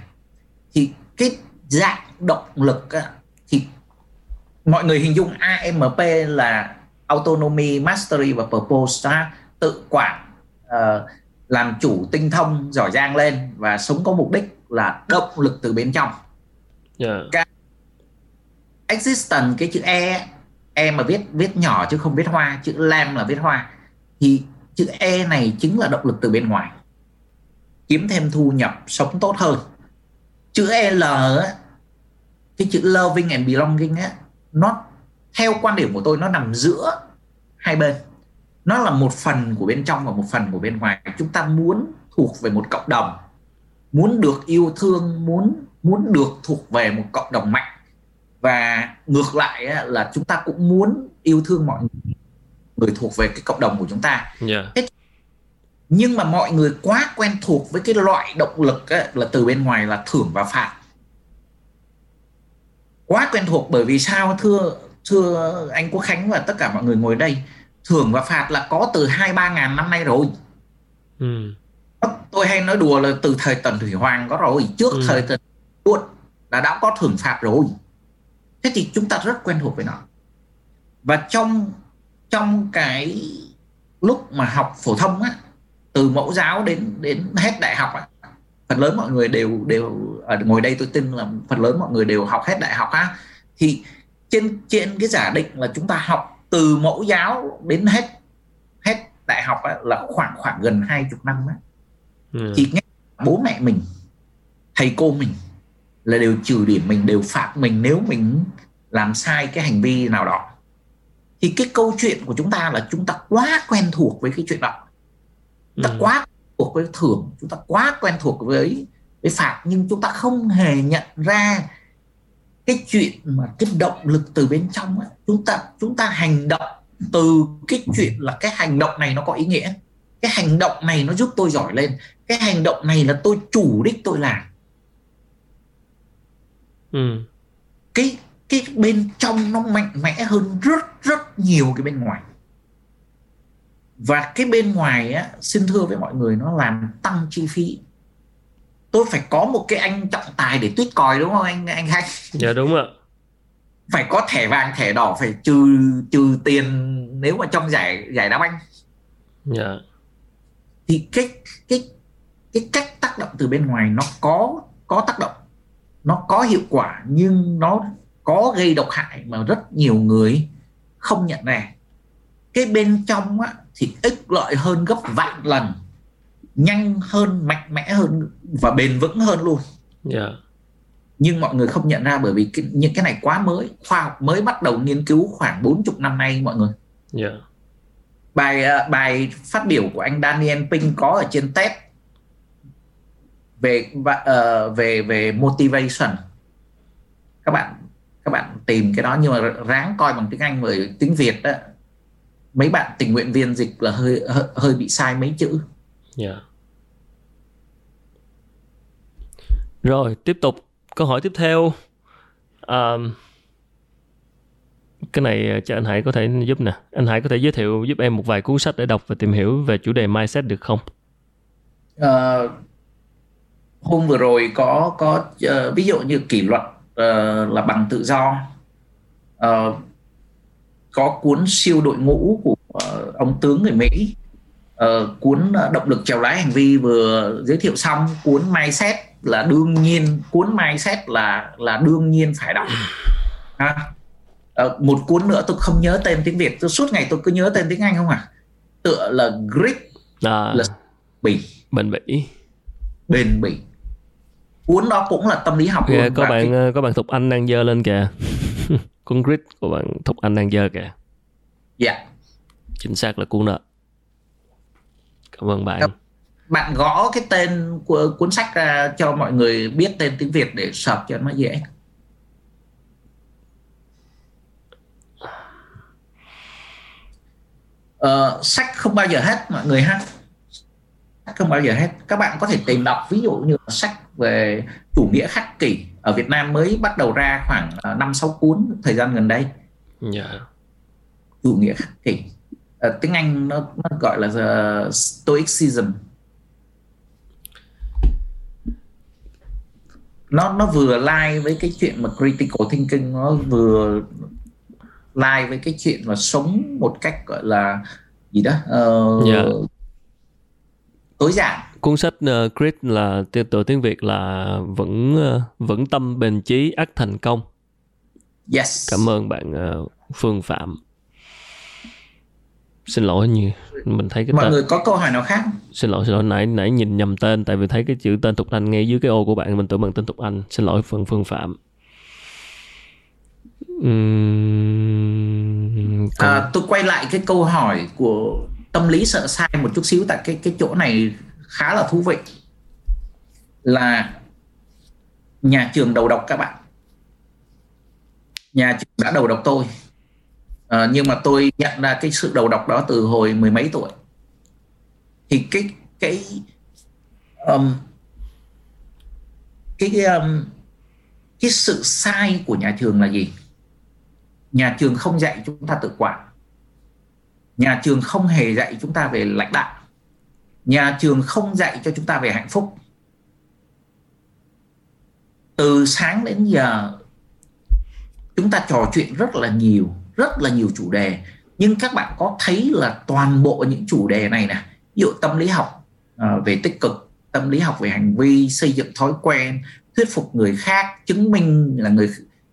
Thì cái dạng động lực thì mọi người hình dung AMP là autonomy mastery và purpose. Ha? tự quản ờ, làm chủ tinh thông giỏi giang lên và sống có mục đích là động lực từ bên trong. Dạ, existence cái chữ e e mà viết viết nhỏ chứ không viết hoa chữ lam là viết hoa thì chữ e này chính là động lực từ bên ngoài kiếm thêm thu nhập sống tốt hơn. Chữ l cái chữ loving and belonging á nó theo quan điểm của tôi nó nằm giữa hai bên nó là một phần của bên trong và một phần của bên ngoài. Chúng ta muốn thuộc về một cộng đồng muốn được yêu thương muốn muốn được thuộc về một cộng đồng mạnh. Và ngược lại là chúng ta cũng muốn yêu thương mọi người thuộc về cái cộng đồng của chúng ta. Yeah. nhưng mà mọi người quá quen thuộc với cái loại động lực á, là từ bên ngoài là thưởng và phạt. Quá quen thuộc bởi vì sao thưa thưa anh Quốc Khánh và tất cả mọi người ngồi đây thưởng và phạt là có từ hai ba ngàn năm nay rồi ừ. tôi hay nói đùa là từ thời Tần Thủy Hoàng có rồi trước ừ. thời Tần luôn là đã có thưởng phạt rồi thế thì chúng ta rất quen thuộc với nó và trong trong cái lúc mà học phổ thông á từ mẫu giáo đến đến hết đại học á phần lớn mọi người đều đều ở ngồi đây tôi tin là phần lớn mọi người đều học hết đại học á thì trên trên cái giả định là chúng ta học từ mẫu giáo đến hết hết đại học á, là khoảng khoảng gần hai chục năm á. Ừ. thì nghe bố mẹ mình thầy cô mình là đều trừ điểm mình đều phạt mình nếu mình làm sai cái hành vi nào đó thì cái câu chuyện của chúng ta là chúng ta quá quen thuộc với cái chuyện đó chúng ta ừ. quá thuộc với thưởng chúng ta quá quen thuộc với với phạt nhưng chúng ta không hề nhận ra cái chuyện mà cái động lực từ bên trong ấy, chúng ta chúng ta hành động từ cái chuyện là cái hành động này nó có ý nghĩa. Cái hành động này nó giúp tôi giỏi lên. Cái hành động này là tôi chủ đích tôi làm. Ừ. cái cái bên trong nó mạnh mẽ hơn rất rất nhiều cái bên ngoài. Và cái bên ngoài á xin thưa với mọi người nó làm tăng chi phí tôi phải có một cái anh trọng tài để tuyết còi đúng không anh anh Khanh? Dạ đúng ạ. Phải có thẻ vàng thẻ đỏ phải trừ trừ tiền nếu mà trong giải giải đá banh. Dạ. Thì cái cái cái cách tác động từ bên ngoài nó có có tác động nó có hiệu quả nhưng nó có gây độc hại mà rất nhiều người không nhận ra cái bên trong á, thì ích lợi hơn gấp vạn lần nhanh hơn mạnh mẽ hơn và bền vững hơn luôn. Yeah. nhưng mọi người không nhận ra bởi vì cái, những cái này quá mới khoa học mới bắt đầu nghiên cứu khoảng 40 năm nay mọi người. Yeah. bài uh, bài phát biểu của anh Daniel Pink có ở trên TED về uh, về về motivation. Các bạn các bạn tìm cái đó nhưng mà ráng coi bằng tiếng Anh bởi tiếng Việt đó. Mấy bạn tình nguyện viên dịch là hơi hơi, hơi bị sai mấy chữ Yeah. Rồi, tiếp tục câu hỏi tiếp theo. Um, cái này ờ, cho anh Hải có thể giúp nè. Anh Hải có thể giới thiệu giúp em một vài cuốn sách để đọc và tìm hiểu về chủ đề mindset được không? Uh, hôm vừa rồi có có uh, ví dụ như kỷ luật uh, là bằng tự do. Uh, có cuốn siêu đội ngũ của uh, ông tướng người Mỹ uh, cuốn ờ, động lực trèo lái hành vi vừa giới thiệu xong cuốn mindset là đương nhiên cuốn mindset là là đương nhiên phải đọc. Ha? Uh, một cuốn nữa tôi không nhớ tên tiếng việt. Tôi suốt ngày tôi cứ nhớ tên tiếng anh không à? Tựa là grit à, là bỉ. Bền bỉ. Bền bỉ. Cuốn đó cũng là tâm lý học yeah, luôn có bạn cái... có bạn thục anh đang dơ lên kìa. Cuốn grit của bạn thục anh đang dơ kìa. Dạ. Yeah. chính xác là cuốn đó cảm ơn bạn bạn gõ cái tên của cuốn sách ra cho mọi người biết tên tiếng Việt để search cho nó dễ. Uh, sách không bao giờ hết mọi người ha. Sách không bao giờ hết. Các bạn có thể tìm đọc ví dụ như sách về chủ nghĩa khắc kỷ ở Việt Nam mới bắt đầu ra khoảng ờ, năm sáu cuốn thời gian gần đây. Yeah. Dạ. chủ nghĩa khắc kỷ uh, tiếng Anh nó, nó gọi là uh, stoicism nó nó vừa lai với cái chuyện mà critical thinking nó vừa lai với cái chuyện mà sống một cách gọi là gì đó uh, yeah. Dạ. tối giản cuốn sách uh, Grit là từ tiếng Việt là vững uh, vững tâm bền chí ắt thành công. Yes. Cảm ơn bạn uh, Phương Phạm xin lỗi như. Mình thấy cái mọi tên... người có câu hỏi nào khác xin lỗi xin lỗi. Nãy nãy nhìn nhầm tên tại vì thấy cái chữ tên tục anh ngay dưới cái ô của bạn mình tưởng bằng tên tục anh. Xin lỗi phương phương phạm. Uhm, còn... à, tôi quay lại cái câu hỏi của tâm lý sợ sai một chút xíu tại cái cái chỗ này khá là thú vị. Là nhà trường đầu độc các bạn. Nhà trường đã đầu độc tôi à, nhưng mà tôi nhận ra cái sự đầu độc đó từ hồi mười mấy tuổi. Thì cái cái um, cái um, cái sự sai của nhà trường là gì? Nhà trường không dạy chúng ta tự quản. Nhà trường không hề dạy chúng ta về lãnh đạo. Nhà trường không dạy cho chúng ta về hạnh phúc. Từ sáng đến giờ chúng ta trò chuyện rất là nhiều rất là nhiều chủ đề. Nhưng các bạn có thấy là toàn bộ những chủ đề này nè ví dụ tâm lý học uh, về tích cực tâm lý học về hành vi xây dựng thói quen thuyết phục người khác chứng minh là người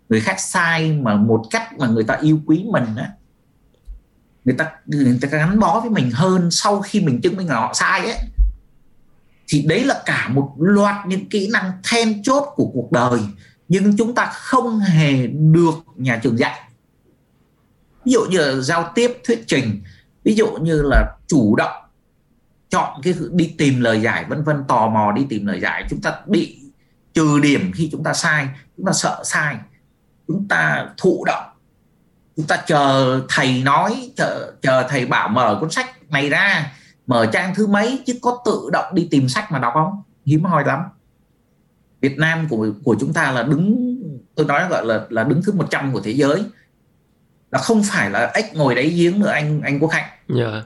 người khác sai mà một cách mà người ta yêu quý mình á người ta người ta gắn bó với mình hơn sau khi mình chứng minh là họ sai ấy thì đấy là cả một loạt những kỹ năng then chốt của cuộc đời nhưng chúng ta không hề được nhà trường dạy ví dụ như là giao tiếp, thuyết trình, ví dụ như là chủ động, chọn cái đi tìm lời giải, vân vân, tò mò đi tìm lời giải. Chúng ta bị trừ điểm khi chúng ta sai, chúng ta sợ sai, chúng ta thụ động, chúng ta chờ thầy nói, chờ chờ thầy bảo mở cuốn sách này ra, mở trang thứ mấy, chứ có tự động đi tìm sách mà đọc không? Hiếm hoi lắm. Việt Nam của của chúng ta là đứng, tôi nói gọi là là đứng thứ 100 của thế giới là không phải là ếch ngồi đáy giếng nữa anh anh Quốc Hạnh yeah.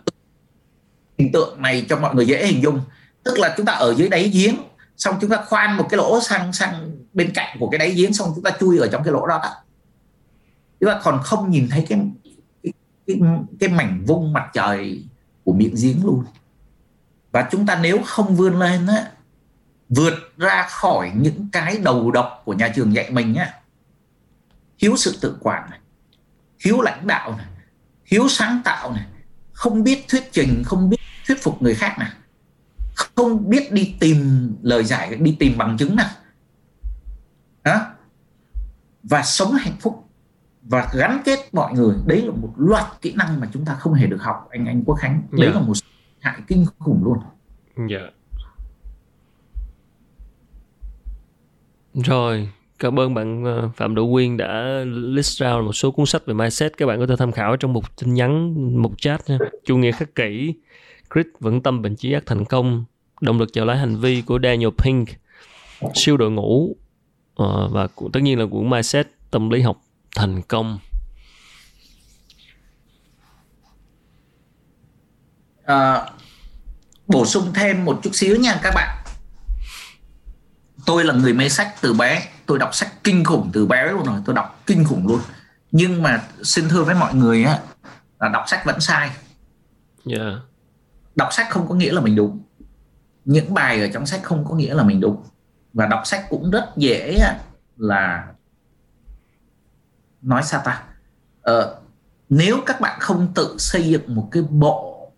hình tượng này cho mọi người dễ hình dung. Tức là chúng ta ở dưới đáy giếng xong chúng ta khoan một cái lỗ sang sang bên cạnh của cái đáy giếng xong chúng ta chui ở trong cái lỗ đó đó. Chúng ta còn không nhìn thấy cái cái, cái, cái mảnh vung mặt trời của miệng giếng luôn. Và chúng ta nếu không vươn lên á vượt ra khỏi những cái đầu độc của nhà trường dạy mình á thiếu sự tự quản này thiếu lãnh đạo này thiếu sáng tạo này không biết thuyết trình không biết thuyết phục người khác này không biết đi tìm lời giải đi tìm bằng chứng nào đó và sống hạnh phúc và gắn kết mọi người đấy là một loạt kỹ năng mà chúng ta không hề được học anh anh Quốc Khánh đấy yeah. Dạ. là một hại kinh khủng luôn. Dạ. Yeah. Rồi, cảm ơn bạn ờ, Phạm Đỗ Quyên đã list ra một số cuốn sách về mindset các bạn có thể tham khảo trong một tin nhắn, một chat nha. Chủ nghĩa khắc kỷ, Chris vững tâm bệnh trí ác thành công, động lực chào lái hành vi của Daniel Pink, siêu đội ngũ ờ, và tất nhiên là cuốn mindset tâm lý học thành công. À, bổ sung thêm một chút xíu nha các bạn tôi là người mê sách từ bé. Tôi đọc sách kinh khủng từ bé luôn rồi. Tôi đọc kinh khủng luôn. Nhưng mà xin thưa với mọi người á là đọc sách vẫn sai. Yeah. đọc sách không có nghĩa là mình đúng. Những bài ở trong sách không có nghĩa là mình đúng. Và đọc sách cũng rất dễ là nói sao ta? Ờ, nếu các bạn không tự xây dựng một cái bộ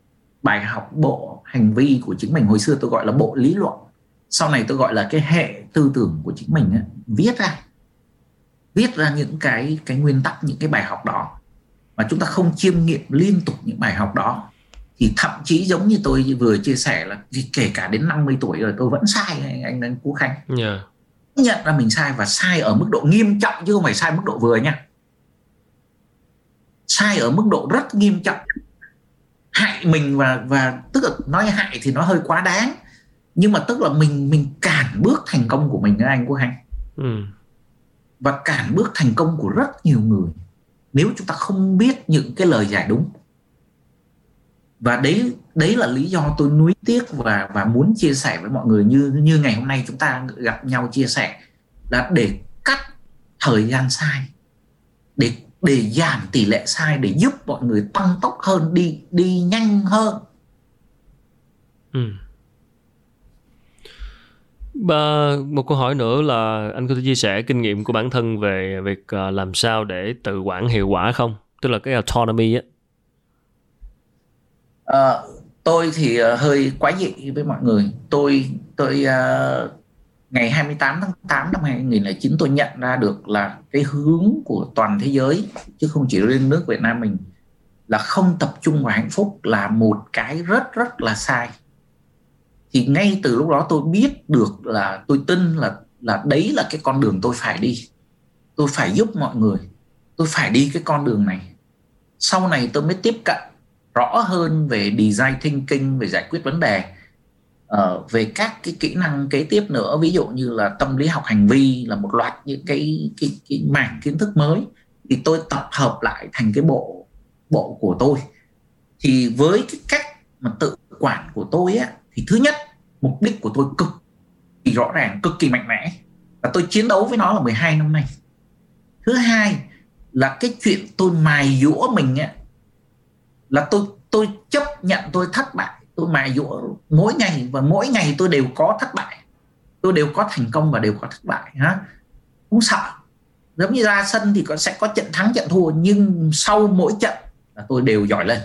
bài học bộ hành vi của chính mình hồi xưa tôi gọi là bộ lý luận sau này tôi gọi là cái hệ tư tưởng của chính mình ấy, viết ra. Viết ra những cái cái nguyên tắc những cái bài học đó. Mà chúng ta không chiêm nghiệm liên tục những bài học đó. Thì thậm chí giống như tôi vừa chia sẻ là kể cả đến 50 tuổi rồi tôi vẫn sai anh anh, anh Cú Khánh. Yeah. nhận ra mình sai và sai ở mức độ nghiêm trọng chứ không phải sai mức độ vừa nha. Sai ở mức độ rất nghiêm trọng. Hại mình và và tức là nói hại thì nó hơi quá đáng nhưng mà tức là mình mình cản bước thành công của mình anh Quốc Hành ừ. và cản bước thành công của rất nhiều người. Nếu chúng ta không biết những cái lời giải đúng. Và đấy đấy là lý do tôi nuối tiếc và và muốn chia sẻ với mọi người. Như như ngày hôm nay chúng ta gặp nhau chia sẻ là để cắt thời gian sai để để giảm tỷ lệ sai để giúp mọi người tăng tốc hơn đi đi nhanh hơn. Ừ. Ba, một câu hỏi nữa là anh có thể chia sẻ kinh nghiệm của bản thân về việc à, làm sao để tự quản hiệu quả không? Tức là cái autonomy á. À, tôi thì ờ, hơi quá dị với mọi người. Tôi tôi uh, ngày 28 tháng 8 năm 2009 tôi nhận ra được là cái hướng của toàn thế giới chứ không chỉ riêng nước Việt Nam mình là không tập trung vào hạnh phúc là một cái rất rất là sai thì ngay từ lúc đó tôi biết được là tôi tin là là đấy là cái con đường tôi phải đi. Tôi phải giúp mọi người. Tôi phải đi cái con đường này. Sau này tôi mới tiếp cận rõ hơn về design thinking về giải quyết vấn đề uh, về các cái kỹ năng kế tiếp nữa. Ví dụ như là tâm lý học hành vi là một loạt những cái cái cái mảng kiến thức mới. Thì tôi tập hợp lại thành cái bộ bộ của tôi. Thì với cái cách mà tự quản của tôi á thì thứ nhất mục đích của tôi cực kỳ rõ ràng, cực kỳ mạnh mẽ. Và tôi chiến đấu với nó là 12 năm nay. Thứ hai là cái chuyện tôi mài dũa mình á, là tôi tôi chấp nhận tôi thất bại. Tôi mài dũa mỗi ngày và mỗi ngày tôi đều có thất bại. Tôi đều có thành công và đều có thất bại, ha. Không sợ. Giống như ra sân thì có, sẽ có trận thắng, trận thua, nhưng sau mỗi trận là tôi đều giỏi lên.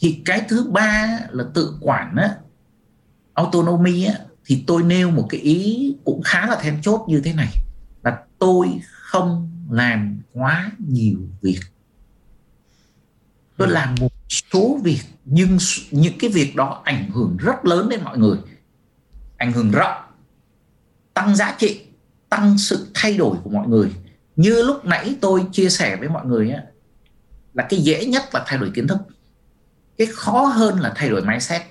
Thì cái thứ ba là tự quản á autonomy á thì tôi nêu một cái ý cũng khá là then chốt như thế này là tôi không làm quá nhiều việc. Tôi ừ. làm một số việc nhưng những cái việc đó ảnh hưởng rất lớn đến mọi người. Ảnh hưởng rộng tăng giá trị tăng sự thay đổi của mọi người. Như lúc nãy tôi chia sẻ với mọi người á, là cái dễ nhất là thay đổi kiến thức. Cái khó hơn là thay đổi mindset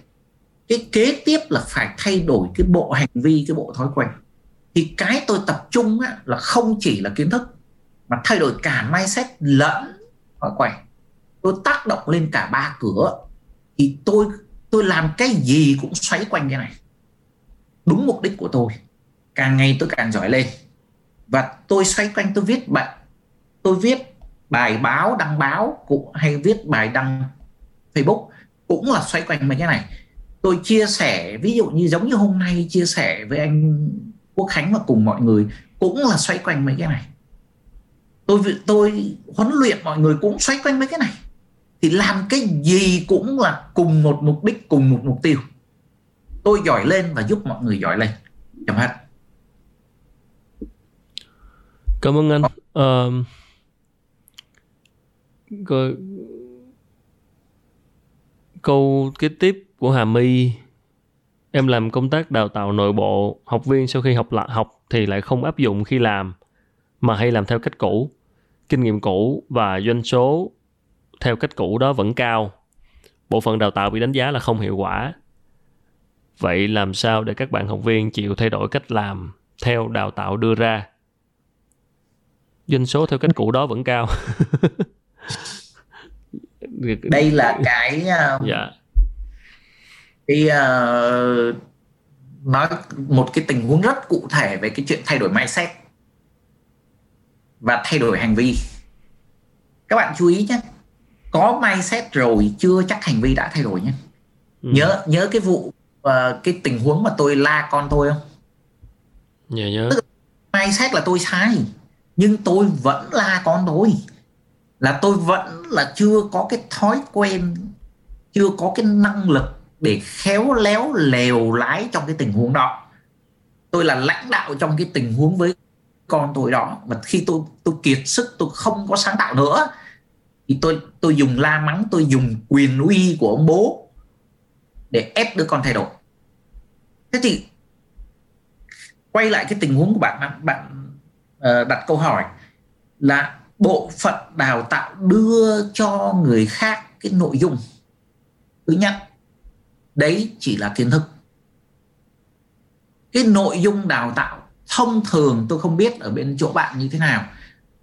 cái kế tiếp là phải thay đổi cái bộ hành vi cái bộ thói quen. Thì cái tôi tập trung á, là không chỉ là kiến thức mà thay đổi cả mindset lẫn thói quen. Tôi tác động lên cả ba cửa thì tôi tôi làm cái gì cũng xoay quanh cái này. Đúng mục đích của tôi. Càng ngày tôi càng giỏi lên. Và tôi xoay quanh tôi viết bệnh tôi viết bài báo đăng báo cũng hay viết bài đăng Facebook cũng là xoay quanh mấy cái này tôi chia sẻ ví dụ như giống như hôm nay chia sẻ với anh Quốc Khánh và cùng mọi người cũng là xoay quanh mấy cái này. Tôi tôi huấn luyện mọi người cũng xoay quanh mấy cái này. Thì làm cái gì cũng là cùng một mục đích cùng một mục tiêu. Tôi giỏi lên và giúp mọi người giỏi lên. Chấm hết cảm ơn anh. Uh, câu, câu kế tiếp của Hà My. Em làm công tác đào tạo nội bộ học viên sau khi học lại học thì lại không áp dụng khi làm mà hay làm theo cách cũ. Kinh nghiệm cũ và doanh số theo cách cũ đó vẫn cao. Bộ phận đào tạo bị đánh giá là không hiệu quả. Vậy làm sao để các bạn học viên chịu thay đổi cách làm theo đào tạo đưa ra? Doanh số theo cách cũ đó vẫn cao. Đây là cái uh, dạ. Cái uh, nói một cái tình huống rất cụ thể về cái chuyện thay đổi mindset và thay đổi hành vi. Các bạn chú ý nhé có mindset rồi chưa chắc hành vi đã thay đổi nhé. Ừ. nhớ nhớ cái vụ uh, cái tình huống mà tôi la con tôi không? Nhớ. Nhớ mindset là tôi sai nhưng tôi vẫn la con tôi. Là tôi vẫn là chưa có cái thói quen chưa có cái năng lực để khéo léo lèo lái trong cái tình huống đó. Tôi là lãnh đạo trong cái tình huống với con tôi đó. Mà khi tôi tôi kiệt sức tôi không có sáng tạo nữa thì tôi tôi dùng la mắng tôi dùng quyền uy của ông bố để ép đứa con thay đổi. Thế thì quay lại cái tình huống của bạn bạn uh, đặt câu hỏi là bộ phận đào tạo đưa cho người khác cái nội dung. Thứ nhất đấy chỉ là kiến thức. Cái nội dung đào tạo, thông thường tôi không biết ở bên chỗ bạn như thế nào.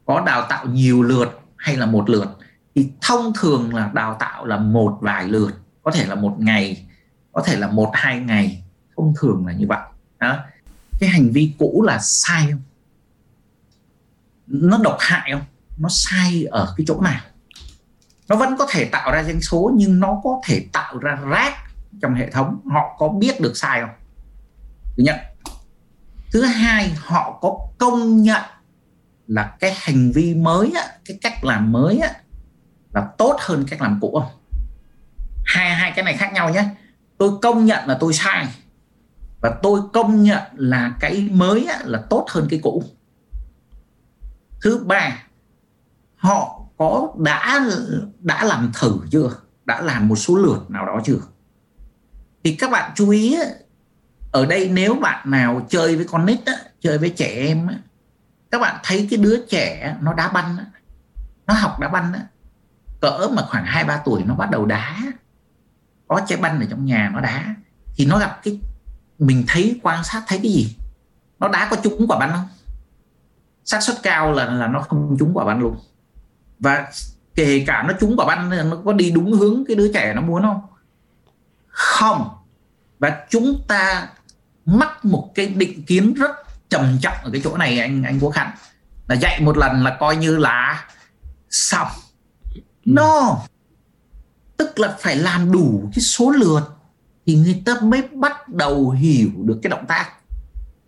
Có đào tạo nhiều lượt hay là một lượt? Thì thông thường là đào tạo là một vài lượt, có thể là một ngày, có thể là một hai ngày. Thông thường là như vậy. Đó. Cái hành vi cũ là sai không? Nó độc hại không? Nó sai ở cái chỗ nào? Nó vẫn có thể tạo ra doanh số nhưng nó có thể tạo ra rác trong hệ thống họ có biết được sai không? Thứ nhất. Thứ hai họ có công nhận là cái hành vi mới á, cái cách làm mới á, là tốt hơn cách làm cũ không? Hai hai cái này khác nhau nhé. Tôi công nhận là tôi sai và tôi công nhận là cái mới á, là tốt hơn cái cũ. Thứ ba họ có đã đã làm thử chưa? Đã làm một số lượt nào đó chưa? Thì các bạn chú ý ở đây nếu bạn nào chơi với con nít á, chơi với trẻ em á, các bạn thấy cái đứa trẻ nó đá banh á, nó học đá banh á, cỡ mà khoảng hai ba tuổi nó bắt đầu đá có trái banh ở trong nhà nó đá thì nó gặp cái mình thấy quan sát thấy cái gì? Nó đá có trúng quả banh không? Xác suất cao là là nó không trúng quả banh luôn. Và kể cả nó trúng quả banh nó có đi đúng hướng cái đứa trẻ nó muốn không? Không và chúng ta mắc một cái định kiến rất trầm trọng ở cái chỗ này anh anh Quốc Hạnh là dạy một lần là coi như là xong. No. Tức là phải làm đủ cái số lượt thì người ta mới bắt đầu hiểu được cái động tác.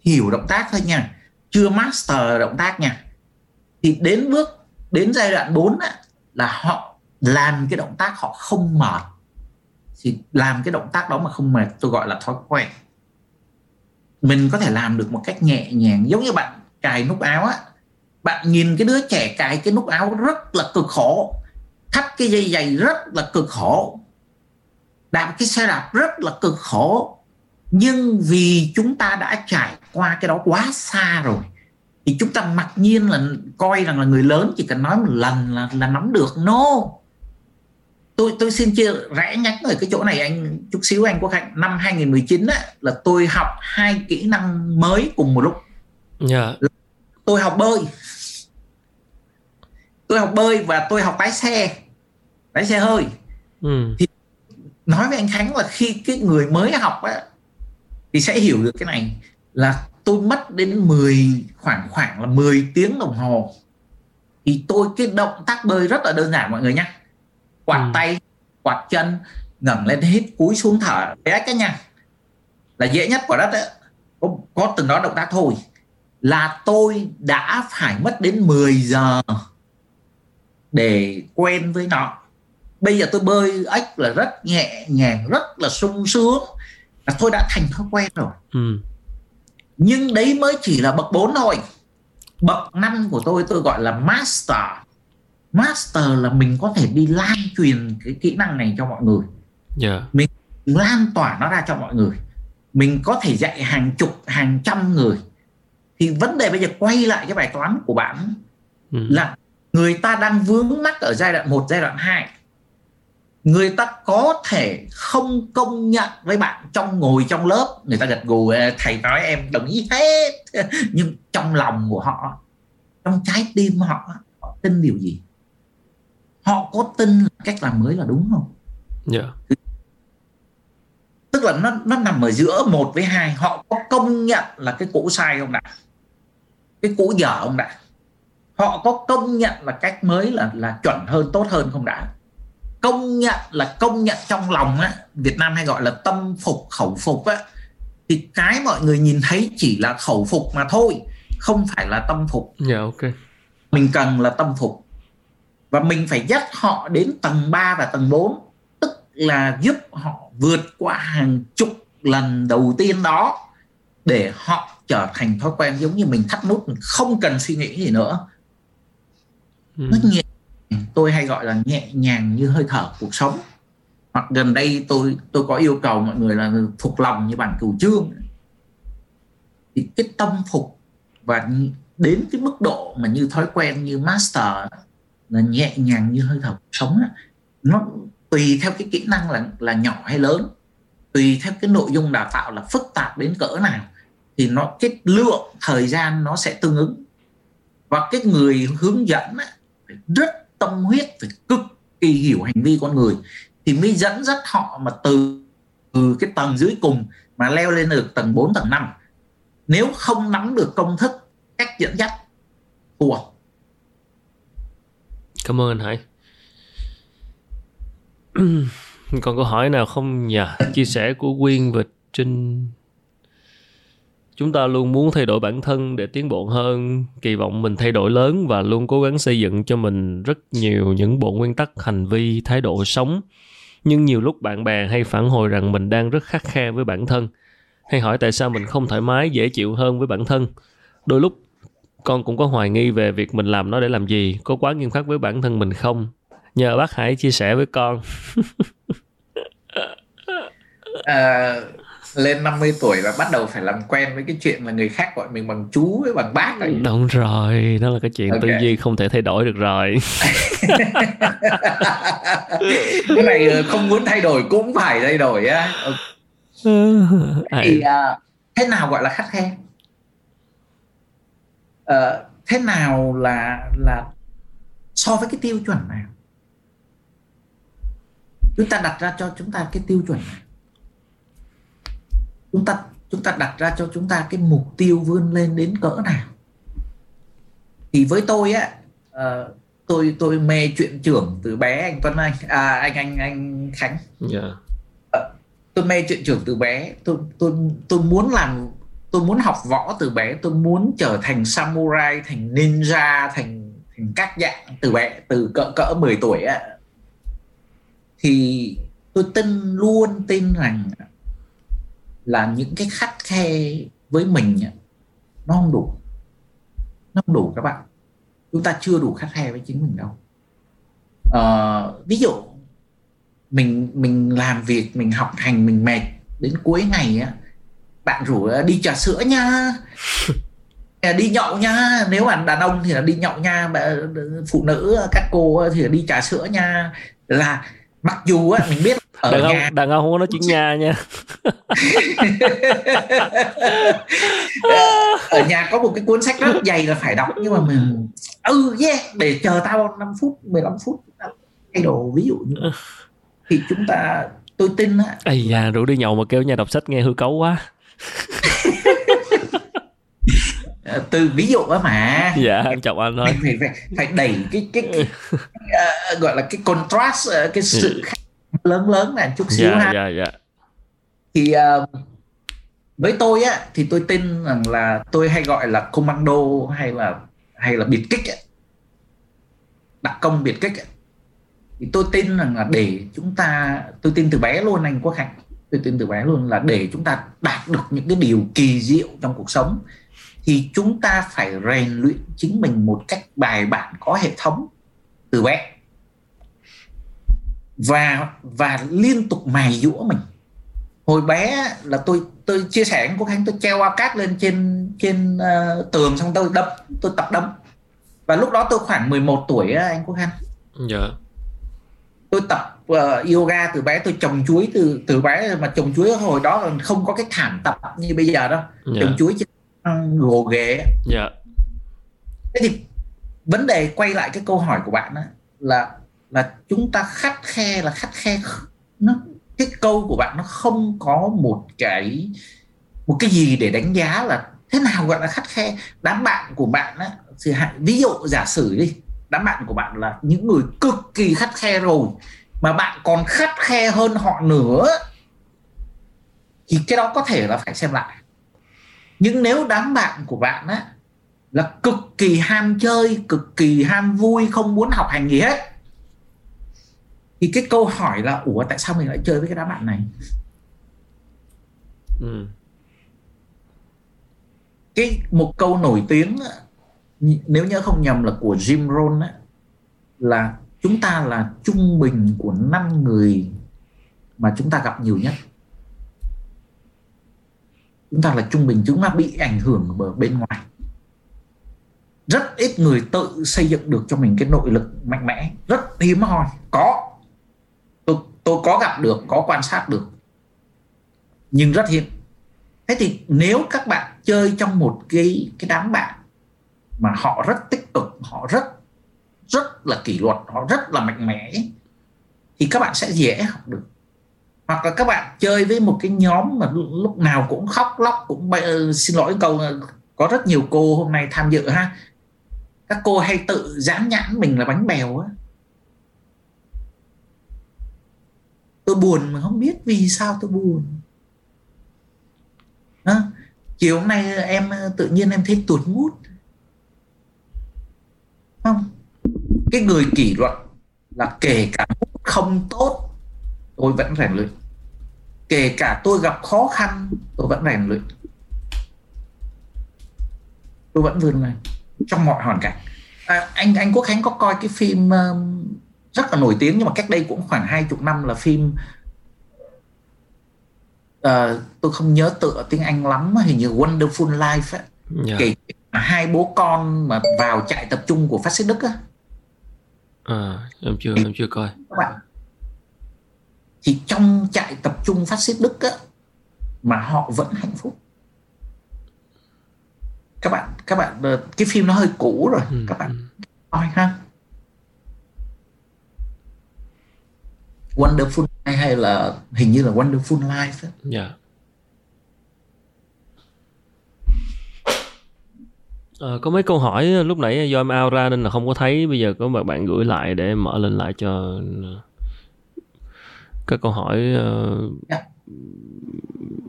Hiểu động tác thôi nha. Chưa master động tác nha. Thì đến bước đến giai đoạn 4 á, là họ làm cái động tác họ không mệt thì làm cái động tác đó mà không mệt tôi gọi là thói quen. Mình có thể làm được một cách nhẹ nhàng, giống như bạn cài nút áo á. Bạn nhìn cái đứa trẻ cài cái nút áo rất là cực khổ, thắt cái dây giày rất là cực khổ, đạp cái xe đạp rất là cực khổ. Nhưng vì chúng ta đã trải qua cái đó quá xa rồi, thì chúng ta mặc nhiên là coi rằng là người lớn chỉ cần nói một lần là là nắm được. No! Tôi tôi xin chia rẽ nhắc ở cái chỗ này anh chút xíu anh Quốc Hạnh năm 2019 á, là tôi học hai kỹ năng mới cùng một lúc yeah. Dạ. tôi học bơi tôi học bơi và tôi học lái xe lái xe hơi ừ. thì nói với anh Khánh là khi cái người mới học á thì sẽ hiểu được cái này là tôi mất đến 10 khoảng khoảng là 10 tiếng đồng hồ thì tôi cái động tác bơi rất là đơn giản mọi người nhé quạt ừ. tay quạt chân ngẩng lên hít cúi xuống thở bé cái nha. Là dễ nhất của đất ấy. có, có từng đó động tác thôi. Là tôi đã phải mất đến 10 giờ để quen với nó. Bây giờ tôi bơi ếch là rất nhẹ nhàng rất là sung sướng. Là tôi đã thành thói quen rồi. Ừ. nhưng đấy mới chỉ là bậc 4 thôi. Bậc năm của tôi tôi gọi là master master là mình có thể đi lan truyền cái kỹ năng này cho mọi người. Yeah. mình lan tỏa nó ra cho mọi người. Mình có thể dạy hàng chục hàng trăm người. Thì vấn đề bây giờ quay lại cái bài toán của bạn ừ. là người ta đang vướng mắc ở giai đoạn 1, giai đoạn 2 người ta có thể không công nhận với bạn trong ngồi trong lớp. Người ta gật gù thầy nói em đồng ý hết. Nhưng trong lòng của họ trong trái tim họ họ tin điều gì họ có tin cách làm mới là đúng không yeah. Dạ. tức là nó nó nằm ở giữa một với hai họ có công nhận là cái cũ sai không đã cái cũ dở không đã họ có công nhận là cách mới là là chuẩn hơn tốt hơn không đã công nhận là công nhận trong lòng á Việt Nam hay gọi là tâm phục khẩu phục á thì cái mọi người nhìn thấy chỉ là khẩu phục mà thôi không phải là tâm phục. Dạ yeah, ok. Mình cần là tâm phục và mình phải dắt họ đến tầng 3 và tầng 4 tức là giúp họ vượt qua hàng chục lần đầu tiên đó để họ trở thành thói quen giống như mình thắt nút không cần suy nghĩ gì nữa. Ừ. nó nhẹ tôi hay gọi là nhẹ nhàng như hơi thở cuộc sống. Hoặc gần đây tôi tôi có yêu cầu mọi người là phục lòng như bản cửu trương thì cái tâm phục và đến cái mức độ mà như thói quen như master là nhẹ nhàng như hơi thở sống á nó tùy theo cái kỹ năng là là nhỏ hay lớn tùy theo cái nội dung đào tạo là phức tạp đến cỡ nào thì nó cái lượng thời gian nó sẽ tương ứng. Và cái người hướng dẫn á, rất tâm huyết phải cực kỳ hiểu hành vi con người thì mới dẫn dắt họ mà từ từ cái tầng dưới cùng mà leo lên được tầng 4 tầng 5 nếu không nắm được công thức cách dẫn dắt thua cảm ơn anh Hải. Còn câu hỏi nào không? Nhỉ chia sẻ của Quyên và Trinh. Chúng ta luôn muốn thay đổi bản thân để tiến bộ hơn. Kỳ vọng mình thay đổi lớn và luôn cố gắng xây dựng cho mình rất nhiều những bộ nguyên tắc hành vi, thái độ sống. Nhưng nhiều lúc bạn bè hay phản hồi rằng mình đang rất khắc khe với bản thân. Hay hỏi tại sao mình không thoải mái, dễ chịu hơn với bản thân. Đôi lúc con cũng có hoài nghi về việc mình làm nó để làm gì có quá nghiêm khắc với bản thân mình không? Nhờ bác hãy chia sẻ với con. À, lên 50 tuổi là bắt đầu phải làm quen với cái chuyện là người khác gọi mình bằng chú với bằng bác rồi. đúng rồi đó là cái chuyện okay. tư duy không thể thay đổi được rồi. Cái này ờ, không muốn thay đổi cũng phải thay đổi á. Thì uh, thế nào gọi là khắt khe uh, thế nào là là so với cái tiêu chuẩn nào chúng ta đặt ra cho chúng ta cái tiêu chuẩn này. Chúng ta chúng ta đặt ra cho chúng ta cái mục tiêu vươn lên đến cỡ nào? Thì với tôi á uh, tôi tôi mê chuyện trưởng từ bé anh Tuấn Anh. À, anh anh anh Khánh. Yeah. Dạ. uh, tôi mê chuyện trưởng từ bé. Tôi tôi tôi muốn làm tôi muốn học võ từ bé tôi muốn trở thành samurai thành ninja thành thành các dạng từ bé từ cỡ cỡ 10 tuổi á. Thì tôi tin luôn tin rằng là những cái khắt khe với mình nó không đủ. Nó không đủ các bạn. Chúng ta chưa đủ khắt khe với chính mình đâu. À, ví dụ mình mình làm việc mình học hành mình mệt đến cuối ngày á bạn rủ đi trà sữa nha. Đi nhậu nha. Nếu mà đàn ông thì là đi nhậu nha phụ nữ các cô thì là đi trà sữa nha. Là mặc dù á mình biết ở đàn nhà ông đàn ông không có nói chuyện nhà nha. Ở nhà có một cái cuốn sách rất dày là phải đọc nhưng mà mình ừ yeah để chờ tao 5 phút 15 phút thay đồ ví dụ như thì chúng ta tôi tin á. Ây da rủ đi nhậu mà kêu nhà đọc sách nghe hư cấu quá từ ví dụ đó mà dạ em chọc anh thôi phải, phải, phải đẩy cái cái, cái, uh, gọi là cái contrast uh, cái sự ừ. khác lớn lớn này chút xíu yeah, ha yeah, yeah. thì uh, với tôi á thì tôi tin rằng là tôi hay gọi là commando hay là hay là biệt kích ấy. đặc công biệt kích ấy. thì tôi tin rằng là để chúng ta tôi tin từ bé luôn anh quốc khánh tôi tin từ bé luôn là để chúng ta đạt được những cái điều kỳ diệu trong cuộc sống thì chúng ta phải rèn luyện chính mình một cách bài bản có hệ thống từ bé và và liên tục mài dũa mình. Hồi bé là tôi tôi chia sẻ với cô khánh tôi treo cát lên trên trên uh, tường xong tôi đấm tôi tập đấm. Và lúc đó tôi khoảng 11 tuổi á, anh quốc khánh dạ tôi tập uh, yoga từ bé tôi trồng chuối từ từ bé mà trồng chuối hồi đó là không có cái thảm tập như bây giờ đâu. Dạ. trồng chuối trên gồ ghề dạ. Thế thì vấn đề quay lại cái câu hỏi của bạn đó, là là chúng ta khắt khe là khắt khe nó cái câu của bạn nó không có một cái một cái gì để đánh giá là thế nào gọi là khắt khe. Đám bạn của bạn á thì ví dụ giả sử đi đám bạn của bạn là những người cực kỳ khắt khe rồi mà bạn còn khắt khe hơn họ nữa thì cái đó có thể là phải xem lại nhưng nếu đám bạn của bạn á là cực kỳ ham chơi cực kỳ ham vui không muốn học hành gì hết thì cái câu hỏi là ủa tại sao mình lại chơi với cái đám bạn này ừ. cái một câu nổi tiếng nếu nhớ không nhầm là của Jim Rohn á, là chúng ta là trung bình của năm người mà chúng ta gặp nhiều nhất. Chúng ta là trung bình chúng ta bị ảnh hưởng bởi bên ngoài. Rất ít người tự xây dựng được cho mình cái nội lực mạnh mẽ rất hiếm hoi. Có. Tôi tôi có gặp được có quan sát được nhưng rất hiếm. Thế thì nếu các bạn chơi trong một cái cái đám bạn mà họ rất tích cực họ rất rất là kỷ luật họ rất là mạnh mẽ thì các bạn sẽ dễ học được. Hoặc là các bạn chơi với một cái nhóm mà lúc nào cũng khóc lóc cũng uh, xin lỗi câu ờ, có rất nhiều cô hôm nay tham dự ha. Các cô hay tự dán nhãn mình là bánh bèo á. Tôi buồn mà không biết vì sao tôi buồn. À, chiều hôm nay em ờ, tự nhiên em thấy tuột mút không cái người kỷ luật là kể cả không tốt tôi vẫn rèn luyện kể cả tôi gặp khó khăn tôi vẫn rèn luyện tôi vẫn vươn lên trong mọi hoàn cảnh à, anh anh Quốc Khánh có coi cái phim um, rất là nổi tiếng nhưng mà cách đây cũng khoảng hai chục năm là phim uh, tôi không nhớ tựa tiếng Anh lắm hình như Wonderful Life ấy. Yeah. kể hai bố con mà vào trại tập trung của phát xít Đức á à em chưa em chưa coi các bạn thì trong trại tập trung phát xít Đức á mà họ vẫn hạnh phúc các bạn các bạn ờ, cái phim nó hơi cũ rồi ừ. các bạn ừ. coi ha Wonderful hay, hay là hình như là Wonderful Life ấy. Yeah. À, có mấy câu hỏi lúc nãy do em out ra nên là không có thấy. Bây giờ có một bạn gửi lại để mở lên lại cho các câu hỏi uh... yeah. Dạ.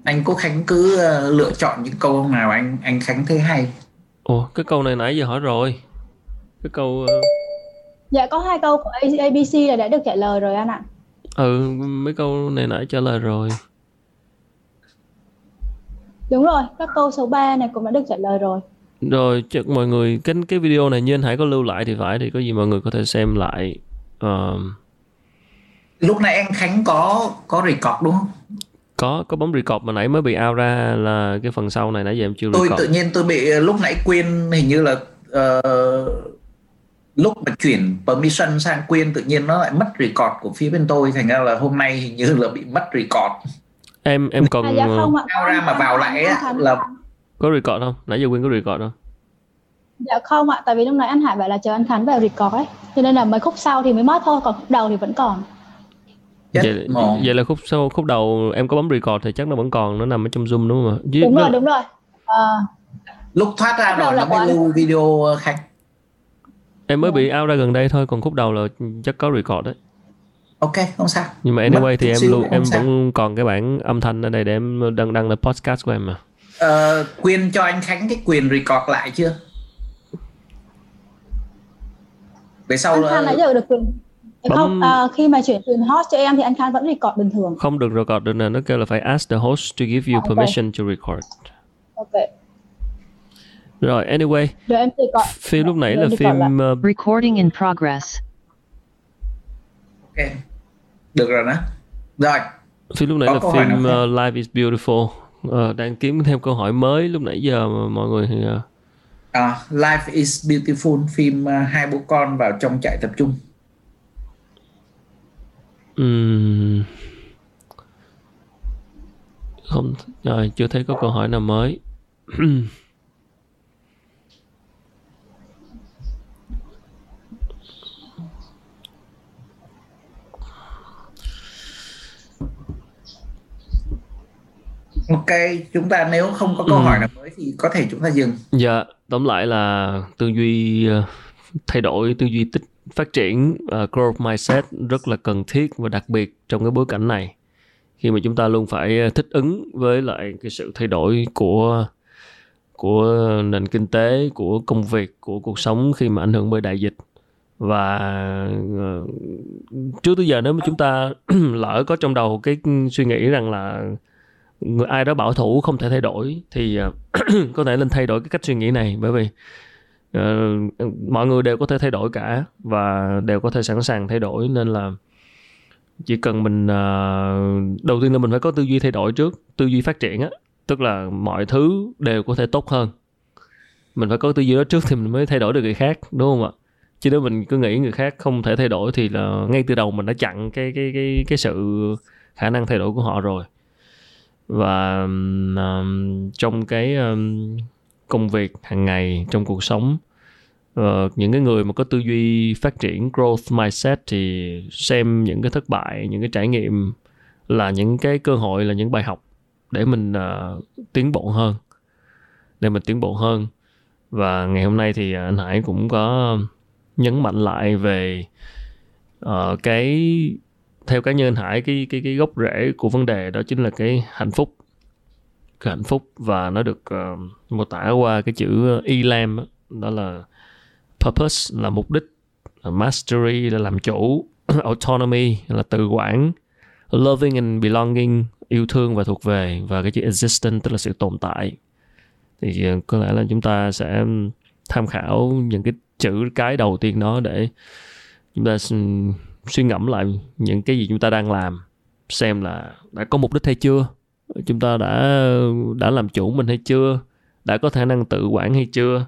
anh có khánh cứ uh, lựa chọn những câu nào anh anh khánh thấy hay. Ồ cái câu này nãy giờ hỏi rồi. Cái câu uh... dạ có hai câu của abc là đã được trả lời rồi anh ạ. Ừ mấy câu này nãy trả lời rồi. Đúng rồi các câu số 3 này cũng đã được trả lời rồi rồi chắc mọi người cái cái video này như anh Hải có lưu lại thì phải thì có gì mọi người có thể xem lại uh... lúc nãy anh Khánh có có record đúng không có có bấm record mà nãy mới bị out ra là cái phần sau này nãy giờ em chưa tôi record. tự nhiên tôi bị lúc nãy quên hình như là uh, lúc mà chuyển permission sang quyên tự nhiên nó lại mất record của phía bên tôi thành ra là hôm nay hình như là bị mất record em em còn à, dạ không ạ. ra mà vào lại á, là có record không? Nãy giờ quyên có record không? Dạ không ạ tại vì lúc nãy anh Hải bảo là chờ anh Khánh vào record ấy. Cho nên là mấy khúc sau thì mới mất thôi còn khúc đầu thì vẫn còn. Vậy, vậy là khúc sau khúc đầu em có bấm record thì chắc nó vẫn còn nó nằm ở trong zoom đúng không ạ? Đúng rồi đúng rồi. À, lúc thoát ra rồi nó mới lưu video khách em mới bị out ra gần đây thôi còn khúc đầu là chắc có record đấy. Ok không sao. Nhưng mà anyway thì em luôn em sao. vẫn còn cái bản âm thanh ở đây để em đăng đăng lên podcast của em mà uh, quyền cho anh Khánh cái quyền record lại chưa về sau anh Khánh nãy giờ được quyền Bấm... không à, khi mà chuyển quyền host cho em thì anh Khánh vẫn record bình thường không được record được nè nó kêu là phải ask the host to give you okay. permission to record ok rồi anyway. Rồi em gọi. Phim lúc nãy là phim uh, recording in progress. Ok. Được rồi đó. Rồi. Phim lúc nãy Có là phim uh, Life is Beautiful. Uh, đang kiếm thêm câu hỏi mới lúc nãy giờ mà mọi người uh... à, Life is Beautiful phim uh, hai bố con vào trong trại tập trung. Uhm. Không, rồi chưa thấy có câu hỏi nào mới. ok chúng ta nếu không có câu ừ. hỏi nào mới thì có thể chúng ta dừng. Dạ tóm lại là tư duy ờ, thay đổi tư duy tích phát triển uh, growth mindset rất là cần thiết và đặc biệt trong cái bối cảnh này. Khi mà chúng ta luôn phải ờ, thích ứng với lại cái sự thay đổi của của nền kinh tế của công việc của cuộc sống khi mà ảnh hưởng bởi đại dịch. Và uh, trước tới giờ nếu mà chúng ta lỡ có trong đầu cái suy nghĩ rằng là người ai đó bảo thủ không thể thay đổi thì à, có thể nên thay đổi cái cách suy nghĩ này bởi vì uh, mọi người đều có thể thay đổi cả và đều có thể sẵn sàng thay đổi nên là chỉ cần mình uh, đầu tiên là mình phải có tư duy thay đổi trước tư duy phát triển á tức là mọi thứ đều có thể tốt hơn. Mình phải có tư duy đó trước thì mình mới thay đổi được người khác đúng không ạ? Chứ nếu mình cứ nghĩ người khác không thể thay đổi thì là ngay từ đầu mình đã chặn cái cái cái cái sự khả năng thay đổi của họ rồi và um, trong cái um, công việc hàng ngày trong cuộc sống uh, những cái người mà có tư duy phát triển growth mindset thì xem những cái thất bại những cái trải nghiệm là những cái cơ hội là những bài học để mình uh, tiến bộ hơn để mình tiến bộ hơn. Và ngày hôm nay thì anh Hải cũng có nhấn mạnh lại về uh, cái theo cá nhân anh Hải cái cái cái gốc rễ của vấn đề đó chính là cái hạnh phúc. Cái hạnh phúc và nó được uh, mô tả qua cái chữ ờ, ELAM đó, đó là purpose là mục đích mastery là làm chủ autonomy là tự quản loving and belonging yêu thương và thuộc về và cái chữ existent tức là sự tồn tại. Thì ờ, có lẽ là chúng ta sẽ tham khảo những cái chữ cái đầu tiên đó để chúng ta ừ, suy ngẫm lại những cái gì chúng ta đang làm xem là đã có mục đích hay chưa chúng ta đã đã làm chủ mình hay chưa đã có khả năng tự quản hay chưa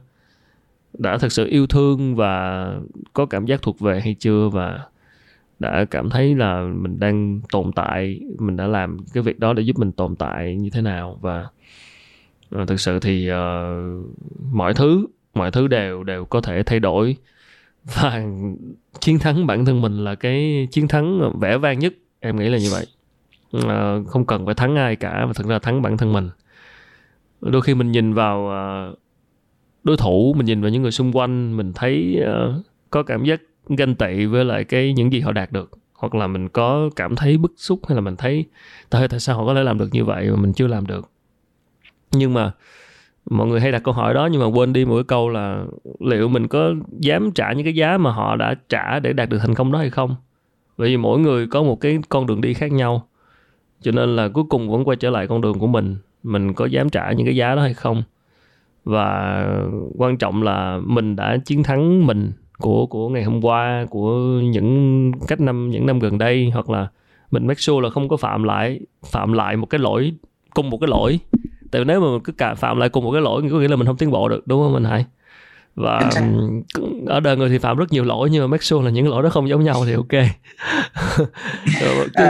đã thực sự yêu thương và có cảm giác thuộc về hay chưa và đã cảm thấy là mình đang tồn tại mình đã làm cái việc đó để giúp mình tồn tại như thế nào và ờ, thực sự thì uh, mọi thứ mọi thứ đều đều có thể thay đổi và chiến thắng bản thân mình là cái chiến thắng vẻ vang nhất em nghĩ là như vậy. À, không cần phải thắng ai cả mà thật ra thắng bản thân mình. Đôi khi mình nhìn vào ờ, đối thủ mình nhìn vào những người xung quanh mình thấy uh, có cảm giác ganh tị với lại cái những gì họ đạt được. Hoặc là mình có cảm thấy bức xúc hay là mình thấy tại tại sao họ có thể làm được như vậy mà mình chưa làm được? Nhưng mà mọi người hay đặt câu hỏi đó, nhưng mà quên đi một cái câu là liệu mình có dám trả những cái giá mà họ đã trả để đạt được thành công đó hay không? Bởi vì mỗi người có một cái con đường đi khác nhau, cho nên là cuối cùng vẫn quay trở lại con đường của mình. Mình có dám trả những cái giá đó hay không? Và quan trọng là mình đã chiến thắng mình của của ngày hôm qua, của những cách năm, những năm gần đây, hoặc là mình make sure là không có phạm lại phạm lại một cái lỗi, cùng một cái lỗi tại vì nếu mà mình cứ cả phạm lại cùng một cái lỗi có nghĩa là mình không tiến bộ được đúng không mình hãy và ở đời người thì phạm rất nhiều lỗi nhưng mà make sure là những lỗi đó không giống nhau thì ok. Cứ,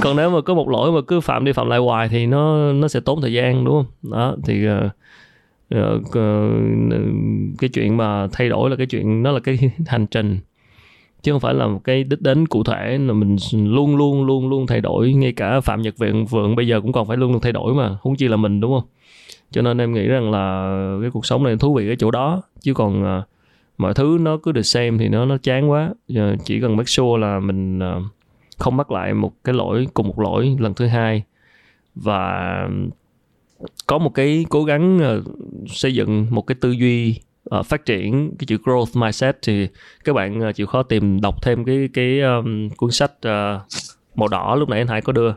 còn nếu mà có một lỗi mà cứ phạm đi phạm lại hoài thì nó nó sẽ tốn thời gian đúng không? Đó thì uh, uh, cái chuyện mà thay đổi là cái chuyện nó là cái hành trình chứ không phải là một cái đích đến cụ thể là mình luôn luôn luôn luôn thay đổi. Ngay cả phạm nhật viện vượng bây giờ cũng còn phải luôn luôn thay đổi mà không chi là mình đúng không? Cho nên em nghĩ rằng là cái cuộc sống này thú vị ở chỗ đó. Chứ còn uh, mọi thứ nó cứ được xem thì nó nó chán quá. Uh, chỉ cần make sure là mình uh, không mắc lại một cái lỗi cùng một lỗi lần thứ hai. Và có một cái cố gắng uh, xây dựng một cái tư duy uh, phát triển cái chữ growth mindset thì các bạn uh, chịu khó tìm đọc thêm cái cái um, cuốn sách uh, màu đỏ lúc nãy anh Hải có đưa.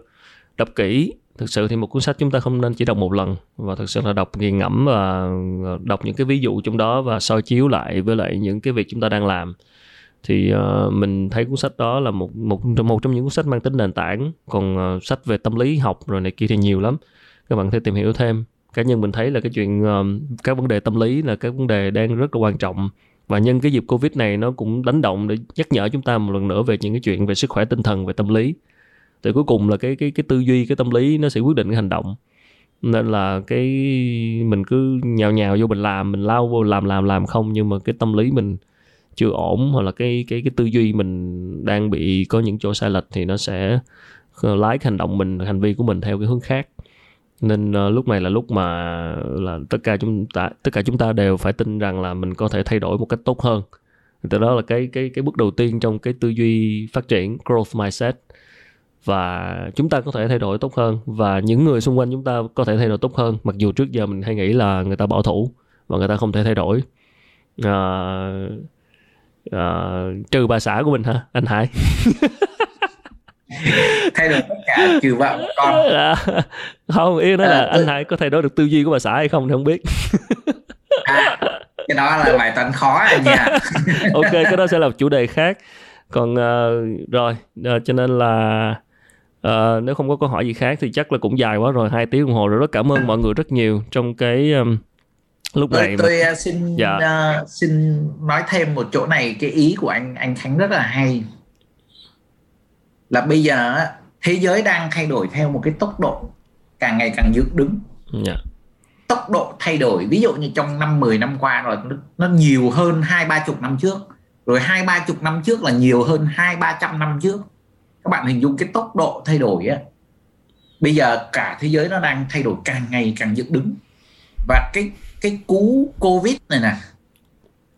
Đọc kỹ thực sự thì một cuốn sách chúng ta không nên chỉ đọc một lần và thực sự là đọc nghiền ngẫm và đọc những cái ví dụ trong đó và soi chiếu lại với lại những cái việc chúng ta đang làm. Thì uh, mình thấy cuốn sách đó là một một một trong những cuốn sách mang tính nền tảng. Còn uh, sách về tâm lý học rồi này kia thì nhiều lắm. Các bạn thể tìm hiểu thêm cá nhân mình thấy là cái chuyện ờ, uh, các vấn đề tâm lý là cái vấn đề đang rất là quan trọng. Và nhân cái dịp covid này nó cũng đánh động để nhắc nhở chúng ta một lần nữa về những cái chuyện về sức khỏe tinh thần về tâm lý. Thì cuối cùng là cái cái cái tư duy cái tâm lý nó sẽ quyết định cái hành động. Nên là cái mình cứ nhào nhào vô mình làm mình lao vô làm làm làm không nhưng mà cái tâm lý mình chưa ổn hoặc là cái cái cái tư duy mình đang bị có những chỗ sai lệch thì nó sẽ ờ, lái cái hành động mình hành vi của mình theo cái hướng khác nên uh, lúc này là lúc mà là tất cả chúng ta tất cả chúng ta đều phải tin rằng là mình có thể thay đổi một cách tốt hơn. Từ đó là cái cái cái bước đầu tiên trong cái tư duy phát triển growth mindset. Và chúng ta có thể thay đổi tốt hơn. Và những người xung quanh chúng ta có thể thay đổi tốt hơn. Mặc dù trước giờ mình hay nghĩ là người ta bảo thủ và người ta không thể thay đổi. À, à, trừ bà xã của mình hả anh Hải. thay đổi tất cả trừ vợ con. À, không ý nói là à, anh Hải có thay đổi được tư duy của bà xã hay không thì không biết. À, cái đó là bài toán khó anh nha. Ok cái đó sẽ là chủ đề khác. Còn uh, rồi uh, cho nên là uh, nếu không có câu hỏi gì khác thì chắc là cũng dài quá rồi hai tiếng đồng hồ rồi. Rất cảm ơn mọi người rất nhiều trong cái um, lúc này tôi, tôi uh, xin dạ. uh, xin nói thêm một chỗ này cái ý của anh anh Khánh rất là hay là bây giờ thế giới đang thay đổi theo một cái tốc độ càng ngày càng dựng đứng yeah. Dạ. tốc độ thay đổi ví dụ như trong năm 10 năm qua rồi nó, nó nhiều hơn hai ba chục năm trước rồi hai ba chục năm trước là nhiều hơn hai ba trăm năm trước các bạn hình dung cái tốc độ thay đổi á bây giờ cả thế giới nó đang thay đổi càng ngày càng dựng đứng và cái cái cú covid này nè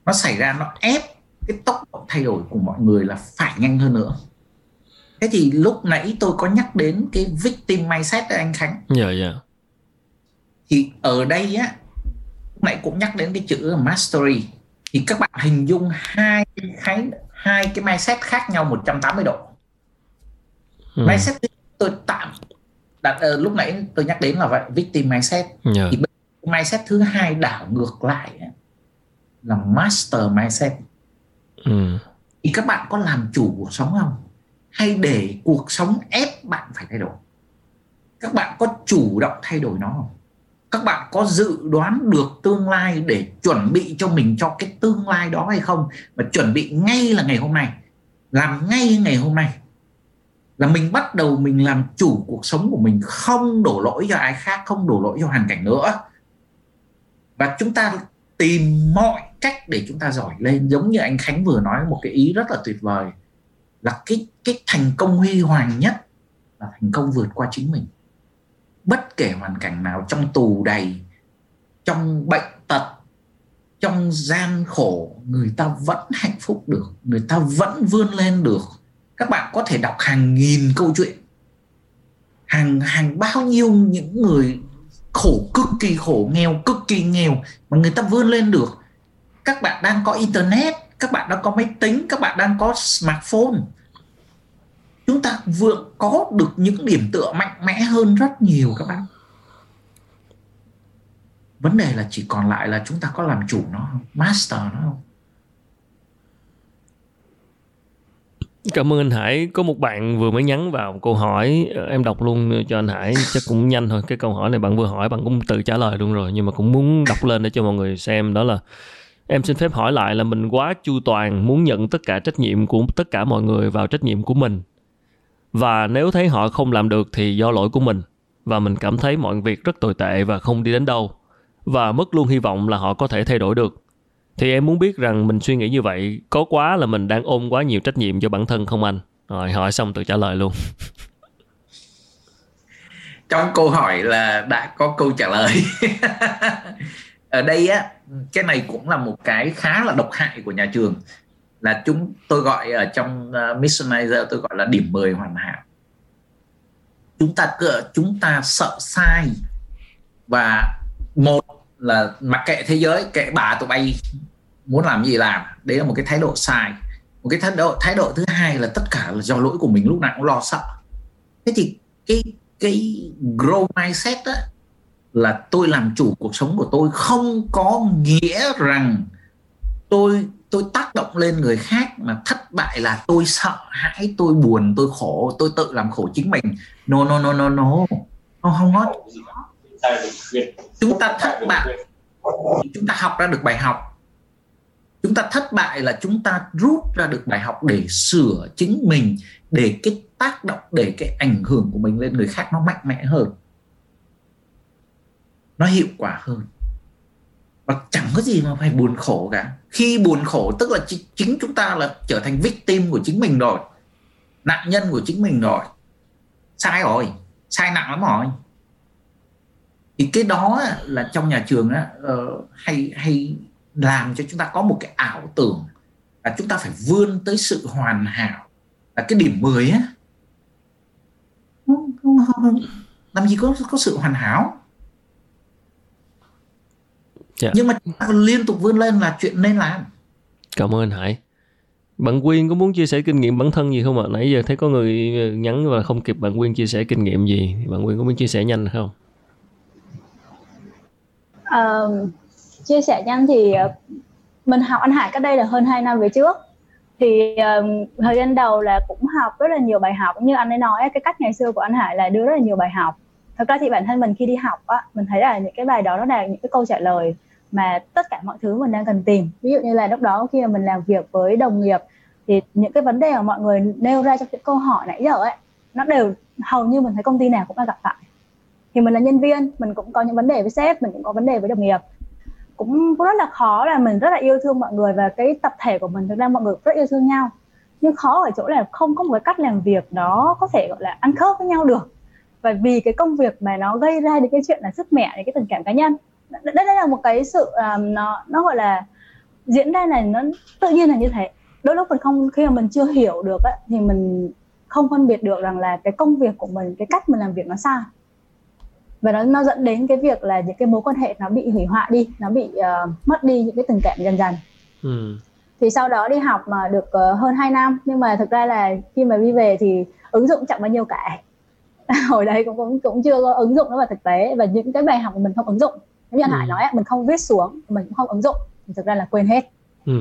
nó xảy ra nó ép cái tốc độ thay đổi của mọi người là phải nhanh hơn nữa thế thì lúc nãy tôi có nhắc đến cái victim mindset đấy anh Khánh dạ yeah, dạ yeah. thì ở đây á lúc nãy cũng nhắc đến cái chữ mastery thì các bạn hình dung hai cái hai cái mindset khác nhau 180 độ ừ. mindset tôi tạm đặt uh, lúc nãy tôi nhắc đến là vậy victim mindset yeah. thì mindset thứ hai đảo ngược lại là master mindset ừ. thì các bạn có làm chủ cuộc sống không hay để cuộc sống ép bạn phải thay đổi? Các bạn có chủ động thay đổi nó không? Các bạn có dự đoán được tương lai để chuẩn bị cho mình cho cái tương lai đó hay không? Và chuẩn bị ngay là ngày hôm nay, làm ngay ngày hôm nay, là mình bắt đầu mình làm chủ cuộc sống của mình, không đổ lỗi cho ai khác, không đổ lỗi cho hoàn cảnh nữa. Và chúng ta tìm mọi cách để chúng ta giỏi lên. Giống như anh Khánh vừa nói một cái ý rất là tuyệt vời là cái cái thành công huy hoàng nhất là thành công vượt qua chính mình. Bất kể hoàn cảnh nào, trong tù đầy, trong bệnh tật, trong gian khổ, người ta vẫn hạnh phúc được, người ta vẫn vươn lên được. Các bạn có thể đọc hàng nghìn câu chuyện. Hàng hàng bao nhiêu những người khổ, cực kỳ khổ, nghèo, cực kỳ nghèo mà người ta vươn lên được. Các bạn đang có internet các bạn đang có máy tính các bạn đang có smartphone chúng ta vừa có được những điểm tựa mạnh mẽ hơn rất nhiều các bạn vấn đề là chỉ còn lại là chúng ta có làm chủ nó không master nó không Cảm ơn anh Hải. Có một bạn vừa mới nhắn vào câu hỏi, ờ, em đọc luôn cho anh Hải, chắc cũng nhanh thôi. Cái câu hỏi này bạn vừa hỏi, bạn cũng tự trả lời luôn rồi, nhưng mà cũng muốn đọc lên để cho mọi người xem. Đó là em xin phép hỏi lại là mình quá chu toàn, muốn nhận tất cả trách nhiệm của tất cả mọi người vào trách nhiệm của mình. Và nếu thấy họ không làm được thì do lỗi của mình. Và mình cảm thấy mọi việc rất tồi tệ và không đi đến đâu. Và mất luôn hy vọng là họ có thể thay đổi được thì em muốn biết rằng mình suy nghĩ như vậy có quá là mình đang ôm quá nhiều trách nhiệm cho bản thân không anh rồi hỏi xong tự trả lời luôn trong câu hỏi là đã có câu trả lời ở đây á cái này cũng là một cái khá là độc hại của nhà trường. Là chúng tôi gọi ở trong ờ, uh, missionizer tôi gọi là điểm 10 hoàn hảo. Chúng ta chúng ta sợ sai. Và một là mặc kệ thế giới kệ bà tụi bay muốn làm gì làm đấy là một cái thái độ sai. Một cái thái độ thái độ thứ hai là tất cả là do lỗi của mình lúc nào cũng lo sợ. Thế thì cái cái grow mindset đó là tôi làm chủ cuộc sống của tôi không có nghĩa rằng tôi tôi tác động lên người khác mà thất bại là tôi sợ hãi, tôi buồn, tôi khổ, tôi tự làm khổ chính mình. No no no no no. Không không hết chúng ta thất bại. Chúng ta học ra được bài học. Chúng ta thất bại là chúng ta rút ra được bài học để sửa chính mình, để cái tác động, để cái ảnh hưởng của mình lên người khác nó mạnh mẽ hơn nó hiệu quả hơn. Và chẳng có gì mà phải buồn khổ cả. Khi buồn khổ tức là chính chúng ta là trở thành victim của chính mình rồi. Nạn nhân của chính mình rồi. Sai rồi. Sai nặng lắm rồi. Thì cái đó là trong nhà trường á uh, hay hay làm cho chúng ta có một cái ảo tưởng là chúng ta phải vươn tới sự hoàn hảo. Là cái điểm 10 á. Làm gì có có sự hoàn hảo yeah. Dạ. nhưng mà chúng ta liên tục vươn lên là chuyện nên làm cảm ơn Hải bạn Quyên có muốn chia sẻ kinh nghiệm bản thân gì không ạ? Nãy giờ thấy có người nhắn và không kịp bạn Quyên chia sẻ kinh nghiệm gì. Bạn Quyên có muốn chia sẻ nhanh không? Um, chia sẻ nhanh thì ờ, mình học anh Hải cách đây là hơn 2 năm về trước thì uh, thời gian đầu là cũng học rất là nhiều bài học như anh ấy nói cái cách ngày xưa của anh Hải là đưa rất là nhiều bài học thật ra thì bản thân mình khi đi học á mình thấy là những cái bài đó nó là những cái câu trả lời mà tất cả mọi thứ mình đang cần tìm. Ví dụ như là lúc đó khi mà mình làm việc với đồng nghiệp, thì những cái vấn đề mà mọi người nêu ra trong những câu hỏi nãy giờ ấy, nó đều hầu như mình thấy công ty nào cũng đã gặp phải. Thì mình là nhân viên, mình cũng có những vấn đề với sếp, mình cũng có vấn đề với đồng nghiệp. Cũng rất là khó là mình rất là yêu thương mọi người và cái tập thể của mình, thực ra mọi người rất yêu thương nhau. Nhưng khó ở chỗ là không có một cái cách làm việc đó có thể, gọi là, ăn khớp với nhau được. Và vì cái công việc mà nó gây ra những cái chuyện là sức mẹ đến cái tình cảm cá nhân đây, đây là một cái sự um, nó nó gọi là diễn ra này nó tự nhiên là như thế. Đôi lúc mình không khi mà mình chưa hiểu được ấy, thì mình không phân biệt được rằng là cái công việc của mình cái cách mình làm việc nó sai và nó nó dẫn đến cái việc là những cái mối quan hệ nó bị hủy hoại đi nó bị uh, mất đi những cái tình cảm dần dần. Ừ. thì sau đó đi học mà được uh, hơn 2 năm nhưng mà thực ra là khi mà đi về thì ứng dụng chẳng bao nhiêu cả. Hồi đấy cũng cũng cũng chưa có ứng dụng nó vào thực tế và những cái bài học mà mình không ứng dụng như anh ừ. Hải nói mình không viết xuống mình cũng không ứng dụng thì thực ra là quên hết. Ừ.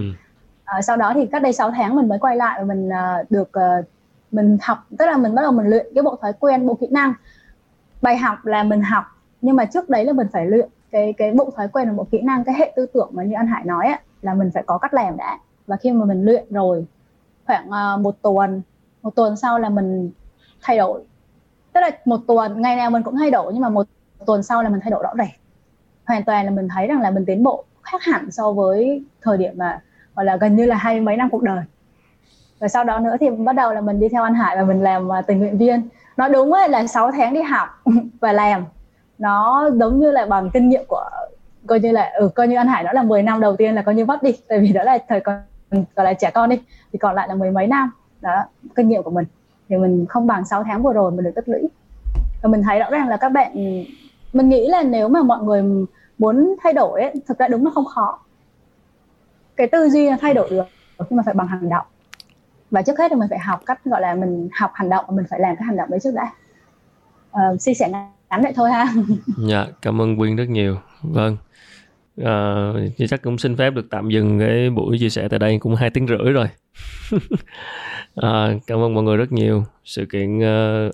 à, sau đó thì cách đây 6 tháng mình mới quay lại và mình uh, được uh, mình học tức là mình bắt đầu mình luyện cái bộ thói quen bộ kỹ năng. Bài học là mình học nhưng mà trước đấy là mình phải luyện cái cái bộ thói quen là bộ kỹ năng cái hệ tư tưởng mà như anh Hải nói ấy, là mình phải có cách làm đã. Và khi mà mình luyện rồi khoảng uh, một tuần một tuần sau là mình thay đổi. Tức là một tuần ngày nào mình cũng thay đổi nhưng mà một tuần sau là mình thay đổi rõ rệt hoàn toàn là mình thấy rằng là mình tiến bộ khác hẳn so với thời điểm mà gọi là gần như là hai mấy năm cuộc đời. Và sau đó nữa thì bắt đầu là mình đi theo anh Hải và mình làm à, tình nguyện viên. Nó đúng ấy là 6 tháng đi học và làm. Nó giống như là bằng kinh nghiệm của coi như là ừ, coi như anh Hải nó là 10 năm đầu tiên là coi như mất đi tại vì đó là thời còn gọi là trẻ con đi thì còn lại là mười mấy năm. Đó kinh nghiệm của mình. Thì mình không bằng 6 tháng vừa rồi mình được tích lũy. Và mình thấy rõ ràng là các bạn mình nghĩ là nếu mà mọi người muốn thay đổi ấy, thực ra đúng là không khó. Cái tư duy là thay đổi được nhưng mà phải bằng hành động. Và trước hết thì mình phải học cách gọi là mình học hành động mình phải làm cái hành động đấy trước đã. Uh, chia sẻ ngắn vậy thôi ha. Dạ cảm ơn quyên rất nhiều. Vâng uh, chắc cũng xin phép được tạm dừng cái buổi chia sẻ tại đây cũng hai tiếng rưỡi rồi. Uh, cảm ơn mọi người rất nhiều. Sự kiện uh,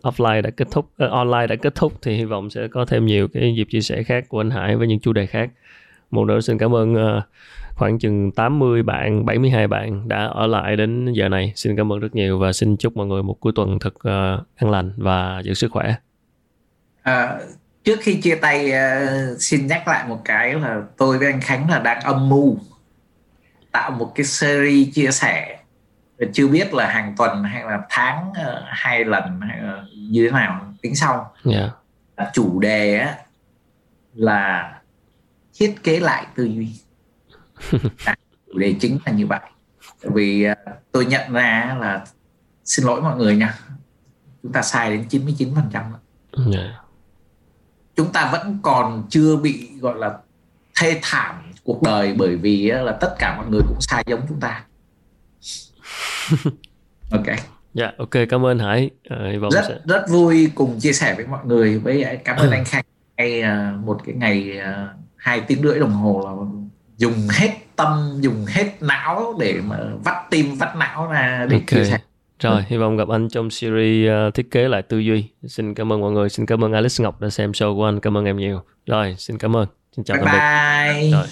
offline đã kết thúc uh, online đã kết thúc thì hy vọng sẽ có thêm nhiều cái dịp chia sẻ khác của anh Hải với những chủ đề khác. Một nữa xin cảm ơn uh, khoảng chừng 80 bạn 72 bạn đã ở lại đến giờ này. Xin cảm ơn rất nhiều và xin chúc mọi người một cuối tuần thật uh, an lành và giữ sức khỏe. À, trước khi chia tay uh, xin nhắc lại một cái là tôi với anh Khánh là đang âm mưu tạo một cái series chia sẻ. Chưa biết là hàng tuần hay là tháng uh, hai lần hay là như thế nào tính sau. Yeah. Dạ. chủ đề á, là thiết kế lại tư duy. Chủ đề chính là như vậy. Vì uh, tôi nhận ra là xin lỗi mọi người nha chúng ta sai đến 99 phần trăm yeah chúng ta vẫn còn chưa bị gọi là thê thảm cuộc đời bởi vì là tất cả mọi người cũng sai giống chúng ta. Ok. Dạ ok cảm ơn hải. À, rất sẽ... rất vui cùng chia sẻ với mọi người với cảm ơn anh khanh. Hay uh, một cái ngày uh, hai tiếng rưỡi đồng hồ là dùng hết tâm dùng hết não để mà vắt tim vắt não ra để okay. chia sẻ rồi, hy vọng gặp anh trong series uh, thiết kế lại tư duy. Xin cảm ơn mọi người, xin cảm ơn Alex Ngọc đã xem show của anh. Cảm ơn em nhiều. Rồi, xin cảm ơn. Xin chào bye tạm biệt. Bye. Rồi.